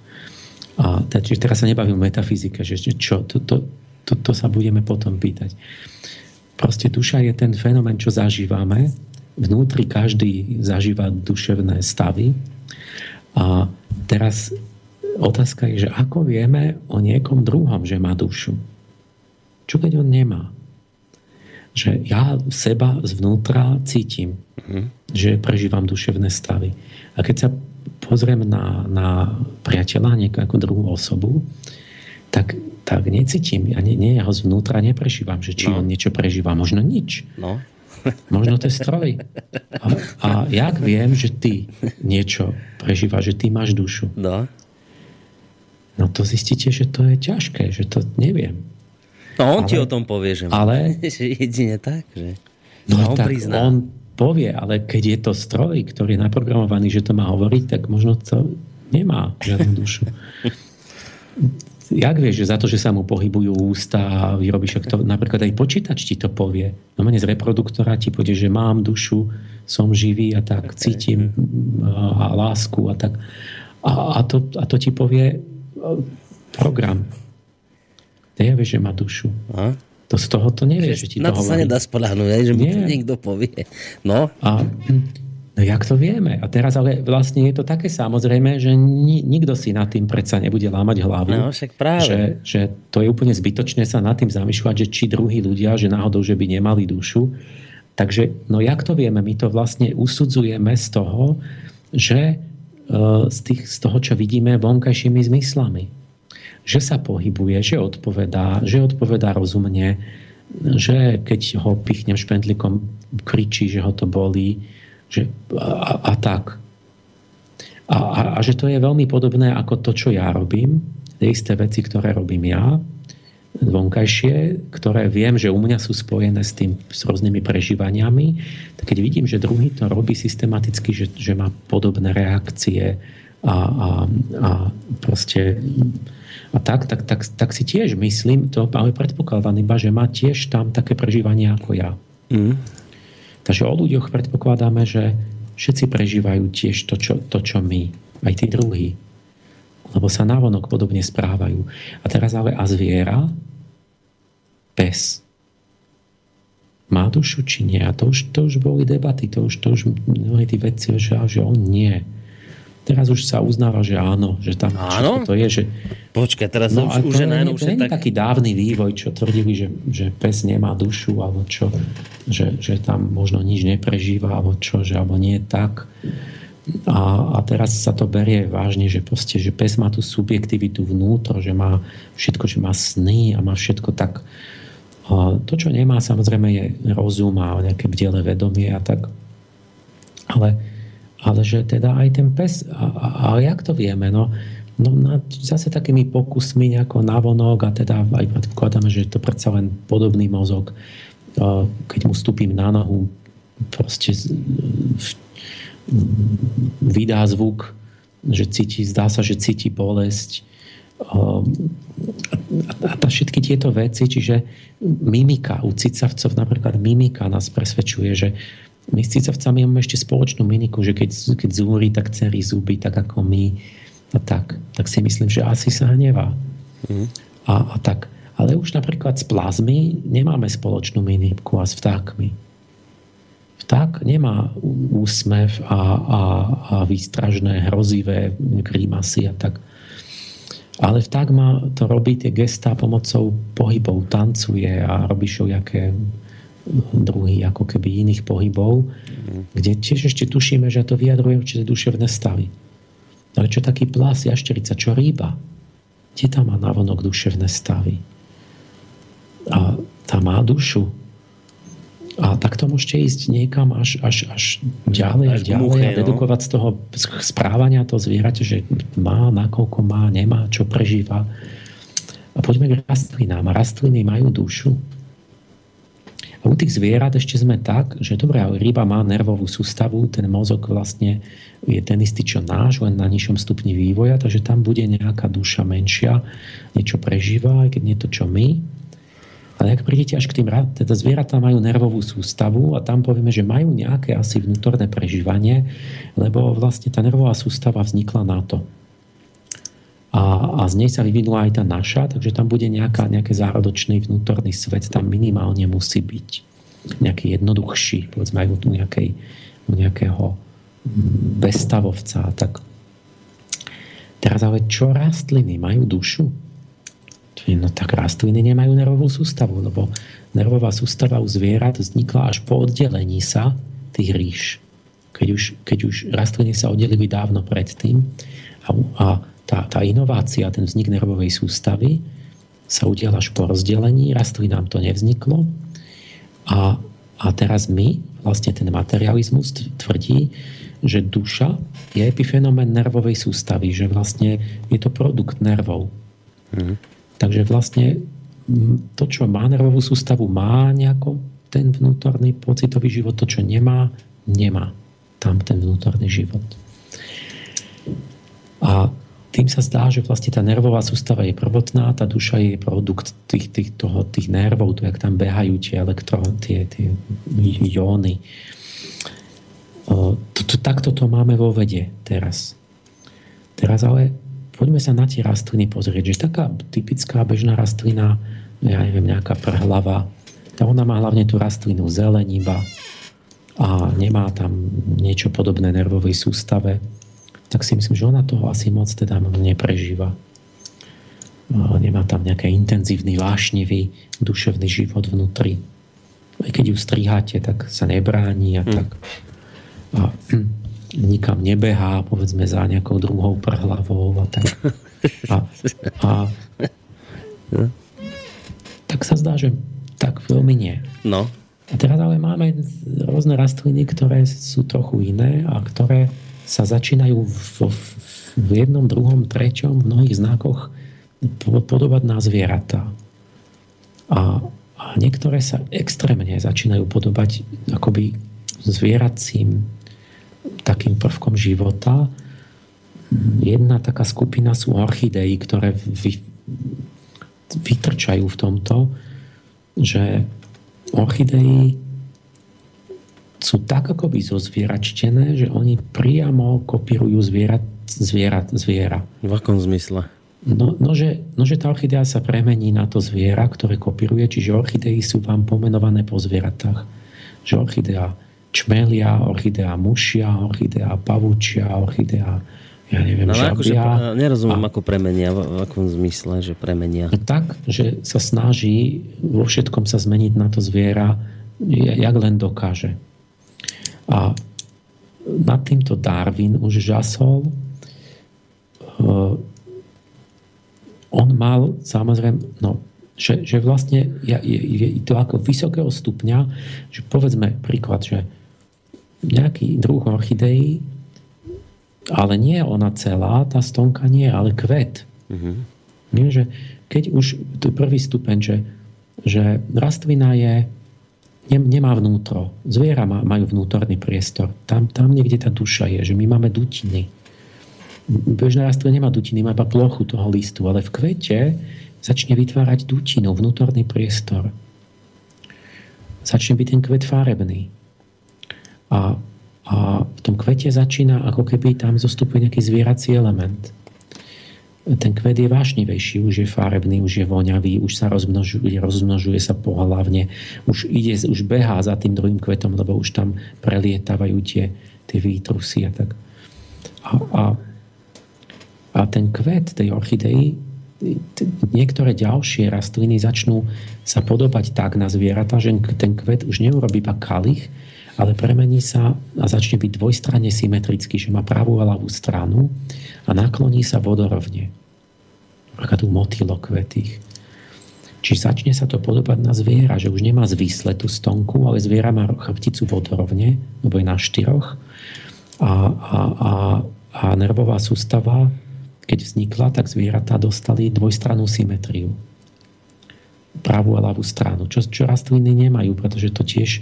A čiže teraz sa nebavím o metafyzike, že čo, to, to, to, to sa budeme potom pýtať. Proste duša je ten fenomén, čo zažívame. Vnútri každý zažíva duševné stavy. A teraz otázka je, že ako vieme o niekom druhom, že má dušu? Čo keď on nemá? Že ja seba zvnútra cítim, mm-hmm. že prežívam duševné stavy. A keď sa pozriem na, na priateľa, nejakú druhú osobu, tak, tak necítim, ja nie, nie, ja ho zvnútra neprežívam, že či no. on niečo prežíva, možno nič. No. Možno to je stroj. A, a jak viem, že ty niečo prežívaš, že ty máš dušu? No. No to zistíte, že to je ťažké, že to neviem.
No on ale, ti o tom povie, že,
ale,
že jedine tak, že
no, on tak prizná. on povie, ale keď je to stroj, ktorý je naprogramovaný, že to má hovoriť, tak možno to nemá žiadnu dušu. Jak vieš, že za to, že sa mu pohybujú ústa a vyrobíš, to, napríklad aj počítač ti to povie. No z reproduktora ti povie, že mám dušu, som živý a tak cítim a, a lásku a tak. A, a, to, a to ti povie program. Ja vieš, že má dušu. A? To z toho to nevie, že ti
Na
to,
to sa nedá spolahnúť, že mu to niekto povie. No.
A, no jak to vieme? A teraz ale vlastne je to také samozrejme, že ni, nikto si nad tým predsa nebude lámať hlavu.
No, však práve.
Že, že to je úplne zbytočné sa nad tým zamýšľať, že či druhí ľudia, že náhodou, že by nemali dušu. Takže, no jak to vieme? My to vlastne usudzujeme z toho, že e, z, tých, z toho, čo vidíme vonkajšími zmyslami že sa pohybuje, že odpovedá, že odpovedá rozumne, že keď ho pichnem špendlikom, kričí, že ho to bolí, že a, a tak. A, a, a že to je veľmi podobné ako to, čo ja robím, tie isté veci, ktoré robím ja, vonkajšie, ktoré viem, že u mňa sú spojené s tým, s rôznymi prežívaniami, tak keď vidím, že druhý to robí systematicky, že, že má podobné reakcie a, a, a proste a tak, tak, tak, tak si tiež myslím, to máme predpokladám iba, že má tiež tam také prežívanie ako ja. Mm. Takže o ľuďoch predpokladáme, že všetci prežívajú tiež to čo, to, čo my. Aj tí druhí. Lebo sa navonok podobne správajú. A teraz ale a zviera, pes, má dušu či nie? A to už, to už boli debaty, to už, to už mnohé tí veci, že, že on nie. Teraz už sa uznáva, že áno, že tam áno? to je, že...
Počkaj, teraz no, už, už je najnovšie
tak... taký dávny vývoj, čo tvrdili, že, že pes nemá dušu, alebo čo, že, že tam možno nič neprežíva, alebo čo, že alebo nie tak. A, a teraz sa to berie vážne, že proste, že pes má tú subjektivitu vnútro, že má všetko, že má sny a má všetko tak... A to, čo nemá, samozrejme je rozum a nejaké bdele vedomie a tak. Ale ale že teda aj ten pes, a, a, a jak to vieme? No, No na, zase takými pokusmi nejako navonok a teda aj predpokladáme, že je to predsa len podobný mozog. Keď mu stúpim na nohu, proste vydá zvuk, že cíti, zdá sa, že cíti bolesť. A tá všetky tieto veci, čiže mimika, u cicavcov napríklad mimika nás presvedčuje, že my s cicavcami máme ešte spoločnú mimiku, že keď, keď zúri, tak cerí zuby, tak ako my a tak, tak si myslím, že asi sa hnevá. Mm. A, a tak. Ale už napríklad s plazmy nemáme spoločnú minipku a s vtákmi. Vták nemá úsmev a, a, a výstražné, hrozivé grimasy a tak. Ale vták má to robí tie gestá pomocou pohybov, tancuje a robí všelijaké druhy ako keby iných pohybov, kde tiež ešte tušíme, že to vyjadruje určite duševné stavy. Ale čo taký plás, jašterica, čo rýba? Kde tam má navonok duševné stavy? A tá má dušu. A takto môžete ísť niekam až, až, až ďalej až ďalej muche, a no. dedukovať z toho správania toho zvieraťa, že má, nakoľko má, nemá, čo prežíva. A poďme k rastlinám. Rastliny majú dušu. A u tých zvierat ešte sme tak, že dobré, ryba má nervovú sústavu, ten mozog vlastne je ten istý, čo náš, len na nižšom stupni vývoja, takže tam bude nejaká duša menšia, niečo prežíva, aj keď nie to, čo my. Ale ak prídete až k tým, teda zvieratá majú nervovú sústavu a tam povieme, že majú nejaké asi vnútorné prežívanie, lebo vlastne tá nervová sústava vznikla na to a, a z nej sa vyvinula aj tá naša, takže tam bude nejaká, nejaký zárodočný vnútorný svet, tam minimálne musí byť nejaký jednoduchší, povedzme aj u, nejakej, u nejakého bestavovca. Tak. Teraz ale čo rastliny? Majú dušu? No tak rastliny nemajú nervovú sústavu, lebo nervová sústava u zvierat vznikla až po oddelení sa tých ríš. Keď už, keď už rastliny sa oddelili dávno predtým a, a tá, tá inovácia, ten vznik nervovej sústavy sa udial až po rozdelení, rastlinám to nevzniklo a, a teraz my, vlastne ten materializmus tvrdí, že duša je epifenomén nervovej sústavy, že vlastne je to produkt nervov. Mm. Takže vlastne to, čo má nervovú sústavu, má nejako ten vnútorný pocitový život, to, čo nemá, nemá tam ten vnútorný život. A tým sa zdá, že vlastne tá nervová sústava je prvotná, tá duša je produkt tých, tých, toho, tých nervov, to, jak tam behajú tie elektrón, tie, tie jóny. To, to, takto to máme vo vede teraz. Teraz ale poďme sa na tie rastliny pozrieť, že taká typická bežná rastlina, ja neviem, nejaká prhlava, tá ona má hlavne tú rastlinu zeleniba a nemá tam niečo podobné nervovej sústave tak si myslím, že ona toho asi moc teda neprežíva. Nemá tam nejaký intenzívny, vášnivý duševný život vnútri. Aj keď ju striháte, tak sa nebráni a hmm. tak. A hm, nikam nebehá, povedzme, za nejakou druhou prhlavou a tak. A, a tak sa zdá, že tak veľmi nie.
No.
A teraz ale máme rôzne rastliny, ktoré sú trochu iné a ktoré sa začínajú v, v jednom, druhom, treťom, v mnohých znakoch podobať na zvieratá. A, a niektoré sa extrémne začínajú podobať akoby zvieracím takým prvkom života. Jedna taká skupina sú orchidei, ktoré vy, vytrčajú v tomto, že orchidei sú tak akoby zozvieračtené, že oni priamo kopírujú zvierat, zvierat, zviera.
V akom zmysle?
No, no, že, no, že tá orchidea sa premení na to zviera, ktoré kopíruje, čiže orchidei sú vám pomenované po zvieratách. Že orchidea čmelia, orchidea mušia, orchidea pavučia, orchidea ja neviem, no, akože,
nerozumiem, a, ako premenia, v akom zmysle, že premenia.
No tak, že sa snaží vo všetkom sa zmeniť na to zviera, jak len dokáže. A nad týmto Darwin už žasol. Eh, on mal samozrejme, no, že, že vlastne je, je, je to ako vysokého stupňa, že povedzme príklad, že nejaký druh orchideí ale nie ona celá, tá stonka nie, ale kvet. Mm-hmm. Nie, že keď už, to je prvý stupeň, že, že rastlina je, nemá vnútro. Zviera majú vnútorný priestor. Tam, tam niekde tá duša je, že my máme dutiny. Bežná rastlina nemá dutiny, má iba plochu toho listu, ale v kvete začne vytvárať dutinu, vnútorný priestor. Začne byť ten kvet farebný. A, a v tom kvete začína, ako keby tam zostupuje nejaký zvierací element ten kvet je vášnivejší, už je farebný, už je voňavý, už sa rozmnožuje, rozmnožuje sa pohlavne, už ide, už behá za tým druhým kvetom, lebo už tam prelietávajú tie, tie výtrusy a tak. A, a, a ten kvet tej orchidei, niektoré ďalšie rastliny začnú sa podobať tak na zvieratá, že ten kvet už neurobí iba kalich, ale premení sa a začne byť dvojstranne symetrický, že má pravú a ľavú stranu a nakloní sa vodorovne. Napríklad u motýlok kvetých. Čiže začne sa to podobať na zviera, že už nemá zvisle tú stonku, ale zviera má chrbticu vodorovne, lebo je na štyroch a, a, a, a nervová sústava, keď vznikla, tak zvieratá dostali dvojstrannú symetriu pravú a ľavú stranu, čo, čo rastliny nemajú, pretože to tiež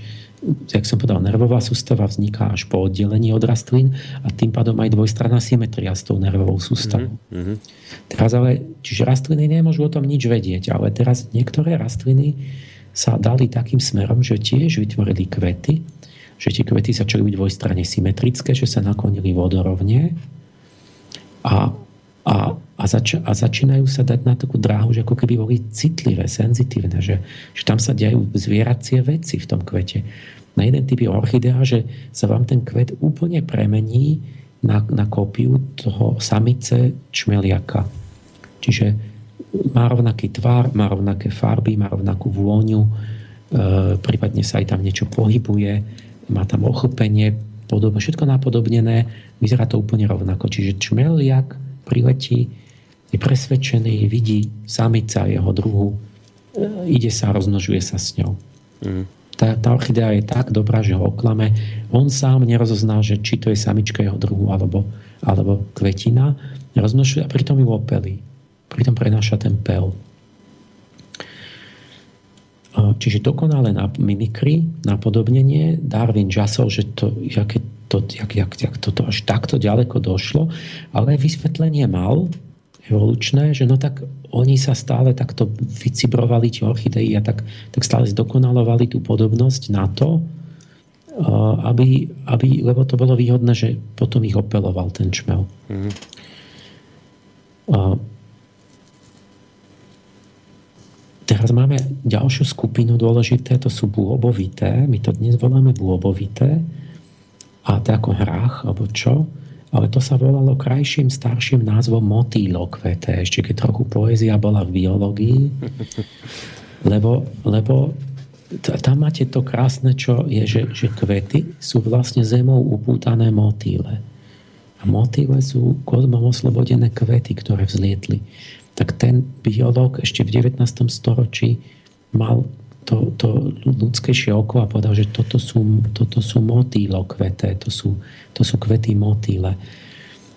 jak som povedal, nervová sústava vzniká až po oddelení od rastlín a tým pádom aj dvojstranná symetria s tou nervovou sústavou. Mm-hmm. Teraz ale, čiže rastliny nemôžu o tom nič vedieť, ale teraz niektoré rastliny sa dali takým smerom, že tiež vytvorili kvety, že tie kvety začali byť dvojstranne symetrické, že sa naklonili vodorovne a, a, a, zač- a začínajú sa dať na takú dráhu, že ako keby boli citlivé, senzitívne, že, že tam sa dejú zvieracie veci v tom kvete na jeden typ je orchidea, že sa vám ten kvet úplne premení na, na kópiu toho samice čmeliaka. Čiže má rovnaký tvar, má rovnaké farby, má rovnakú vôňu, e, prípadne sa aj tam niečo pohybuje, má tam ochlpenie, podobne, všetko napodobnené, vyzerá to úplne rovnako. Čiže čmeliak priletí, je presvedčený, vidí samica jeho druhu, e, ide sa, rozmnožuje sa s ňou. Mm tá, tá orchidea je tak dobrá, že ho oklame. On sám nerozozná, že či to je samička jeho druhu alebo, alebo kvetina. Roznošuje a pritom ju opelí. Pritom prenáša ten pel. Čiže dokonale na mimikry, napodobnenie, Darwin žasol, že to, jaké to, jak, jak, jak toto až takto ďaleko došlo, ale vysvetlenie mal, evolučné, že no tak oni sa stále takto vycibrovali tie orchidei a tak, tak stále zdokonalovali tú podobnosť na to, aby, aby, lebo to bolo výhodné, že potom ich opeloval ten čmel. Mm-hmm. Teraz máme ďalšiu skupinu dôležité, to sú bôbovité. My to dnes voláme bôbovité. A to ako hrách, alebo čo ale to sa volalo krajším, starším názvom motýlokvete, ešte keď trochu poézia bola v biológii, lebo, lebo tam máte to krásne, čo je, že, že kvety sú vlastne zemou upútané motýle. A motýle sú kozmom oslobodené kvety, ktoré vzlietli. Tak ten biológ ešte v 19. storočí mal to, to ľudskejšie oko a povedal, že toto sú, toto sú motýlokveté, to sú, to sú kvety motýle.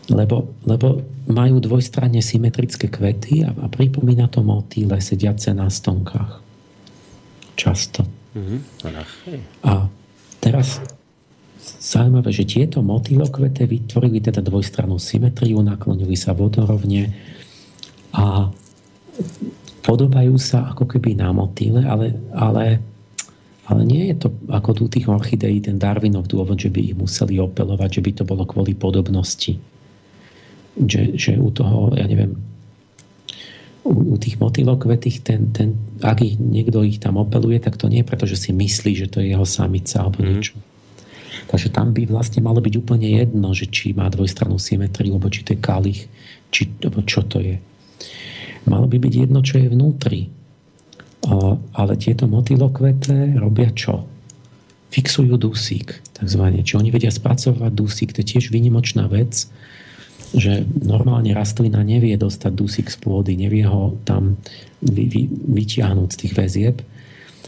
Lebo, lebo majú dvojstranne symetrické kvety a, a pripomína to motýle sediace na stonkách. Často. Mm-hmm. A teraz zaujímavé, že tieto motýlokvete vytvorili teda dvojstrannú symetriu, naklonili sa vodorovne a podobajú sa ako keby na motýle, ale, ale, ale nie je to ako tu tých orchideí ten Darwinov dôvod, že by ich museli opelovať, že by to bolo kvôli podobnosti. Že, že u toho, ja neviem, u, u tých motýlok vetých, ten, ten, ak ich, niekto ich tam opeluje, tak to nie je preto, že si myslí, že to je jeho samica alebo mm. niečo. Takže tam by vlastne malo byť úplne jedno, že či má dvojstrannú symetriu, alebo či to je kalich, či, čo to je. Malo by byť jedno, čo je vnútri. Ale tieto motylokvete robia čo? Fixujú dusík, takzvané. Či oni vedia spracovať dusík, to je tiež výnimočná vec, že normálne rastlina nevie dostať dusík z pôdy, nevie ho tam vy, vy, vytiahnuť z tých väzieb,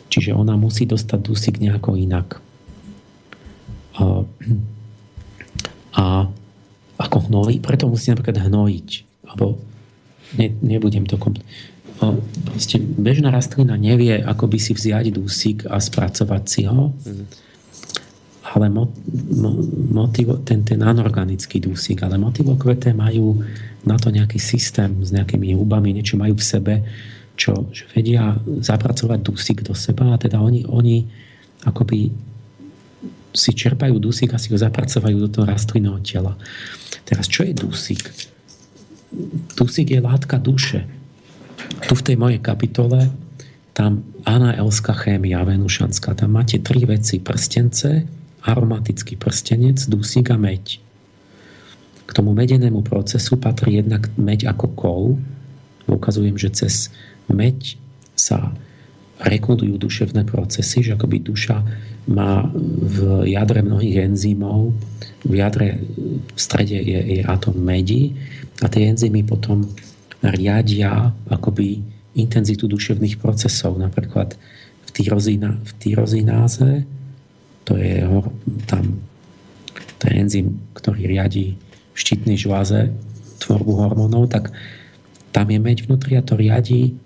čiže ona musí dostať dusík nejako inak. A, a ako hnojí, preto musí napríklad hnojiť. Alebo ne, nebudem to kompl- proste bežná rastlina nevie, ako by si vziať dusík a spracovať si ho, ale mo, mo, motivo, ten, ten anorganický dusík, ale motivokveté majú na to nejaký systém s nejakými hubami, niečo majú v sebe, čo že vedia zapracovať dusík do seba a teda oni, oni akoby si čerpajú dusík a si ho zapracovajú do toho rastlinného tela. Teraz, čo je dusík? Dusík je látka duše tu v tej mojej kapitole tam anaelská chémia venušanská. Tam máte tri veci. Prstence, aromatický prstenec, dusík a meď. K tomu medenému procesu patrí jednak meď ako kol. Ukazujem, že cez meď sa rekodujú duševné procesy, že akoby duša má v jadre mnohých enzymov, v jadre v strede je, je atom medi a tie enzymy potom riadia akoby intenzitu duševných procesov. Napríklad v, tyrozina, v tyrozináze, to je tam ten enzym, ktorý riadi v štítnej žláze tvorbu hormónov, tak tam je meď vnútri a to riadi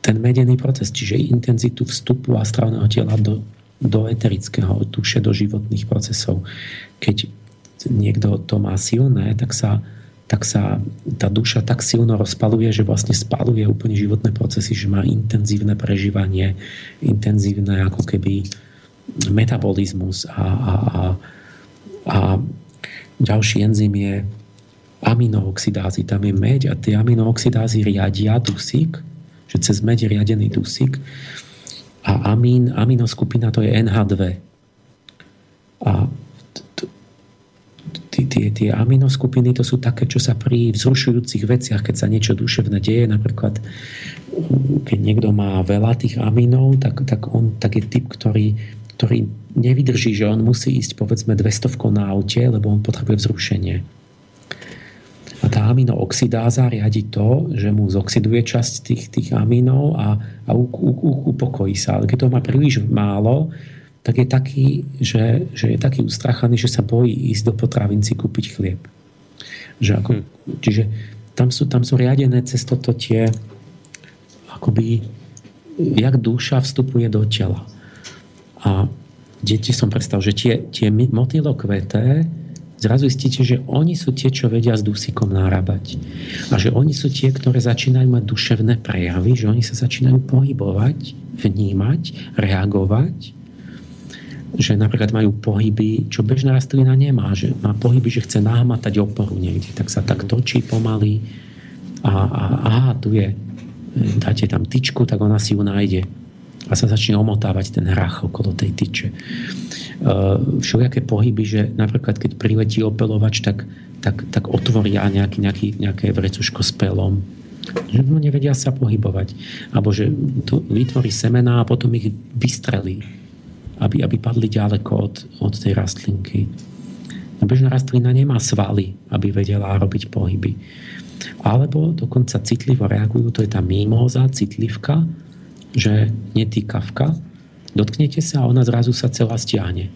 ten medený proces, čiže intenzitu vstupu astrálneho tela do, do eterického, duše, do životných procesov. Keď niekto to má silné, tak sa tak sa tá duša tak silno rozpaluje, že vlastne spaluje úplne životné procesy, že má intenzívne prežívanie, intenzívne ako keby metabolizmus a, a, a, a ďalší enzym je aminooxidázy. Tam je meď a tie aminooxidázy riadia dusík, že cez meď riadený dusík a amín, aminoskupina to je NH2. A tie, tie aminoskupiny to sú také, čo sa pri vzrušujúcich veciach, keď sa niečo duševné deje, napríklad keď niekto má veľa tých aminov, tak, tak on tak je typ, ktorý, ktorý nevydrží, že on musí ísť povedzme 200 na aute, lebo on potrebuje vzrušenie. A tá aminooxidáza riadi to, že mu zoxiduje časť tých, tých aminov a, a u, u, u, upokojí sa. Ale keď to má príliš málo, tak je taký, že, že je taký ustrachaný, že sa bojí ísť do potravín si kúpiť chlieb. Že ako, hmm. Čiže tam sú, tam sú riadené cez toto tie akoby jak duša vstupuje do tela. A deti som predstav, že tie, tie motylokveté zrazu zistíte, že oni sú tie, čo vedia s dusíkom nárábať. A že oni sú tie, ktoré začínajú mať duševné prejavy, že oni sa začínajú pohybovať, vnímať, reagovať že napríklad majú pohyby, čo bežná rastlina nemá, že má pohyby, že chce nahmatať oporu niekde, tak sa tak točí pomaly a, a aha, tu je, dáte tam tyčku, tak ona si ju nájde a sa začne omotávať ten hrach okolo tej tyče. E, všelijaké pohyby, že napríklad keď priletí opelovač, tak, tak, tak otvoria nejaký, nejaký, nejaké vrecuško s pelom, že no, nevedia sa pohybovať. Alebo že to vytvorí semená a potom ich vystrelí aby, aby padli ďaleko od, od tej rastlinky. Bežná rastlina nemá svaly, aby vedela robiť pohyby. Alebo dokonca citlivo reagujú, to je tá mimóza, citlivka, že netýkavka. Dotknete sa a ona zrazu sa celá stiahne.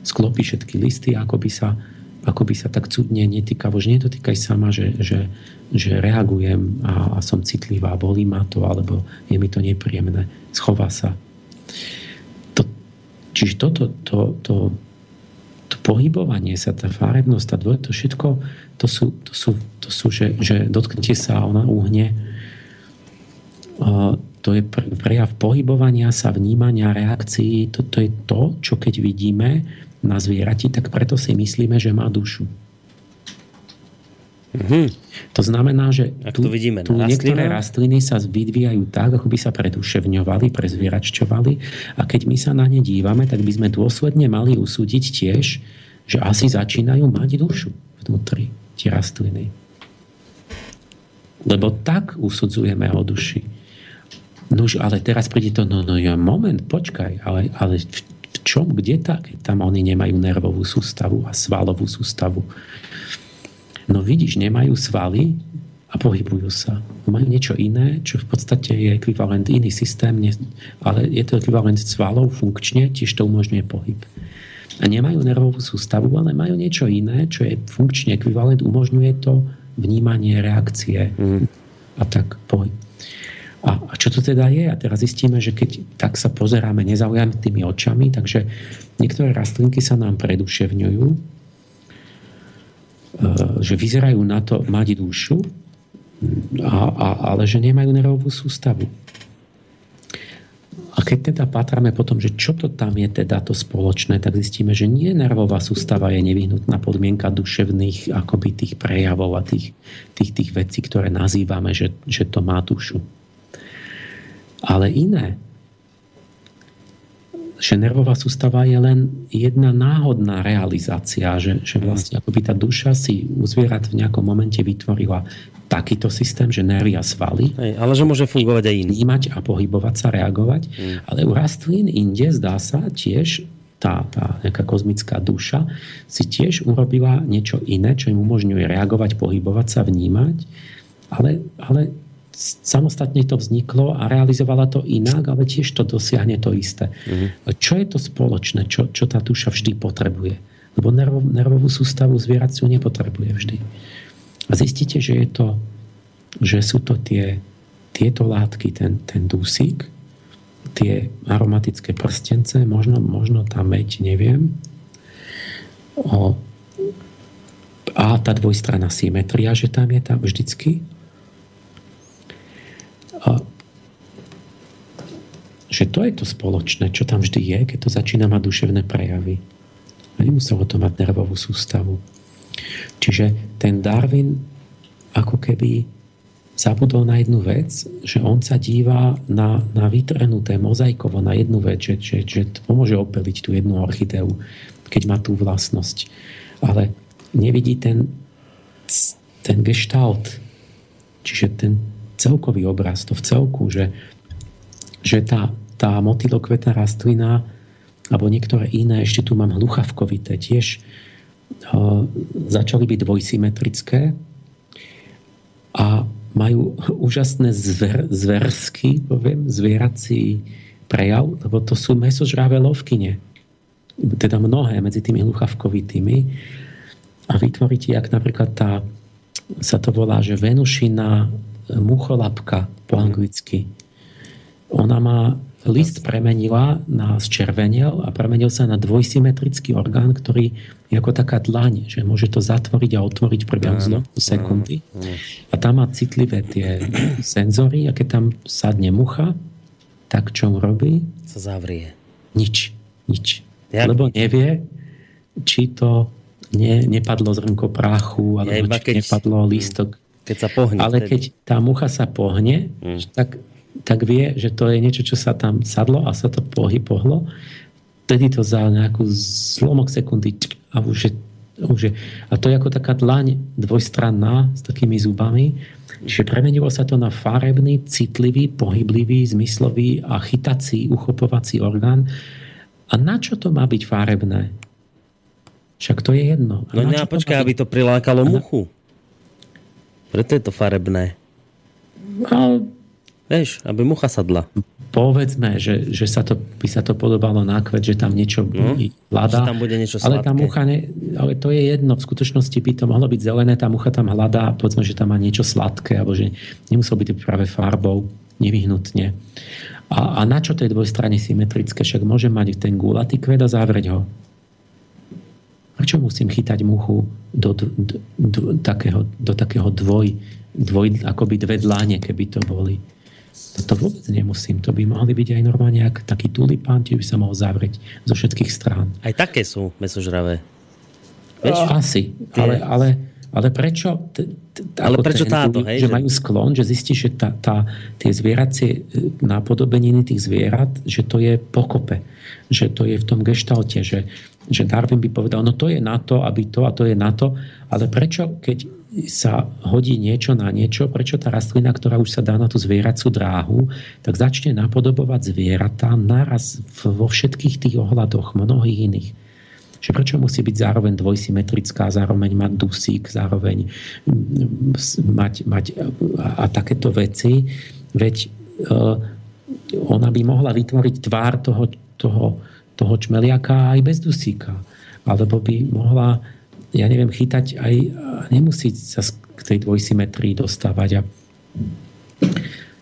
Sklopí všetky listy, ako by sa, ako by sa tak cudne netýkavo, že nedotýkaj sama, že, že, že reagujem a, a som citlivá, bolí ma to, alebo je mi to nepríjemné. Schová sa. Čiže toto, to, to, to pohybovanie sa, tá farebnosť, tá dvoj, to všetko, to sú, to sú, to sú že, že dotknete sa ona uhne. To je prejav pohybovania sa, vnímania, reakcií. Toto je to, čo keď vidíme na zvierati, tak preto si myslíme, že má dušu. Mm-hmm. To znamená, že tu, to vidíme tu niektoré rastliny sa vyvíjajú tak, ako by sa preduševňovali, prezvieračťovali a keď my sa na ne dívame, tak by sme dôsledne mali usúdiť tiež, že asi začínajú mať dušu vnútri tie rastliny. Lebo tak usudzujeme o duši. Nož, ale teraz príde to, no, no ja, moment, počkaj, ale, ale v, v čom, kde tak? Tam oni nemajú nervovú sústavu a svalovú sústavu No vidíš, nemajú svaly a pohybujú sa. Majú niečo iné, čo v podstate je ekvivalent iný systém, ale je to ekvivalent svalov funkčne, tiež to umožňuje pohyb. a nemajú nervovú sústavu, ale majú niečo iné, čo je funkčne ekvivalent, umožňuje to vnímanie, reakcie mm. a tak pohyb. A, a čo to teda je? A teraz zistíme, že keď tak sa pozeráme nezaujatými očami, takže niektoré rastlinky sa nám preduševňujú, že vyzerajú na to mať dušu, a, a, ale že nemajú nervovú sústavu. A keď teda patrame potom, že čo to tam je teda to spoločné, tak zistíme, že nie nervová sústava je nevyhnutná podmienka duševných akoby tých prejavov a tých, tých, tých vecí, ktoré nazývame, že, že to má dušu. Ale iné, že nervová sústava je len jedna náhodná realizácia, že, že vlastne akoby tá duša si u zvierat v nejakom momente vytvorila takýto systém, že nervy a svaly.
Hej, ale že môže fungovať aj iný.
Vnímať a pohybovať sa, reagovať. Mm. Ale u rastlín inde zdá sa tiež tá, tá nejaká kozmická duša si tiež urobila niečo iné, čo im umožňuje reagovať, pohybovať sa, vnímať. Ale, ale samostatne to vzniklo a realizovala to inak, ale tiež to dosiahne to isté. Mm. Čo je to spoločné? Čo, čo tá duša vždy potrebuje? Lebo nervov, nervovú sústavu zvieraciu nepotrebuje vždy. A zistíte, že, je to, že sú to tie, tieto látky, ten, ten dusík, tie aromatické prstence, možno, možno tá meď, neviem. O, a tá dvojstranná symetria, že tam je tam vždycky. Že to je to spoločné, čo tam vždy je, keď to začína mať duševné prejavy. A nemuselo to mať nervovú sústavu. Čiže ten Darwin ako keby zabudol na jednu vec, že on sa díva na, na vytrenuté mozaikovo na jednu vec, že, že, že pomôže opeliť tú jednu orchideu, keď má tú vlastnosť. Ale nevidí ten, ten gestalt, čiže ten celkový obraz, to v celku, že, že tá, tá motylokvetná rastlina alebo niektoré iné, ešte tu mám hluchavkovité, tiež začali byť dvojsymetrické a majú úžasné zver, zversky, poviem, zvierací prejav, lebo to sú mesožráve lovkyne. Teda mnohé medzi tými hluchavkovitými. A vytvoríte, jak napríklad tá, sa to volá, že Venušina mucholapka po anglicky. Ona má list premenila na zčervenel a premenil sa na dvojsymetrický orgán, ktorý je ako taká dlaň, že môže to zatvoriť a otvoriť v priebehu sekundy. A tam má citlivé tie senzory a keď tam sadne mucha, tak čo robí?
Sa zavrie.
Nič. Nič. Jak Lebo nevie, či to ne, nepadlo zrnko prachu, alebo ja, či keď, nepadlo lístok.
Keď sa pohne.
Ale keď tá mucha sa pohne, mm. tak tak vie, že to je niečo, čo sa tam sadlo a sa to pohy pohlo. Vtedy to za nejakú zlomok sekundy a už je, už je, a to je ako taká dlaň dvojstranná s takými zubami. Čiže premenilo sa to na farebný, citlivý, pohyblivý, zmyslový a chytací, uchopovací orgán. A na čo to má byť farebné? Však to je jedno.
A no ne, počkaj, aby to prilákalo muchu. Preto je to farebné.
No,
Vieš, aby mucha sadla.
Povedzme, že, že sa to, by sa to podobalo na kvet, že tam niečo no, hľadá.
tam bude niečo
ale tá mucha, ne, ale to je jedno. V skutočnosti by to mohlo byť zelené, tá mucha tam hľadá, povedzme, že tam má niečo sladké, alebo že nemuselo byť práve farbou, nevyhnutne. A, a na čo to je dvojstranne symetrické? Však môže mať ten gulatý kvet a zavrieť ho. Prečo musím chytať muchu do, do, do, takého, do takého dvoj, dvoj, akoby dve dláne, keby to boli? To vôbec nemusím. To by mohli byť aj normálne ak taký tulipán, by sa mohol zavrieť zo všetkých strán.
Aj také sú mesožravé.
Vieš? Asi. Ale, ale, ale prečo? T,
t, ale prečo ten, táto?
Hej, že, že majú sklon, že zistí, že tá, tá, tie zvieracie e, nápodobeniny tých zvierat, že to je pokope. Že to je v tom geštalte. Že, že Darwin by povedal, no to je na to, aby to a to je na to. Ale prečo, keď sa hodí niečo na niečo, prečo tá rastlina, ktorá už sa dá na tú zvieracú dráhu, tak začne napodobovať zvieratá naraz vo všetkých tých ohľadoch, mnohých iných. Že prečo musí byť zároveň dvojsymetrická, zároveň mať dusík, zároveň mať, mať a, a takéto veci. Veď uh, ona by mohla vytvoriť tvár toho, toho, toho čmeliaka aj bez dusíka. Alebo by mohla, ja neviem, chytať aj, nemusí sa k tej dvojsymetrii dostávať. A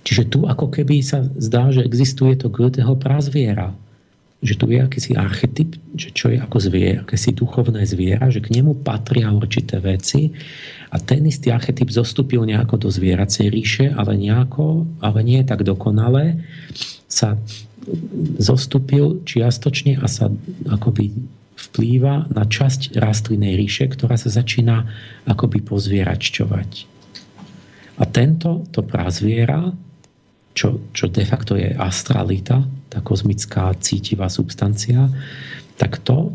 Čiže tu ako keby sa zdá, že existuje to Goetheho prazviera. Že tu je akýsi archetyp, že čo je ako zvier, akési duchovné zviera, že k nemu patria určité veci a ten istý archetyp zostúpil nejako do zvieracej ríše, ale nejako, ale nie tak dokonale, sa zostúpil čiastočne a sa akoby vplýva na časť rastlinnej ríše, ktorá sa začína akoby pozvieračťovať. A tento, to prazviera, čo, čo de facto je astralita, tá kozmická cítivá substancia, tak to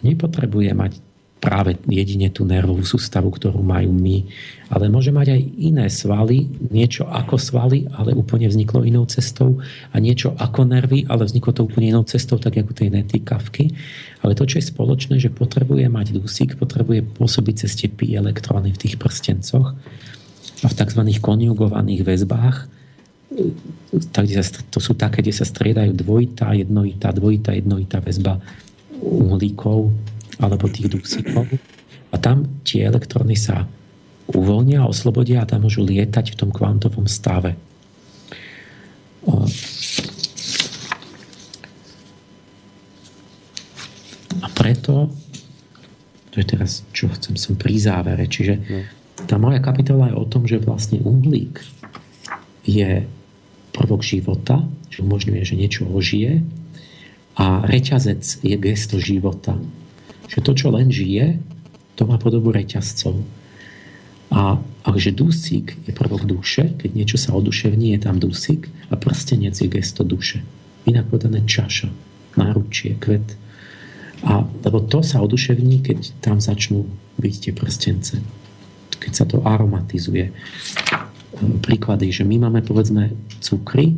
nepotrebuje mať práve jedine tú nervovú sústavu, ktorú majú my, ale môže mať aj iné svaly, niečo ako svaly, ale úplne vzniklo inou cestou a niečo ako nervy, ale vzniklo to úplne inou cestou, tak ako tej netýkavky. Ale to, čo je spoločné, že potrebuje mať dusík, potrebuje pôsobiť cez tie pi elektróny v tých prstencoch a v tzv. konjugovaných väzbách, tak, to sú také, kde sa striedajú dvojitá, jednoitá, dvojitá, jednoitá väzba uhlíkov alebo tých dusíkov. A tam tie elektróny sa uvoľnia, oslobodia a tam môžu lietať v tom kvantovom stave. A preto, to je teraz, čo chcem som pri závere, čiže no. tá moja kapitola je o tom, že vlastne uhlík je prvok života, že umožňuje, že niečo ožije a reťazec je gesto života. Že to, čo len žije, to má podobu reťazcov. A, a že dusík je prvok duše, keď niečo sa oduševní, je tam dusík a prstenec je gesto duše. Inak povedané čaša, náručie, kvet. A, lebo to sa oduševní, keď tam začnú byť tie prstence. Keď sa to aromatizuje príklady, že my máme povedzme cukry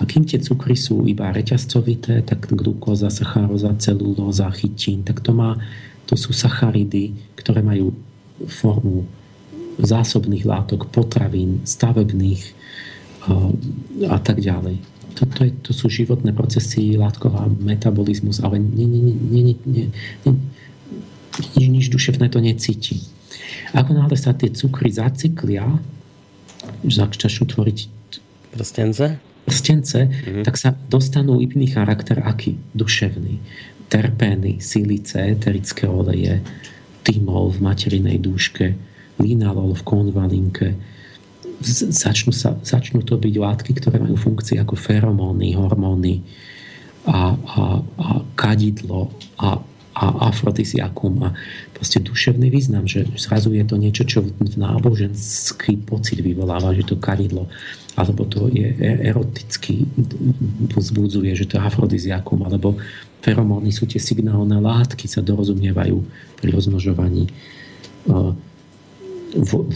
a kým tie cukry sú iba reťazcovité, tak glukóza, sacharóza, celulóza, chytín, tak to, má, to sú sacharidy, ktoré majú formu zásobných látok, potravín, stavebných eh, a tak ďalej. To, to, je, to sú životné procesy, látková metabolizmus, ale nie, nie, nie, nie, nie, nie, nič, nič duševné to necíti. Ako náhle sa tie cukry zacyklia, začnú tvoriť
prstence,
prstence mm-hmm. tak sa dostanú iný charakter, aký? Duševný. Terpény, silice, eterické oleje, tymol v materinej dúške, linalol v konvalinke. Začnú, sa, začnú to byť látky, ktoré majú funkcie ako feromóny, hormóny a, a, a kadidlo a a afrodisiakum a proste duševný význam, že zrazu je to niečo, čo v náboženský pocit vyvoláva, že to karidlo alebo to je e- eroticky vzbudzuje, že to je afrodiziakum, alebo feromóny sú tie signálne látky, sa dorozumievajú pri rozmnožovaní.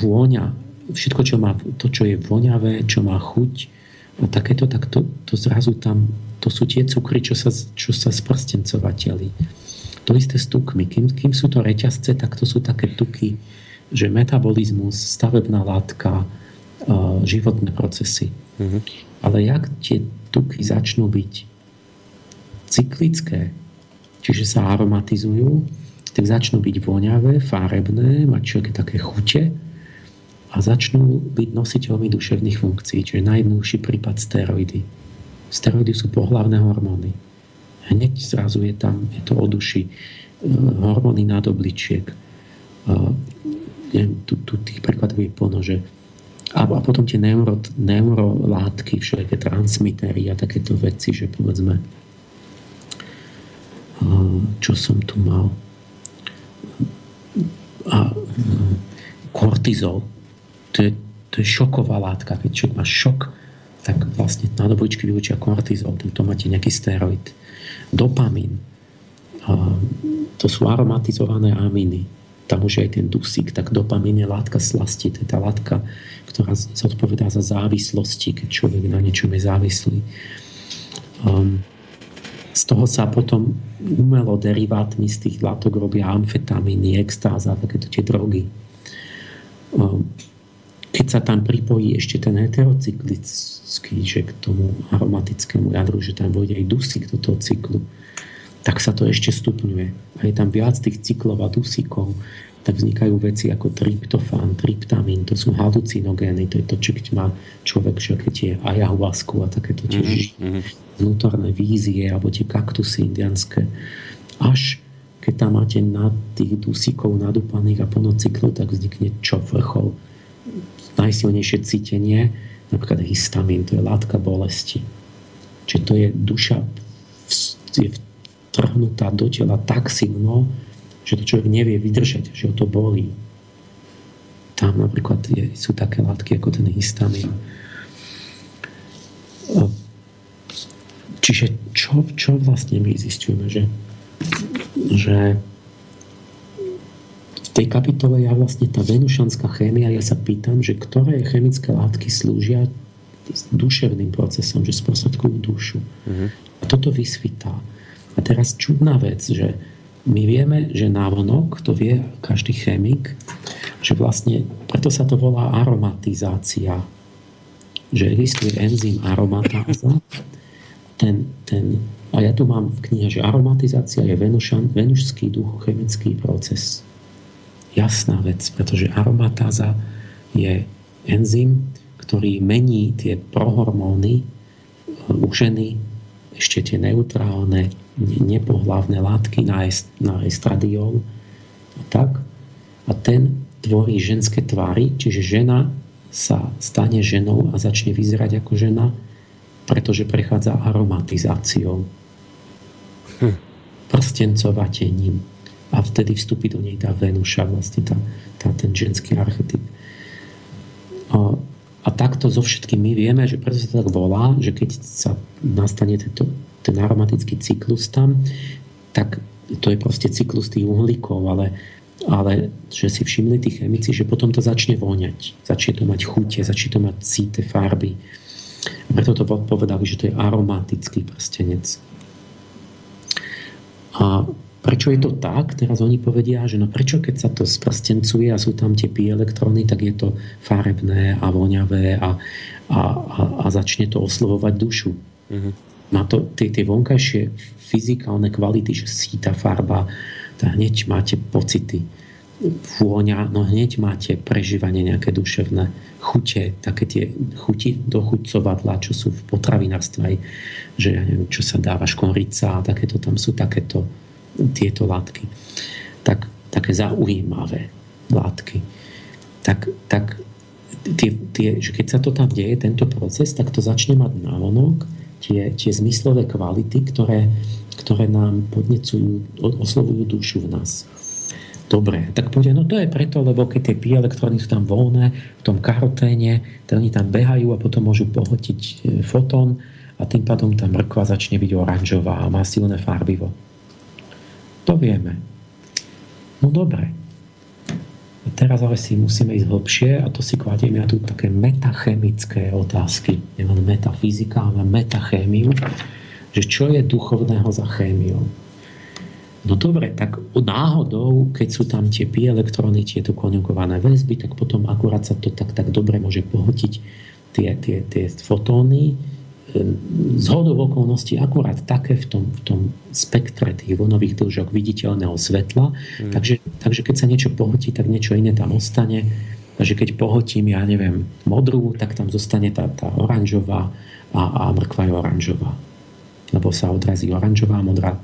Vôňa, všetko, čo má, to, čo je voňavé, čo má chuť, a takéto, tak to, to zrazu tam, to sú tie cukry, čo sa, čo sa sprstencovateli. To isté s tukmi. Kým, kým sú to reťazce, tak to sú také tuky, že metabolizmus, stavebná látka, životné procesy. Mm-hmm. Ale jak tie tuky začnú byť cyklické, čiže sa aromatizujú, tak začnú byť voňavé, farebné, mať človek také chute a začnú byť nositeľmi duševných funkcií, čiže najjednúšší prípad steroidy. Steroidy sú pohlavné hormóny hneď zrazu je tam, je to o duši, e, hormóny nádobličiek. Neviem, tu, tu tých prekladov je plno, že a, potom tie neuro, neurolátky, všetké transmitery a takéto veci, že povedzme čo som tu mal a kortizol to je, to je šoková látka keď človek má šok tak vlastne nádobličky vyučia kortizol to máte nejaký steroid dopamín. To sú aromatizované aminy. Tam už je aj ten dusík, tak dopamín je látka slasti. To je tá látka, ktorá zodpovedá za závislosti, keď človek na niečom je závislý. Um, z toho sa potom umelo derivátmi z tých látok robia amfetamíny, extáza, takéto tie drogy. Um, keď sa tam pripojí ešte ten heterocyklický, že k tomu aromatickému jadru, že tam vôjde aj dusík do toho cyklu, tak sa to ešte stupňuje. A je tam viac tých cyklov a dusíkov, tak vznikajú veci ako tryptofán, tryptamín, to sú halucinogény, to je to, čo keď má človek, že keď je ayahuasku a takéto tiež mm-hmm. vnútorné vízie, alebo tie kaktusy indianské. Až keď tam máte na tých dusíkov nadúpaných a plno cyklov, tak vznikne čo vrchol. Najsilnejšie cítenie, napríklad histamín, to je látka bolesti. Čiže to je duša je vtrhnutá do tela tak silno, že to človek nevie vydržať, že ho to bolí. Tam napríklad je, sú také látky ako ten histamín. Čiže čo, čo vlastne my zistujeme, že, že v tej kapitole ja vlastne tá venušanská chémia, ja sa pýtam, že ktoré chemické látky slúžia duševným procesom, že sprostredkujú dušu. Uh-huh. A toto vysvítá. A teraz čudná vec, že my vieme, že návonok, to vie každý chemik, že vlastne, preto sa to volá aromatizácia. Že existuje enzym aromatáza, ten, ten, a ja tu mám v knihe, že aromatizácia je venušan, venušský duchochemický proces. Jasná vec, pretože aromatáza je enzym, ktorý mení tie prohormóny u ženy, ešte tie neutrálne, nepohlavné látky na, est, na estradiol a tak. A ten tvorí ženské tvary, čiže žena sa stane ženou a začne vyzerať ako žena, pretože prechádza aromatizáciou. Hm. Prstencovatením. A vtedy vstúpi do nej tá Venuša, vlastne tá, tá, ten ženský archetyp. A, a takto so všetkým my vieme, že preto sa to tak volá, že keď sa nastane tento ten aromatický cyklus tam, tak to je proste cyklus tých uhlíkov, ale, ale že si všimli tí chemici, že potom to začne voňať. Začne to mať chute, začne to mať cíte, farby. A preto to povedali, že to je aromatický prstenec. A prečo je to tak? Teraz oni povedia, že no prečo keď sa to sprstencuje a sú tam tie pi elektróny, tak je to farebné a voňavé a, a, a, a začne to oslovovať dušu. Mm-hmm má to tie, tie vonkajšie fyzikálne kvality, že síta farba, tak hneď máte pocity vôňa, no hneď máte prežívanie nejaké duševné chute, také tie chuti dochucovadla, čo sú v potravinárstve že ja neviem, čo sa dáva, škorica a takéto, tam sú takéto tieto látky. Tak, také zaujímavé látky. Tak, tak tie, tie, že keď sa to tam deje, tento proces, tak to začne mať návonok tie, tie zmyslové kvality, ktoré, ktoré nám podnecujú, oslovujú dušu v nás. Dobre, tak povedia, no to je preto, lebo keď tie pi elektrony sú tam voľné v tom karoténe, tak oni tam behajú a potom môžu pohotiť e, fotón a tým pádom tá mrkva začne byť oranžová a má silné farbivo. To vieme. No dobre, teraz ale si musíme ísť hlbšie a to si kladieme ja tu také metachemické otázky. Nielen metafyzika, ale metachémiu. Že čo je duchovného za chémiou? No dobre, tak náhodou, keď sú tam tie pi elektróny, tieto konjugované väzby, tak potom akurát sa to tak, tak dobre môže pohotiť tie, tie, tie fotóny, z hodou okolností akurát také v tom, v tom spektre tých vlnových dĺžok viditeľného svetla. Mm. Takže, takže keď sa niečo pohotí, tak niečo iné tam ostane. Takže keď pohotím, ja neviem, modrú, tak tam zostane tá, tá oranžová a, a mrkva je oranžová. Lebo sa odrazí oranžová modrá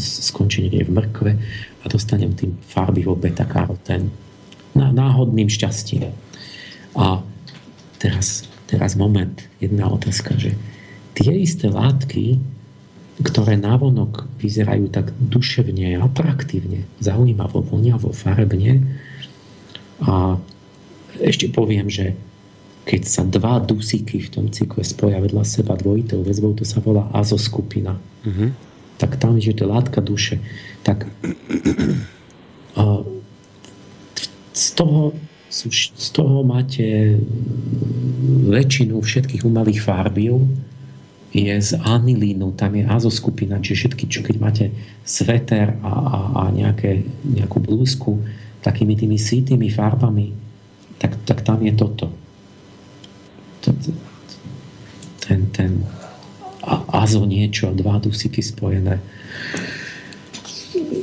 skončí niekde v mrkve a dostanem tým farby vo beta-karotén. Náhodným šťastím. A teraz, teraz moment, jedna otázka, že tie isté látky, ktoré návonok vyzerajú tak duševne, atraktívne, zaujímavo, voňavo, farebne. A ešte poviem, že keď sa dva dusíky v tom cykle spoja vedľa seba dvojitou väzbou, to sa volá azoskupina. Mm-hmm. Tak tam je to látka duše. Tak z toho, z toho máte väčšinu všetkých umelých fárbiv, je z anilínu, tam je azoskupina, čiže všetky, čo keď máte sveter a, a, a nejaké, nejakú blúzku takými tými sítými farbami, tak, tak tam je toto. Ten, ten azo niečo, dva dusiky spojené.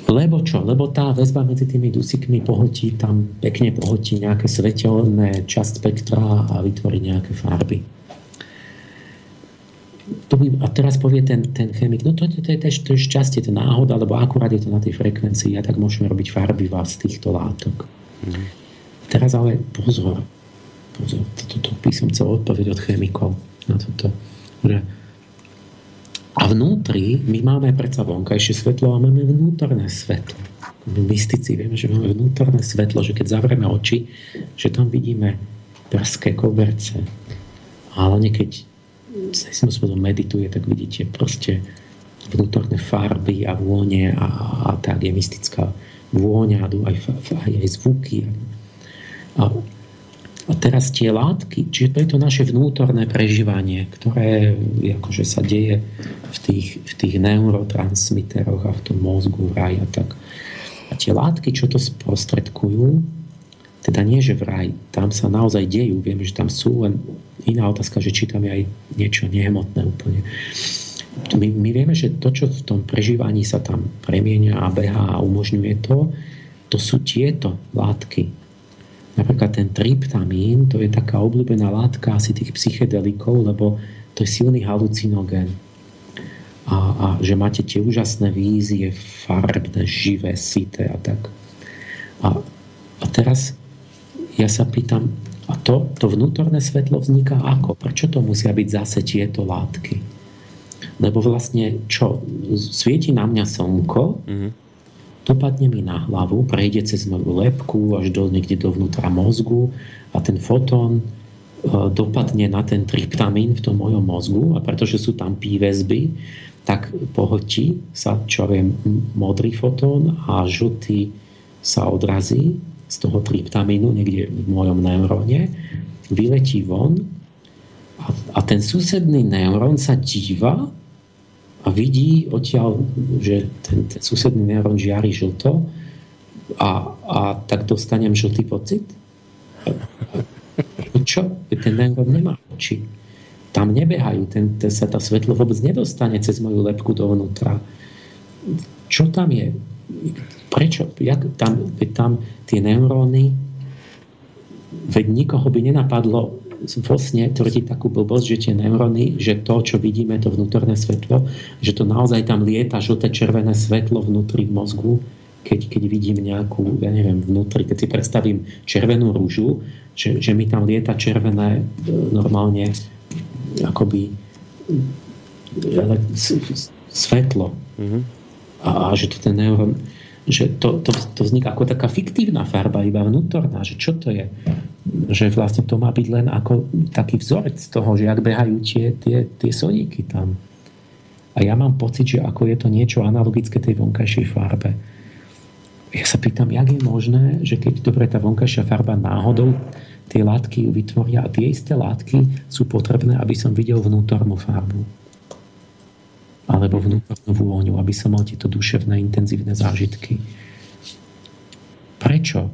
Lebo čo? Lebo tá väzba medzi tými dusíkmi pohotí, tam pekne pohotí nejaké svetelné časť spektra a vytvorí nejaké farby. To by, a teraz povie ten, ten chemik, no to, to, to, to, je, to je šťastie, to je náhoda, lebo akurát je to na tej frekvencii a tak môžeme robiť farby vás z týchto látok. Mm. Teraz ale pozor, pozor, toto to by som chcel odpovedať od chemikov na toto, že a vnútri my máme predsa vonkajšie svetlo a máme vnútorné svetlo. My mystici vieme, že máme vnútorné svetlo, že keď zavrieme oči, že tam vidíme prské koberce. A hlavne keď sa istým spôsobom medituje, tak vidíte proste vnútorné farby a vône a, a tak je mystická vôňa, aj, aj, aj zvuky. A a teraz tie látky, čiže to je to naše vnútorné prežívanie, ktoré akože sa deje v tých, v tých neurotransmiteroch a v tom mozgu, vraj a tak. A tie látky, čo to sprostredkujú, teda nie, že vraj, tam sa naozaj dejú, vieme, že tam sú, len iná otázka, že či tam je aj niečo nehmotné úplne. My, my vieme, že to, čo v tom prežívaní sa tam premienia a behá a umožňuje to, to sú tieto látky, Napríklad ten tryptamín, to je taká obľúbená látka asi tých psychedelikov, lebo to je silný halucinogén. A, a že máte tie úžasné vízie, farbné, živé, sité a tak. A, a teraz ja sa pýtam, a to, to vnútorné svetlo vzniká ako? Prečo to musia byť zase tieto látky? Lebo vlastne čo? Svieti na mňa slnko, mm-hmm dopadne mi na hlavu, prejde cez moju lepku až do, niekde dovnútra mozgu a ten fotón e, dopadne na ten tryptamín v tom mojom mozgu a pretože sú tam pívesby, tak pohltí sa, čo viem, modrý fotón a žltý sa odrazí z toho tryptamínu niekde v mojom neuróne, vyletí von a, a ten susedný neurón sa díva a vidí odtiaľ, že ten, ten susedný neurón žiari žlto a, a tak dostanem žltý pocit? Čo? Ten neurón nemá oči. Tam nebehajú, ten, ten sa tá svetlo vôbec nedostane cez moju lepku dovnútra. Čo tam je? Prečo? Jak tam, tam tie neuróny veď nikoho by nenapadlo vlastne tvrdí takú blbosť, že tie neuróny, že to, čo vidíme, to vnútorné svetlo, že to naozaj tam lieta žlté červené svetlo vnútri mozgu, keď, keď vidím nejakú, ja neviem, vnútri, keď si predstavím červenú rúžu, že, že mi tam lieta červené e, normálne akoby ale, svetlo. Mm-hmm. A, a že to ten neurón že to, to, to vzniká ako taká fiktívna farba, iba vnútorná, že čo to je? Že vlastne to má byť len ako taký vzorec toho, že ak behajú tie, tie, tie soníky tam. A ja mám pocit, že ako je to niečo analogické tej vonkajšej farbe. Ja sa pýtam, jak je možné, že keď dobre tá vonkajšia farba náhodou tie látky ju vytvoria a tie isté látky sú potrebné, aby som videl vnútornú farbu alebo vnútornú vôňu, aby som mal tieto duševné intenzívne zážitky. Prečo?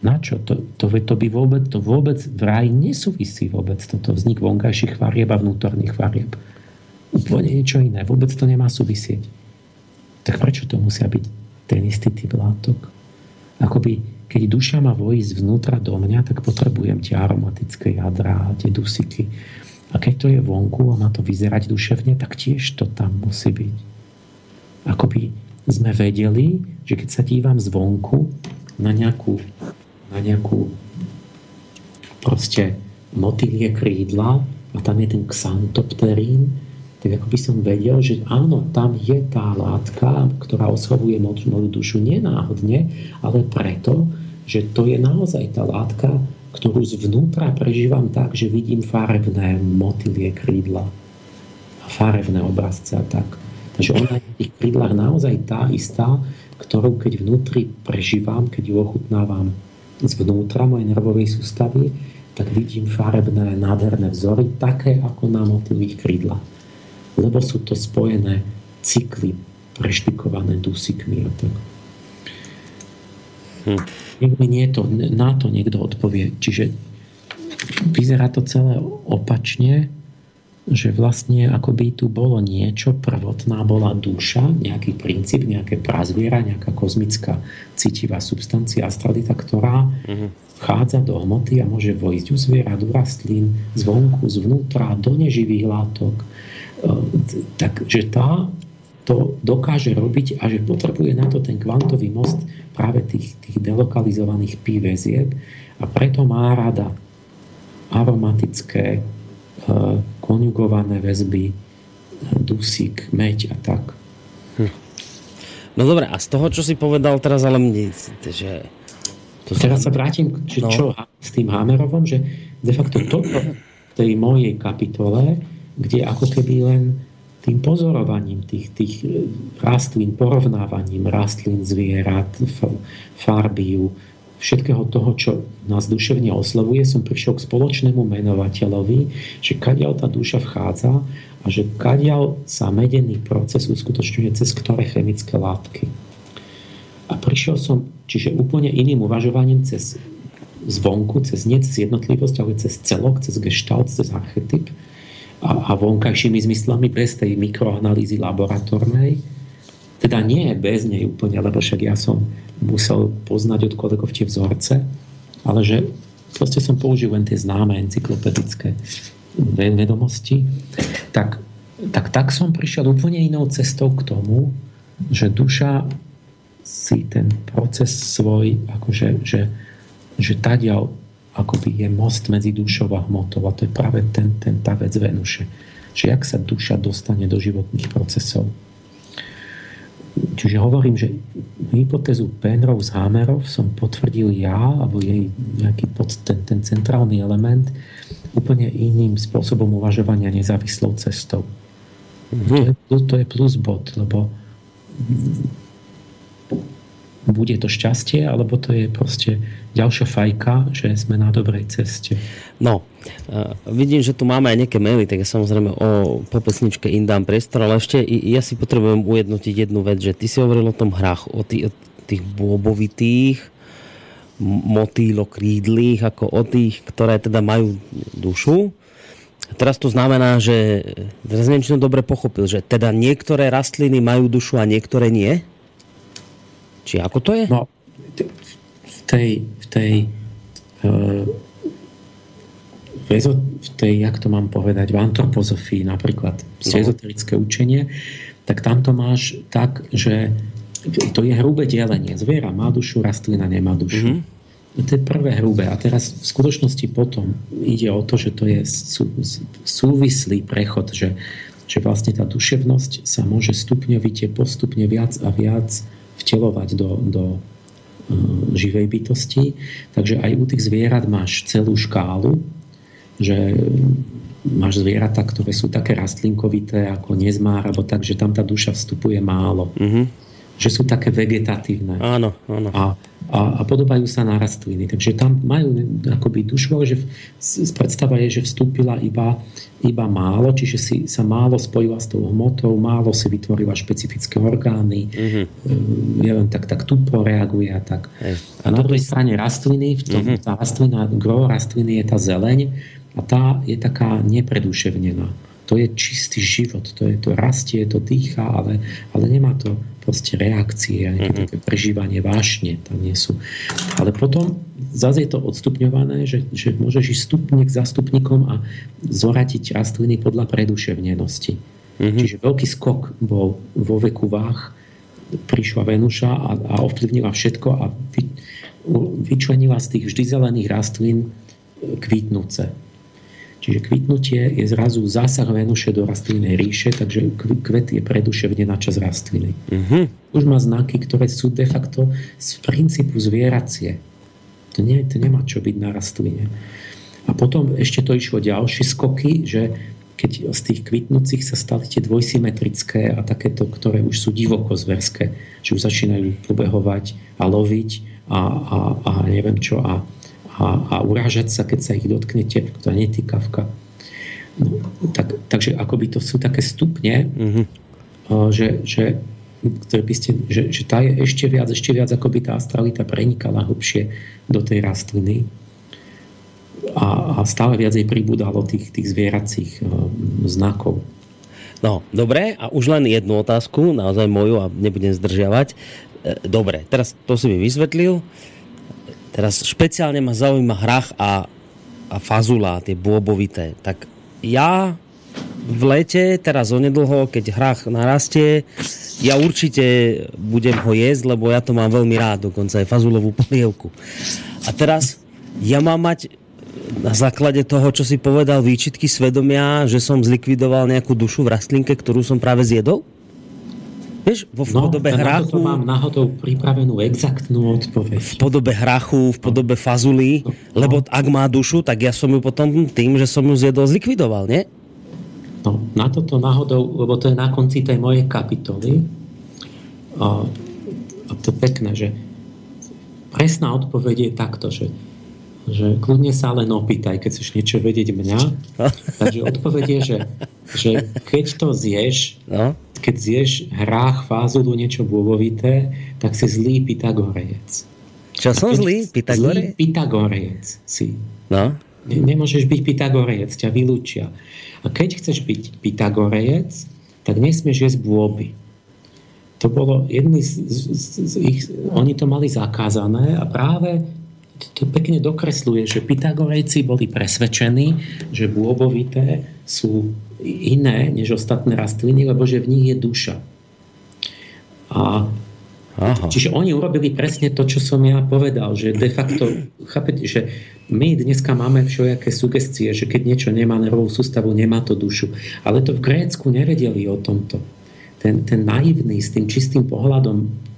Na čo? To, to, to by vôbec, to vôbec vraj nesúvisí vôbec toto vznik vonkajších varieb a vnútorných varieb. Úplne niečo iné. Vôbec to nemá súvisieť. Tak prečo to musia byť ten istý typ látok? Akoby, keď duša má vojsť zvnútra do mňa, tak potrebujem tie aromatické jadrá, tie dusiky a keď to je vonku a má to vyzerať duševne, tak tiež to tam musí byť. Akoby sme vedeli, že keď sa dívam zvonku na nejakú, na nejakú proste motýlie krídla a tam je ten xantopterín, tak ako by som vedel, že áno, tam je tá látka, ktorá oslovuje moju dušu nenáhodne, ale preto, že to je naozaj tá látka, ktorú zvnútra prežívam tak, že vidím farebné motilie krídla a farebné obrazce a tak. Takže ona je v tých krídlach naozaj tá istá, ktorú keď vnútri prežívam, keď ju ochutnávam zvnútra mojej nervovej sústavy, tak vidím farebné, nádherné vzory, také ako na motivých krídlach. Lebo sú to spojené cykly preštikované dusíkmi a tak. Hm. Nie to, na to niekto odpovie. Čiže vyzerá to celé opačne, že vlastne akoby tu bolo niečo, prvotná bola duša, nejaký princíp, nejaké prazviera, nejaká kozmická citivá substancia, astralita, ktorá vchádza do hmoty a môže vojsť u zviera, do rastlín, zvonku, zvnútra, do neživých látok. E, takže tá to dokáže robiť a že potrebuje na to ten kvantový most práve tých, tých delokalizovaných pi väzieb a preto má rada aromatické Eh, konjugované väzby, eh, dusík, meď a tak. Hm.
No dobre, a z toho, čo si povedal teraz, ale mne, že...
To teraz sa vrátim, že no. čo s tým Hamerovom, že de facto toto v tej mojej kapitole, kde ako keby len tým pozorovaním tých, tých eh, rastlín, porovnávaním rastlín, zvierat, farbiu, všetkého toho, čo nás duševne oslovuje, som prišiel k spoločnému menovateľovi, že kadiaľ tá duša vchádza a že kadiaľ sa medený proces uskutočňuje cez ktoré chemické látky. A prišiel som, čiže úplne iným uvažovaním cez zvonku, cez nie cez jednotlivosť, ale cez celok, cez gestalt, cez archetyp a, a vonkajšími zmyslami bez tej mikroanalýzy laboratórnej, teda nie bez nej úplne, lebo však ja som musel poznať od kolegov tie vzorce, ale že proste som použil len tie známe encyklopedické vedomosti, tak, tak, tak som prišiel úplne inou cestou k tomu, že duša si ten proces svoj, akože, že, že tadiaľ akoby je most medzi dušou a hmotou a to je práve ten, ten, tá vec Venuše. Že jak sa duša dostane do životných procesov Čiže hovorím, že hypotézu Penrose Hammerov som potvrdil ja, alebo jej nejaký pod, ten, ten centrálny element úplne iným spôsobom uvažovania nezávislou cestou. Mm-hmm. To, je, to je plus bod, lebo bude to šťastie, alebo to je proste ďalšia fajka, že sme na dobrej ceste.
No, uh, vidím, že tu máme aj nejaké maily, tak ja samozrejme o po pesničke im priestor, ale ešte ja si potrebujem ujednotiť jednu vec, že ty si hovoril o tom hrách, o, tých, o tých bôbovitých, motýlo-krídlých, ako o tých, ktoré teda majú dušu. Teraz to znamená, že teraz neviem, či som dobre pochopil, že teda niektoré rastliny majú dušu a niektoré nie? Či ako to je?
No, v tej, v tej uh, v tej, jak to mám povedať, v antropozofii napríklad, no. ezoterické učenie, tak tam to máš tak, že to je hrubé delenie. Zviera má dušu, rastlina nemá dušu. Mm-hmm. To je prvé hrubé. A teraz v skutočnosti potom ide o to, že to je sú, súvislý prechod, že, že vlastne tá duševnosť sa môže stupňovite postupne viac a viac vtelovať do, do e, živej bytosti. Takže aj u tých zvierat máš celú škálu, že máš zvieratá, ktoré sú také rastlinkovité ako nezmár, alebo tak, že tam tá duša vstupuje málo. Mm-hmm že sú také vegetatívne.
Áno, áno.
A, a, a podobajú sa na rastliny. Takže tam majú akoby ale že predstava je, že vstúpila iba, iba málo, čiže si sa málo spojila s tou hmotou, málo si vytvorila špecifické orgány, mm-hmm. je len tak, tak tupo reaguje a tak. Hey. A na druhej strane rastliny, v tom, mm-hmm. tá rastlina, gro rastliny je tá zeleň a tá je taká nepreduševnená to je čistý život, to, je, to rastie, to dýcha, ale, ale nemá to proste reakcie nejaké mm-hmm. také prežívanie vášne tam nie sú. Ale potom zase je to odstupňované, že, že môžeš ísť stupník za stupníkom a zoratiť rastliny podľa preduševnenosti. Mm-hmm. Čiže veľký skok bol vo veku váh, prišla Venuša a, a ovplyvnila všetko a vy, vyčlenila z tých vždy zelených rastlín kvítnuce Čiže kvitnutie je zrazu zásah Venuše do rastlinnej ríše, takže kvet je preduševne na čas rastliny. Uh-huh. Už má znaky, ktoré sú de facto z princípu zvieracie. To, nie, to nemá čo byť na rastline. A potom ešte to išlo ďalšie skoky, že keď z tých kvitnúcich sa stali tie dvojsymetrické a takéto, ktoré už sú divoko zverské, že už začínajú pobehovať a loviť a, a, a neviem čo a a, a urážať sa, keď sa ich dotknete, to nie je kavka. No, tak, takže akoby to sú také stupne, mm-hmm. že, že, ktoré by ste, že, že tá je ešte viac, ešte viac, ako by tá astralita prenikala hlbšie do tej rastliny. a, a stále viac jej pribúdalo tých, tých zvieracích znakov.
No, dobre, a už len jednu otázku, naozaj moju a nebudem zdržiavať. E, dobre, teraz to si mi vysvetlil. Teraz špeciálne ma zaujíma hrach a, a fazula, tie bôbovité. Tak ja v lete, teraz onedlho, keď hrách narastie, ja určite budem ho jesť, lebo ja to mám veľmi rád, dokonca aj fazulovú polievku. A teraz ja mám mať na základe toho, čo si povedal, výčitky svedomia, že som zlikvidoval nejakú dušu v rastlinke, ktorú som práve zjedol? Vieš, vo v
no,
podobe hrachu...
No, mám náhodou pripravenú exaktnú odpoveď.
V podobe hrachu, v podobe fazuly, no, no. lebo ak má dušu, tak ja som ju potom tým, že som ju zjedol, zlikvidoval, nie?
No, na toto náhodou, lebo to je na konci tej mojej kapitoly, a, a to je pekné, že presná odpoveď je takto, že že kľudne sa len opýtaj, keď chceš niečo vedieť mňa. Takže odpoveď je, že, že keď to zješ, no. keď zješ hrách, fázulu, niečo bôvovité, tak si zlý Pythagorejec.
Čo som zlý? Pythagorejec?
Zlý Pythagorejec si.
No.
Ne, nemôžeš byť Pythagorejec, ťa vylúčia. A keď chceš byť Pythagorejec, tak nesmieš jesť bôby. To bolo jedný z, z, z ich, oni to mali zakázané a práve to pekne dokresluje, že Pythagorejci boli presvedčení, že bôbovité sú iné než ostatné rastliny, lebo že v nich je duša. A Aha. Čiže oni urobili presne to, čo som ja povedal, že de facto, chápete, že my dneska máme všelijaké sugestie, že keď niečo nemá nervovú sústavu, nemá to dušu. Ale to v Grécku nevedeli o tomto. Ten, ten naivný, s tým čistým pohľadom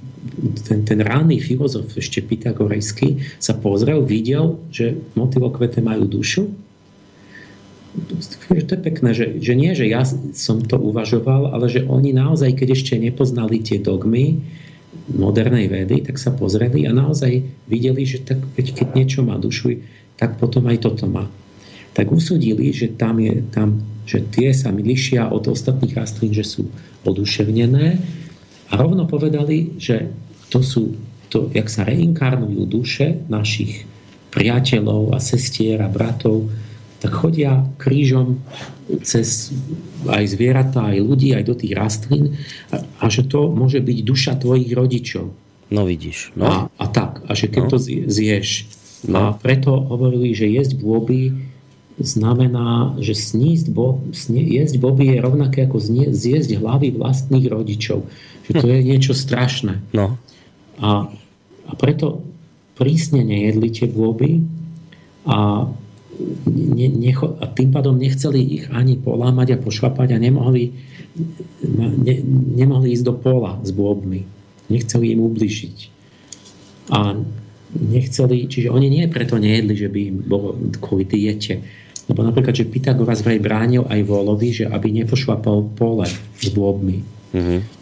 ten, ten ranný filozof ešte pythagorejský sa pozrel, videl, že motylokvete majú dušu. To je pekné, že, že nie, že ja som to uvažoval, ale že oni naozaj, keď ešte nepoznali tie dogmy modernej vedy, tak sa pozreli a naozaj videli, že tak, keď niečo má dušu, tak potom aj toto má. Tak usudili, že tam je, tam, že tie sa lišia od ostatných rastlín, že sú oduševnené a rovno povedali, že to sú, to, jak sa reinkarnujú duše našich priateľov a sestier a bratov, tak chodia krížom cez aj zvieratá, aj ľudí, aj do tých rastlín a, a že to môže byť duša tvojich rodičov.
No vidíš. No.
A, a tak. A že keď no. to zješ. No. A preto hovorili, že jesť bôby znamená, že snísť bo, snie, jesť boby je rovnaké ako znie, zjesť hlavy vlastných rodičov. Že to je niečo strašné.
No.
A, a preto prísne nejedli tie boby a, ne, necho, a tým pádom nechceli ich ani polámať a pošlapať a nemohli, ne, nemohli ísť do pola s bôbmi. Nechceli im ubližiť. A nechceli, čiže oni nie preto nejedli, že by im bolo kvôli diete. Lebo napríklad, že Pythagoras vraj bránil aj volovi, že aby nepošlapal pole s bôbmi. Mm-hmm.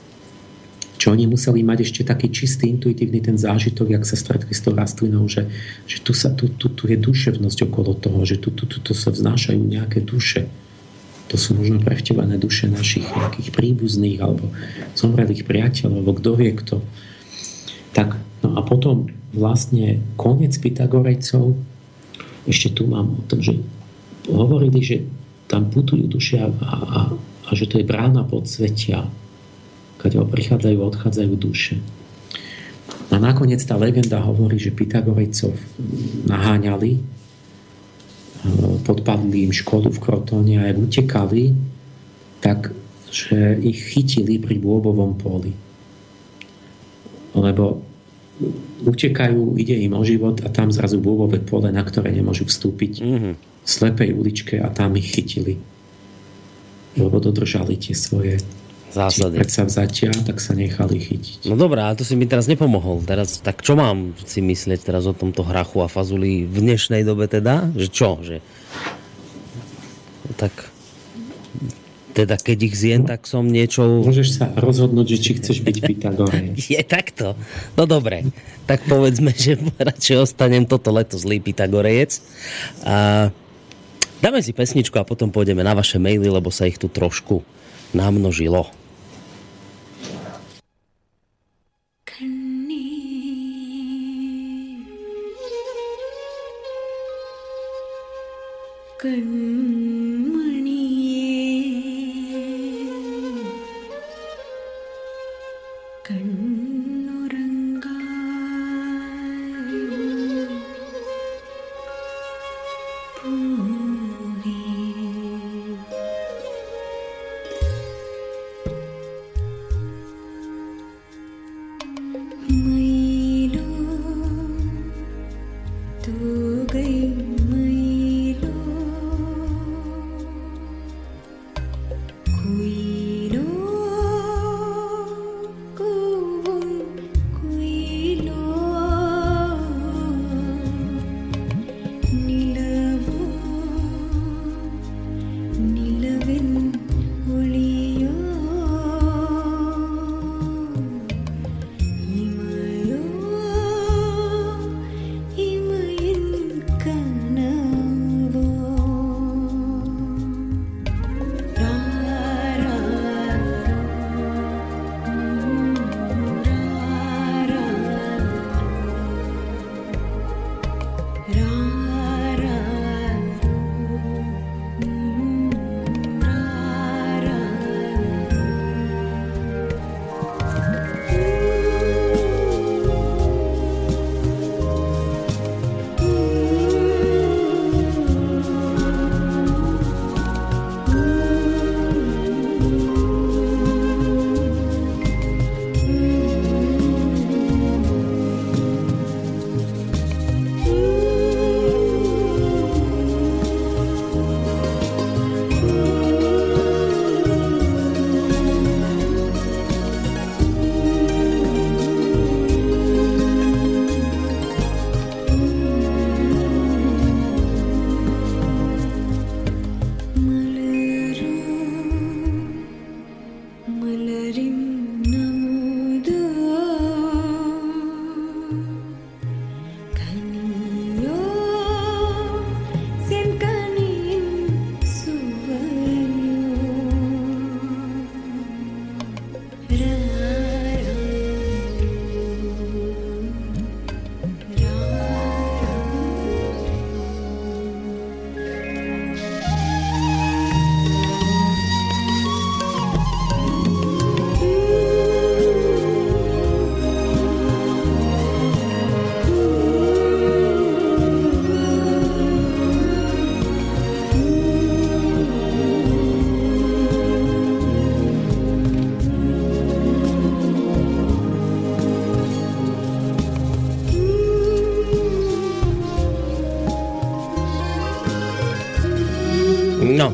Čo oni museli mať ešte taký čistý, intuitívny ten zážitok, jak sa stretli s tou rastlinou, že, že tu, sa, tu, tu, tu je duševnosť okolo toho, že tu, tu, tu, tu sa vznášajú nejaké duše. To sú možno prevtelené duše našich nejakých príbuzných alebo zomrelých priateľov, alebo kto vie kto. Tak, no a potom vlastne koniec Pythagorejcov, ešte tu mám o tom, že hovorili, že tam putujú duše a, a, a že to je brána podsvetia, keď prichádzajú a odchádzajú duše. A nakoniec tá legenda hovorí, že Pythagorejcov naháňali, e, podpadli im školu v Krotóne a ak utekali, tak že ich chytili pri bôbovom poli. Lebo utekajú, ide im o život a tam zrazu bôbové pole, na ktoré nemôžu vstúpiť. Mm-hmm slepej uličke a tam ich chytili. Lebo dodržali tie svoje
zásady.
predsavzatia, tak sa nechali chytiť.
No dobré, ale to si mi teraz nepomohol. Teraz, tak čo mám si myslieť teraz o tomto hrachu a fazuli v dnešnej dobe teda? Že čo? Že... Tak teda keď ich zjem, tak som niečo...
Môžeš sa rozhodnúť, že či chceš byť Pythagorejec.
Je takto. No dobre. Tak povedzme, že radšej ostanem toto leto zlý Pythagorejec. A Dáme si pesničku a potom pôjdeme na vaše maily, lebo sa ich tu trošku namnožilo.
கண்மணியே கண்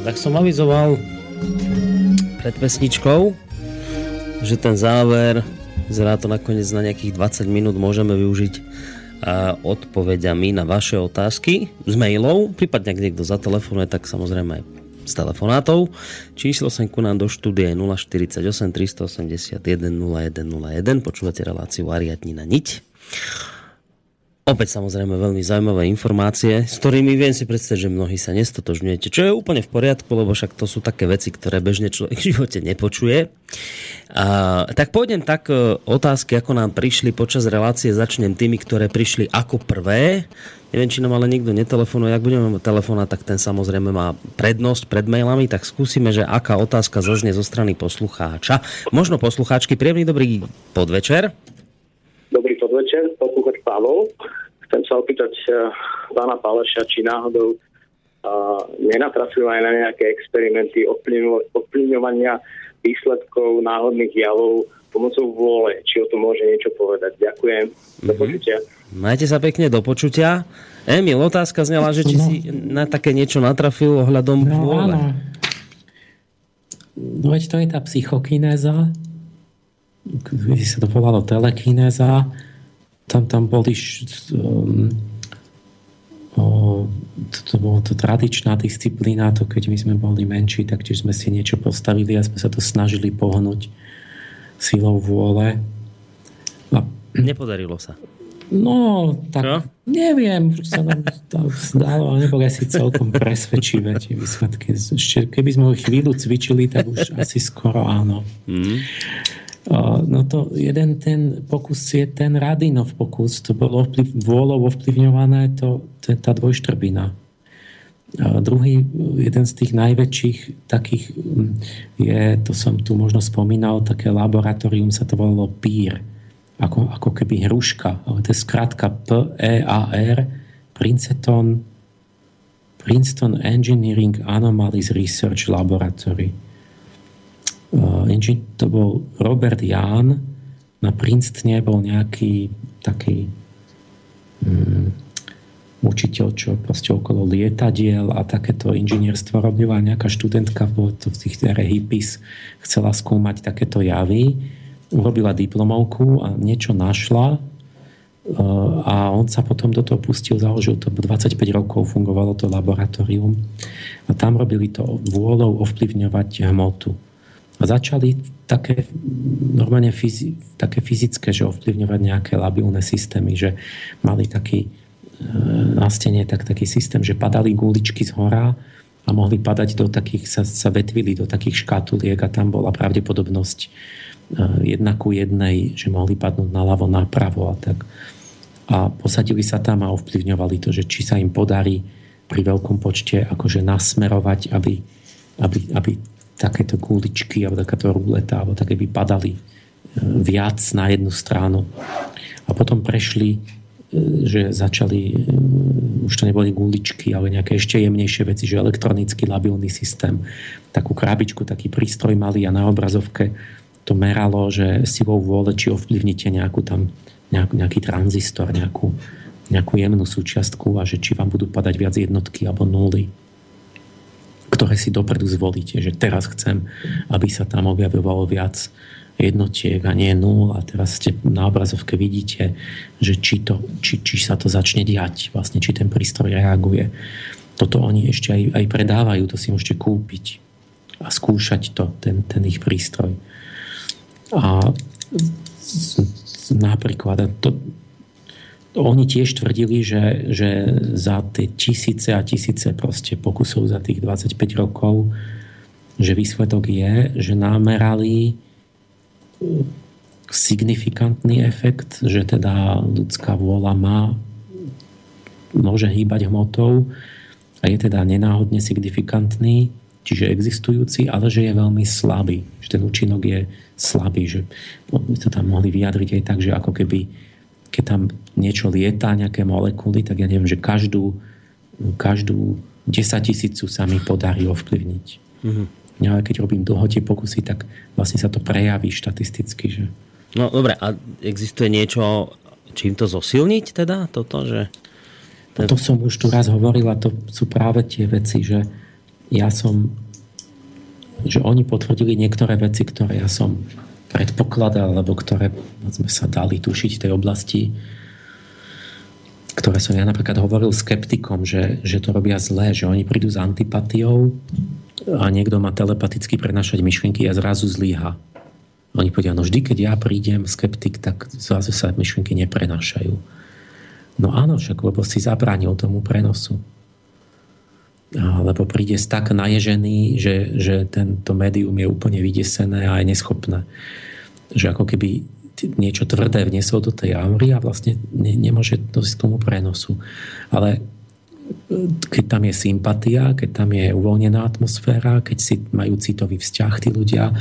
tak som avizoval pred pesničkou, že ten záver, zrá to nakoniec na nejakých 20 minút môžeme využiť a odpovediami na vaše otázky z mailov, prípadne ak niekto zatelefonuje, tak samozrejme aj s telefonátov. Číslo sem ku nám do štúdie 048 381 0101. Počúvate reláciu Ariadni na niť. Opäť samozrejme veľmi zaujímavé informácie, s ktorými viem si predstaviť, že mnohí sa nestotožňujete, čo je úplne v poriadku, lebo však to sú také veci, ktoré bežne človek v živote nepočuje. A, tak pôjdem tak e, otázky, ako nám prišli počas relácie, začnem tými, ktoré prišli ako prvé. Neviem, či nám ale nikto netelefonuje. Ak budeme mať telefóna, tak ten samozrejme má prednosť pred mailami, tak skúsime, že aká otázka zaznie zo strany poslucháča. Možno poslucháčky, príjemný dobrý podvečer.
Dobrý podvečer, Pavol. Chcem sa opýtať uh, pána Paleša, či náhodou uh, nenatrafil aj na nejaké experimenty ovplyvňovania výsledkov náhodných javov pomocou vôle. Či o tom môže niečo povedať. Ďakujem. Do mm-hmm. počutia.
Majte sa pekne do počutia. Emil, otázka znela, že či no. si na také niečo natrafil ohľadom no, vôle. Áno.
No veď to je tá psychokinéza, kedy sa to volalo telekinéza, tam, tam boli um, o, to, to bolo to tradičná disciplína, to keď my sme boli menší, tak tiež sme si niečo postavili a sme sa to snažili pohnúť silou vôle.
A, Nepodarilo sa.
No, tak Čo? neviem, sa nám to zdalo, ale nebolo asi celkom presvedčivé tie výsledky. Ešte, keby sme ho chvíľu cvičili, tak už asi skoro áno. Mm. No to jeden ten pokus je ten Radinov pokus, to bolo vplyv, vôľou ovplyvňované to, to, tá dvojštrbina. A druhý, jeden z tých najväčších takých mm, je, to som tu možno spomínal, také laboratórium sa to volalo PEER, ako, ako keby hruška, ale to je skrátka P-E-A-R, Princeton, Princeton Engineering Anomalies Research Laboratory. Uh, to bol Robert Jahn, na Princetone bol nejaký taký um, učiteľ, čo proste okolo lietadiel a takéto inžinierstvo robila. Nejaká študentka v tých hippies chcela skúmať takéto javy. Urobila diplomovku a niečo našla. Eh, a on sa potom do toho pustil, založil to 25 rokov, fungovalo to laboratórium. A tam robili to vôľou ovplyvňovať hmotu. A začali také normálne fyzi, také fyzické, že ovplyvňovať nejaké labilné systémy, že mali taký eh, na stene tak, taký systém, že padali guličky z hora a mohli padať do takých, sa, sa vetvili do takých škatuliek a tam bola pravdepodobnosť Eh, jedna ku jednej, že mohli padnúť naľavo, napravo a tak. A posadili sa tam a ovplyvňovali to, že či sa im podarí pri veľkom počte akože nasmerovať, aby, aby, aby takéto kúličky alebo takáto ruleta alebo také by padali eh, viac na jednu stranu. A potom prešli, eh, že začali, už to neboli guličky, ale nejaké ešte jemnejšie veci, že elektronický labilný systém, takú krabičku, taký prístroj mali a na obrazovke to meralo, že silou vôle, či ovplyvnite nejakú tam, nejaký, nejaký tranzistor, nejakú, nejakú jemnú súčiastku a že či vám budú padať viac jednotky alebo nuly, ktoré si dopredu zvolíte, že teraz chcem, aby sa tam objavovalo viac jednotiek a nie nul a teraz ste na obrazovke vidíte, že či, to, či, či sa to začne diať, vlastne či ten prístroj reaguje. Toto oni ešte aj, aj predávajú, to si môžete kúpiť a skúšať to, ten, ten ich prístroj. A napríklad to, oni tiež tvrdili, že, že za tie tisíce a tisíce proste pokusov za tých 25 rokov, že výsledok je, že namerali signifikantný efekt, že teda ľudská vôľa má môže hýbať hmotou a je teda nenáhodne signifikantný, čiže existujúci, ale že je veľmi slabý. Že ten účinok je slabý, že by to tam mohli vyjadriť aj tak, že ako keby keď tam niečo lietá, nejaké molekuly, tak ja neviem, že každú, každú desatisícu sa mi podarí ovplyvniť. Mm-hmm. Ja, ale keď robím dlho tie pokusy, tak vlastne sa to prejaví štatisticky. Že...
No dobre, a existuje niečo, čím to zosilniť teda? Toto, že...
Ten... To som už tu raz hovoril a to sú práve tie veci, že ja som že oni potvrdili niektoré veci, ktoré ja som predpokladal, alebo ktoré sme sa dali tušiť v tej oblasti, ktoré som ja napríklad hovoril skeptikom, že, že to robia zlé, že oni prídu s antipatiou a niekto má telepaticky prenašať myšlienky a zrazu zlíha. Oni povedia, no vždy, keď ja prídem skeptik, tak zrazu sa myšlienky neprenášajú. No áno, však, lebo si zabránil tomu prenosu lebo príde tak naježený, že, že tento médium je úplne vydesené a je neschopné. Že ako keby niečo tvrdé vniesol do tej aury a vlastne ne, nemôže dosť k tomu prenosu. Ale e, keď tam je sympatia, keď tam je uvoľnená atmosféra, keď si majú citový vzťah tí ľudia,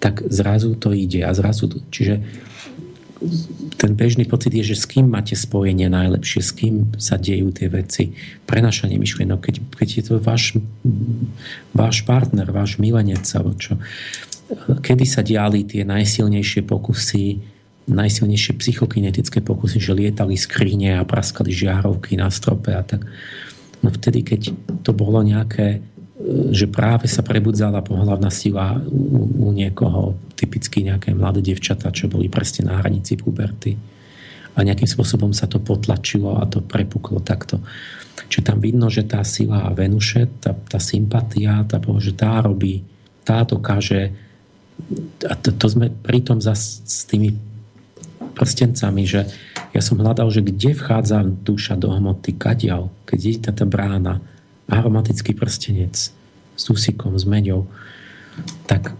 tak zrazu to ide a zrazu, čiže ten bežný pocit je, že s kým máte spojenie najlepšie, s kým sa dejú tie veci. Prenašanie myšlienok, keď, keď je to váš, váš partner, váš milenec, alebo čo. Kedy sa diali tie najsilnejšie pokusy, najsilnejšie psychokinetické pokusy, že lietali skríne a praskali žiarovky na strope a tak. No vtedy, keď to bolo nejaké že práve sa prebudzala pohľavná sila u, u niekoho, typicky nejaké mladé devčatá, čo boli presne na hranici puberty. A nejakým spôsobom sa to potlačilo a to prepuklo takto. Čiže tam vidno, že tá sila Venuše, tá, tá sympatia, tá, že tá robí, tá dokáže a to, to sme pritom za s tými prstencami, že ja som hľadal, že kde vchádza duša do hmoty, kadiaľ, keď je tá, tá brána, aromatický prstenec s úsikom s meďou, tak,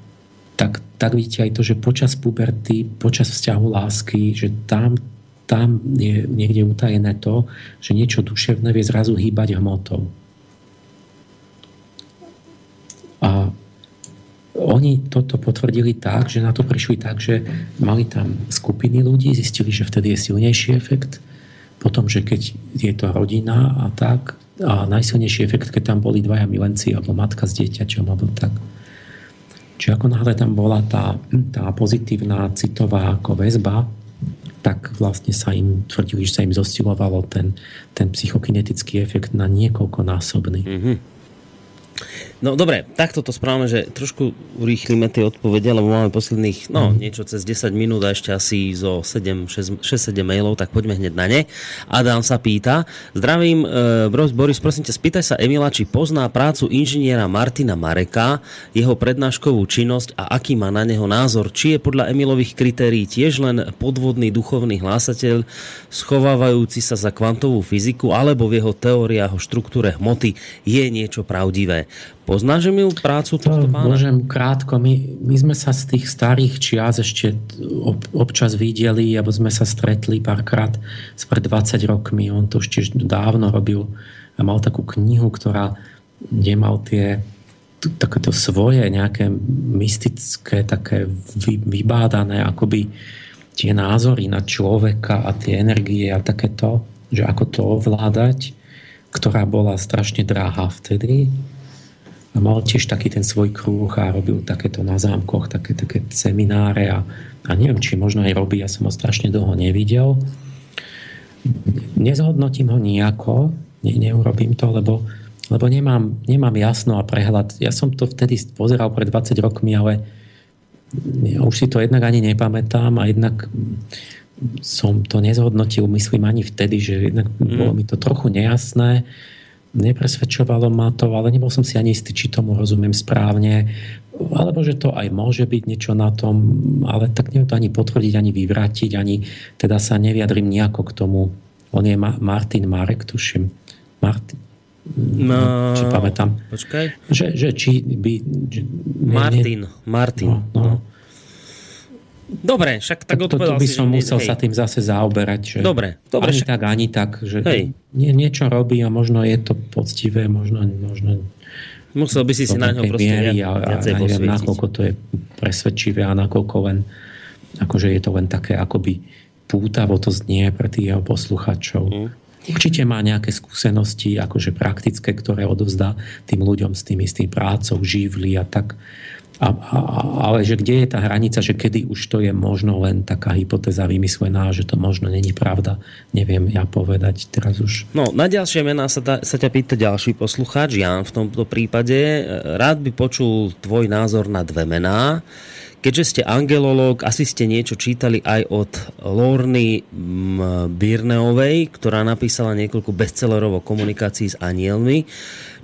tak, tak vidíte aj to, že počas puberty, počas vzťahu lásky, že tam, tam je niekde utajené to, že niečo duševné vie zrazu hýbať hmotou. A oni toto potvrdili tak, že na to prišli tak, že mali tam skupiny ľudí, zistili, že vtedy je silnejší efekt, potom, že keď je to rodina a tak, a najsilnejší efekt, keď tam boli dvaja milenci alebo matka s dieťaťom alebo tak. Čiže ako náhle tam bola tá, tá pozitívna citová ako väzba, tak vlastne sa im tvrdili, že sa im zosilovalo ten, ten psychokinetický efekt na niekoľkonásobný. Mm-hmm.
No dobre, takto to správame, že trošku urýchlime tie odpovede, lebo máme posledných, no mm. niečo cez 10 minút a ešte asi zo 6-7 mailov, tak poďme hneď na ne. Adam sa pýta, zdravím, e, Boris, prosím ťa, spýtaj sa Emila, či pozná prácu inžiniera Martina Mareka, jeho prednáškovú činnosť a aký má na neho názor. Či je podľa Emilových kritérií tiež len podvodný duchovný hlásateľ, schovávajúci sa za kvantovú fyziku, alebo v jeho teóriách o štruktúre hmoty je niečo pravdivé. Poznáš mi prácu tohto pána?
Môžem krátko. My, my sme sa z tých starých čias ešte ob, občas videli, alebo sme sa stretli párkrát spred 20 rokmi. On to ešte dávno robil a mal takú knihu, ktorá nemal tie takéto svoje nejaké mystické, také vy, vybádané akoby tie názory na človeka a tie energie a takéto, že ako to ovládať, ktorá bola strašne drahá vtedy a mal tiež taký ten svoj kruh a robil takéto na zámkoch, také, také semináre a, a neviem, či možno aj robí, ja som ho strašne dlho nevidel. Nezhodnotím ho nejako, ne, neurobím to, lebo, lebo nemám, nemám jasno a prehľad. Ja som to vtedy pozeral pred 20 rokmi, ale ja už si to jednak ani nepamätám a jednak som to nezhodnotil, myslím ani vtedy, že jednak mm. bolo mi to trochu nejasné nepresvedčovalo ma to, ale nebol som si ani istý, či tomu rozumiem správne, alebo že to aj môže byť niečo na tom, ale tak neviem to ani potvrdiť, ani vyvrátiť, ani teda sa neviadrim nejako k tomu. On je Ma- Martin Marek, tuším. Martin,
no,
či pamätám.
Počkaj.
Že, že či by... Že,
Martin, ne, Martin.
No, no. no.
Dobre, však tak
to, to, to by som si, musel hej. sa tým zase zaoberať. Že
dobre, dobre.
Ani však... tak, ani tak. Že hej. Nie, niečo robí a možno je to poctivé, možno... možno
Musel by si si na ňo proste miery
a, a, a neviem, nakoľko to je presvedčivé a nakoľko len akože je to len také akoby pútavo to znie pre tých jeho posluchačov. Mm. Určite má nejaké skúsenosti akože praktické, ktoré odovzdá tým ľuďom s tým istým prácou, živli a tak. A, a, ale že kde je tá hranica, že kedy už to je možno len taká hypotéza vymyslená, že to možno není pravda, neviem ja povedať teraz už.
No, na ďalšie mená sa, ta, sa ťa pýta ďalší poslucháč, Jan v tomto prípade. Rád by počul tvoj názor na dve mená. Keďže ste angelológ, asi ste niečo čítali aj od Lorny Birneovej, ktorá napísala niekoľko bestsellerov o komunikácii s anielmi.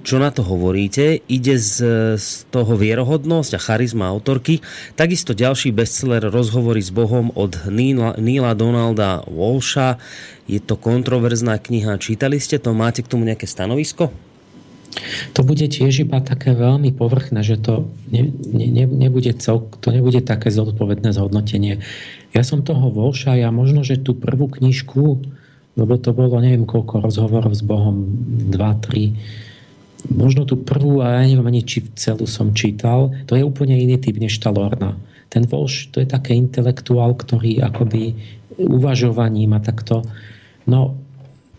Čo na to hovoríte? Ide z, z toho vierohodnosť a charizma autorky. Takisto ďalší bestseller Rozhovory s Bohom od Neila Donalda Walsha. Je to kontroverzná kniha. Čítali ste to? Máte k tomu nejaké stanovisko?
To bude tiež iba také veľmi povrchné, že to, ne, ne, nebude, cel, to nebude také zodpovedné zhodnotenie. Ja som toho volša, ja možno, že tú prvú knižku, lebo to bolo neviem koľko rozhovorov s Bohom, dva, tri, možno tú prvú, a ja neviem ani, či celú som čítal, to je úplne iný typ než tá Lorna. Ten Volš, to je také intelektuál, ktorý akoby uvažovaním a takto, no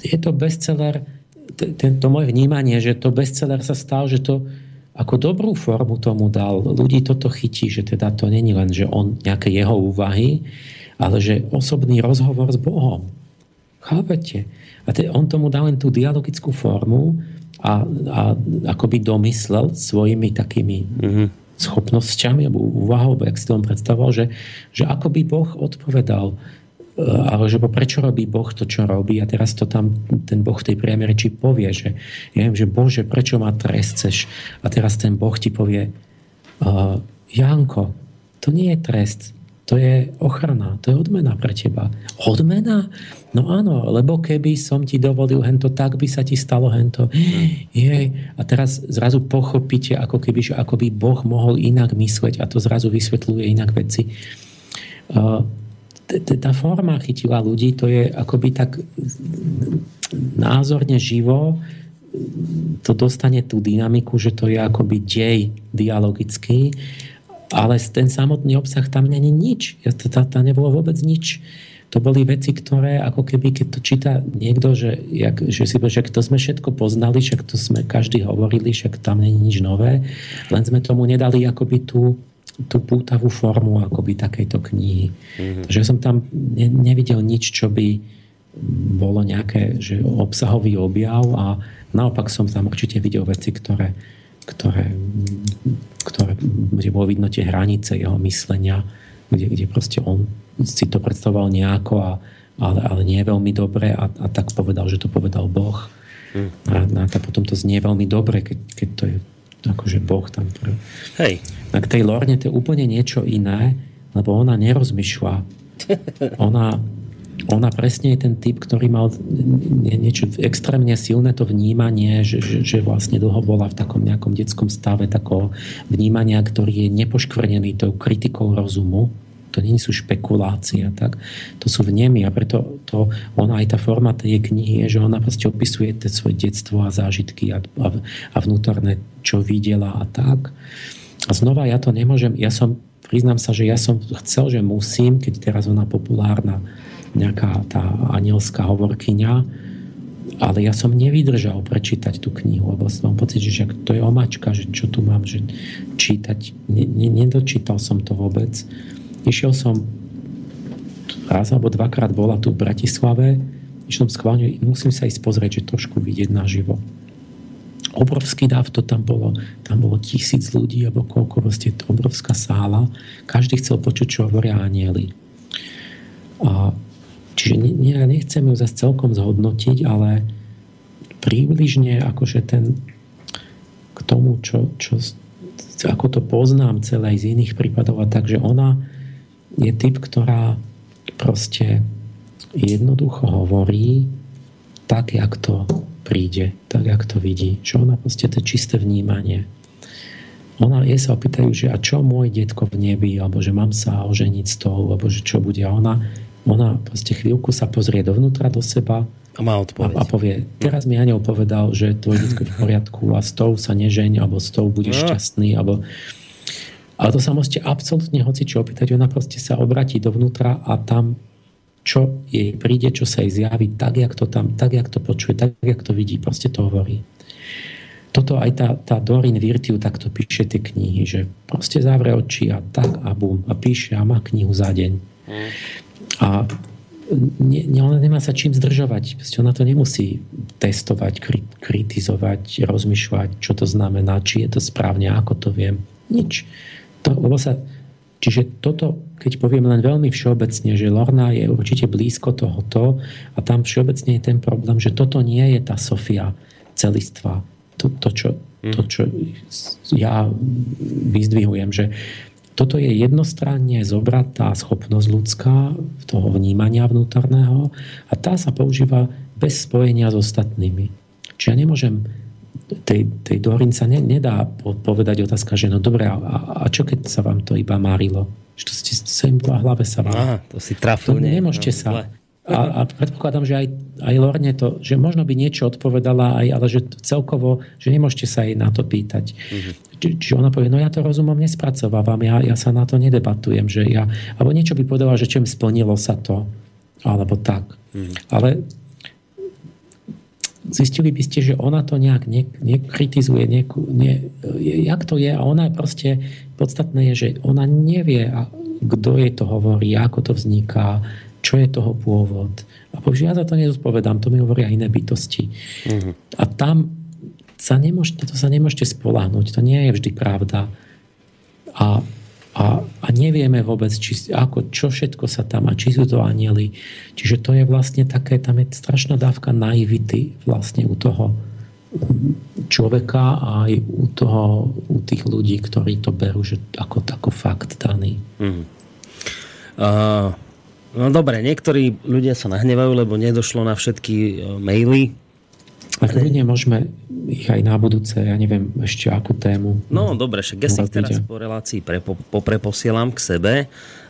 je to bestseller, tento moje vnímanie, že to bestseller sa stal, že to ako dobrú formu tomu dal. Ľudí toto chytí, že teda to není len, že on nejaké jeho úvahy, ale že osobný rozhovor s Bohom. Chápete? A te, on tomu dal len tú dialogickú formu a, a akoby domyslel svojimi takými mm-hmm. schopnosťami alebo úvahou, jak si to on predstavoval, že, že ako by Boh odpovedal ale že prečo robí Boh to, čo robí a teraz to tam ten Boh tej priamej reči povie, že ja viem, že Bože, prečo ma trestceš a teraz ten Boh ti povie uh, Janko, to nie je trest, to je ochrana, to je odmena pre teba. Odmena? No áno, lebo keby som ti dovolil hento, tak by sa ti stalo hento. Jej. A teraz zrazu pochopíte, ako keby, že ako by Boh mohol inak mysleť a to zrazu vysvetľuje inak veci. Uh, tá forma chytila ľudí, to je akoby tak názorne živo, to dostane tú dynamiku, že to je akoby dej dialogický ale ten samotný obsah tam není nič. Tam, nebolo vôbec nič. To boli veci, ktoré ako keby, keď to číta niekto, že, jak, že si že to sme všetko poznali, však to sme každý hovorili, však tam není nič nové, len sme tomu nedali akoby tú, tú pútavú formu akoby takejto knihy. Mm-hmm. Takže som tam ne, nevidel nič, čo by bolo nejaké že obsahový objav a naopak som tam určite videl veci, ktoré, ktoré, ktoré kde bolo vidno tie hranice jeho myslenia, kde, kde proste on si to predstavoval nejako, a, ale, ale nie veľmi dobre a, a tak povedal, že to povedal Boh. Hmm. A, a tak potom to znie veľmi dobre, keď, keď to je akože Boh tam.
Hej.
A k tej Lorne to je úplne niečo iné, lebo ona nerozmýšľa. Ona, ona presne je ten typ, ktorý mal niečo extrémne silné to vnímanie, že, že, že vlastne dlho bola v takom nejakom detskom stave takého vnímania, ktorý je nepoškvrnený tou kritikou rozumu to nie sú špekulácie, tak? To sú vnemy a preto to, ona aj tá forma tej knihy je, že ona proste opisuje to svoje detstvo a zážitky a, a, a vnútorné, čo videla a tak. A znova ja to nemôžem, ja som, priznám sa, že ja som chcel, že musím, keď teraz ona populárna, nejaká tá anielská hovorkyňa, ale ja som nevydržal prečítať tú knihu, lebo som pocit, že to je omačka, že čo tu mám že čítať. Ne, ne, nedočítal som to vôbec. Išiel som raz alebo dvakrát bola tu v Bratislave, išiel som schválne, musím sa ísť pozrieť, že trošku vidieť naživo. Obrovský dáv to tam bolo. Tam bolo tisíc ľudí, alebo koľko, proste to obrovská sála. Každý chcel počuť, čo hovoria anieli. A, čiže ne, ne, nechcem ju zase celkom zhodnotiť, ale približne akože ten k tomu, čo, čo ako to poznám celé z iných prípadov a tak, že ona je typ, ktorá proste jednoducho hovorí tak, jak to príde, tak, jak to vidí. Že ona proste to čisté vnímanie. Ona, je sa opýtajú, že a čo môj detko v nebi, alebo že mám sa oženiť s tou, alebo že čo bude. A ona, ona proste chvíľku sa pozrie dovnútra do seba
a, má odpoveď.
a, a povie, teraz mi Aniel povedal, že tvoj detko je v poriadku a s tou sa nežeň, alebo s tou budeš no. šťastný, alebo ale to sa môžete absolútne hoci čo opýtať. Ona proste sa obratí dovnútra a tam čo jej príde, čo sa jej zjaví, tak, jak to tam, tak, jak to počuje, tak, jak to vidí, proste to hovorí. Toto aj tá, tá Dorin Virtiu takto píše tie knihy, že proste zavre oči a tak a bum a píše a má knihu za deň. Mm. A ne, ne, ona nemá sa čím zdržovať. Proste ona to nemusí testovať, kritizovať, rozmýšľať, čo to znamená, či je to správne, ako to viem. Nič to, lebo sa, čiže toto, keď poviem len veľmi všeobecne, že Lorna je určite blízko tohoto a tam všeobecne je ten problém, že toto nie je tá Sofia celistva. To, to, čo, mhm. to, čo ja vyzdvihujem, že toto je jednostranne zobratá schopnosť ľudská toho vnímania vnútorného a tá sa používa bez spojenia s ostatnými. Čiže ja nemôžem tej, tej Dorin sa ne, nedá povedať otázka, že no dobre, a, a čo keď sa vám to iba marilo? Že to ste sa im v hlave sa vám...
Aha, to si trafil.
To nie, nemôžete no, sa... A, a predpokladám, že aj, aj Lorne to, že možno by niečo odpovedala, aj, ale že celkovo, že nemôžete sa jej na to pýtať. Mm-hmm. Či, čiže ona povie, no ja to rozumom nespracovávam, ja, ja sa na to nedebatujem, že ja, alebo niečo by povedala, že čo mi splnilo sa to, alebo tak. Mm-hmm. Ale zistili by ste, že ona to nejak ne, nekritizuje, ne, ne, jak to je a ona proste, podstatné je, že ona nevie, kto jej to hovorí, ako to vzniká, čo je toho pôvod. A povie, ja za to nezodpovedám, to mi hovoria iné bytosti. Uh-huh. A tam sa nemôžete, to sa nemôžete spoláhnuť, to nie je vždy pravda. A a, a nevieme vôbec, či, ako, čo všetko sa tam a či sú to anieli. Čiže to je vlastne také, tam je strašná dávka naivity vlastne u toho človeka a aj u, toho, u tých ľudí, ktorí to berú že ako, ako fakt daný. Mm.
Uh, no dobre, niektorí ľudia sa nahnevajú, lebo nedošlo na všetky uh, maily,
a kľudne môžeme ich aj na budúce, ja neviem ešte akú tému.
No dobre, však ja si ich teraz po relácii pre, po, popreposielam k sebe,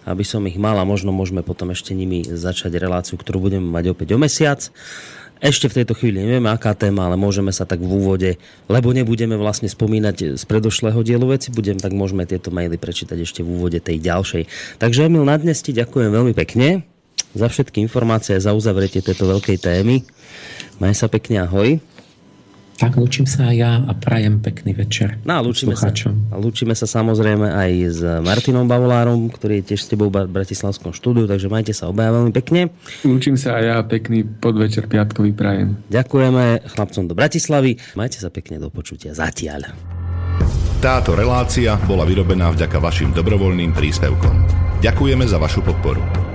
aby som ich mal a možno môžeme potom ešte nimi začať reláciu, ktorú budeme mať opäť o mesiac. Ešte v tejto chvíli nevieme, aká téma, ale môžeme sa tak v úvode, lebo nebudeme vlastne spomínať z predošlého dielu veci, budem, tak môžeme tieto maily prečítať ešte v úvode tej ďalšej. Takže Emil, na dnes ti ďakujem veľmi pekne za všetky informácie a za uzavretie tejto veľkej témy. Maj sa pekne, ahoj.
Tak lúčim sa aj ja a prajem pekný večer.
No a lúčime sa, a lúčime sa samozrejme aj s Martinom Bavolárom, ktorý je tiež s tebou v Bratislavskom štúdiu, takže majte sa obaja veľmi pekne.
Lúčim sa aj ja pekný podvečer piatkový prajem.
Ďakujeme chlapcom do Bratislavy. Majte sa pekne do počutia zatiaľ.
Táto relácia bola vyrobená vďaka vašim dobrovoľným príspevkom. Ďakujeme za vašu podporu.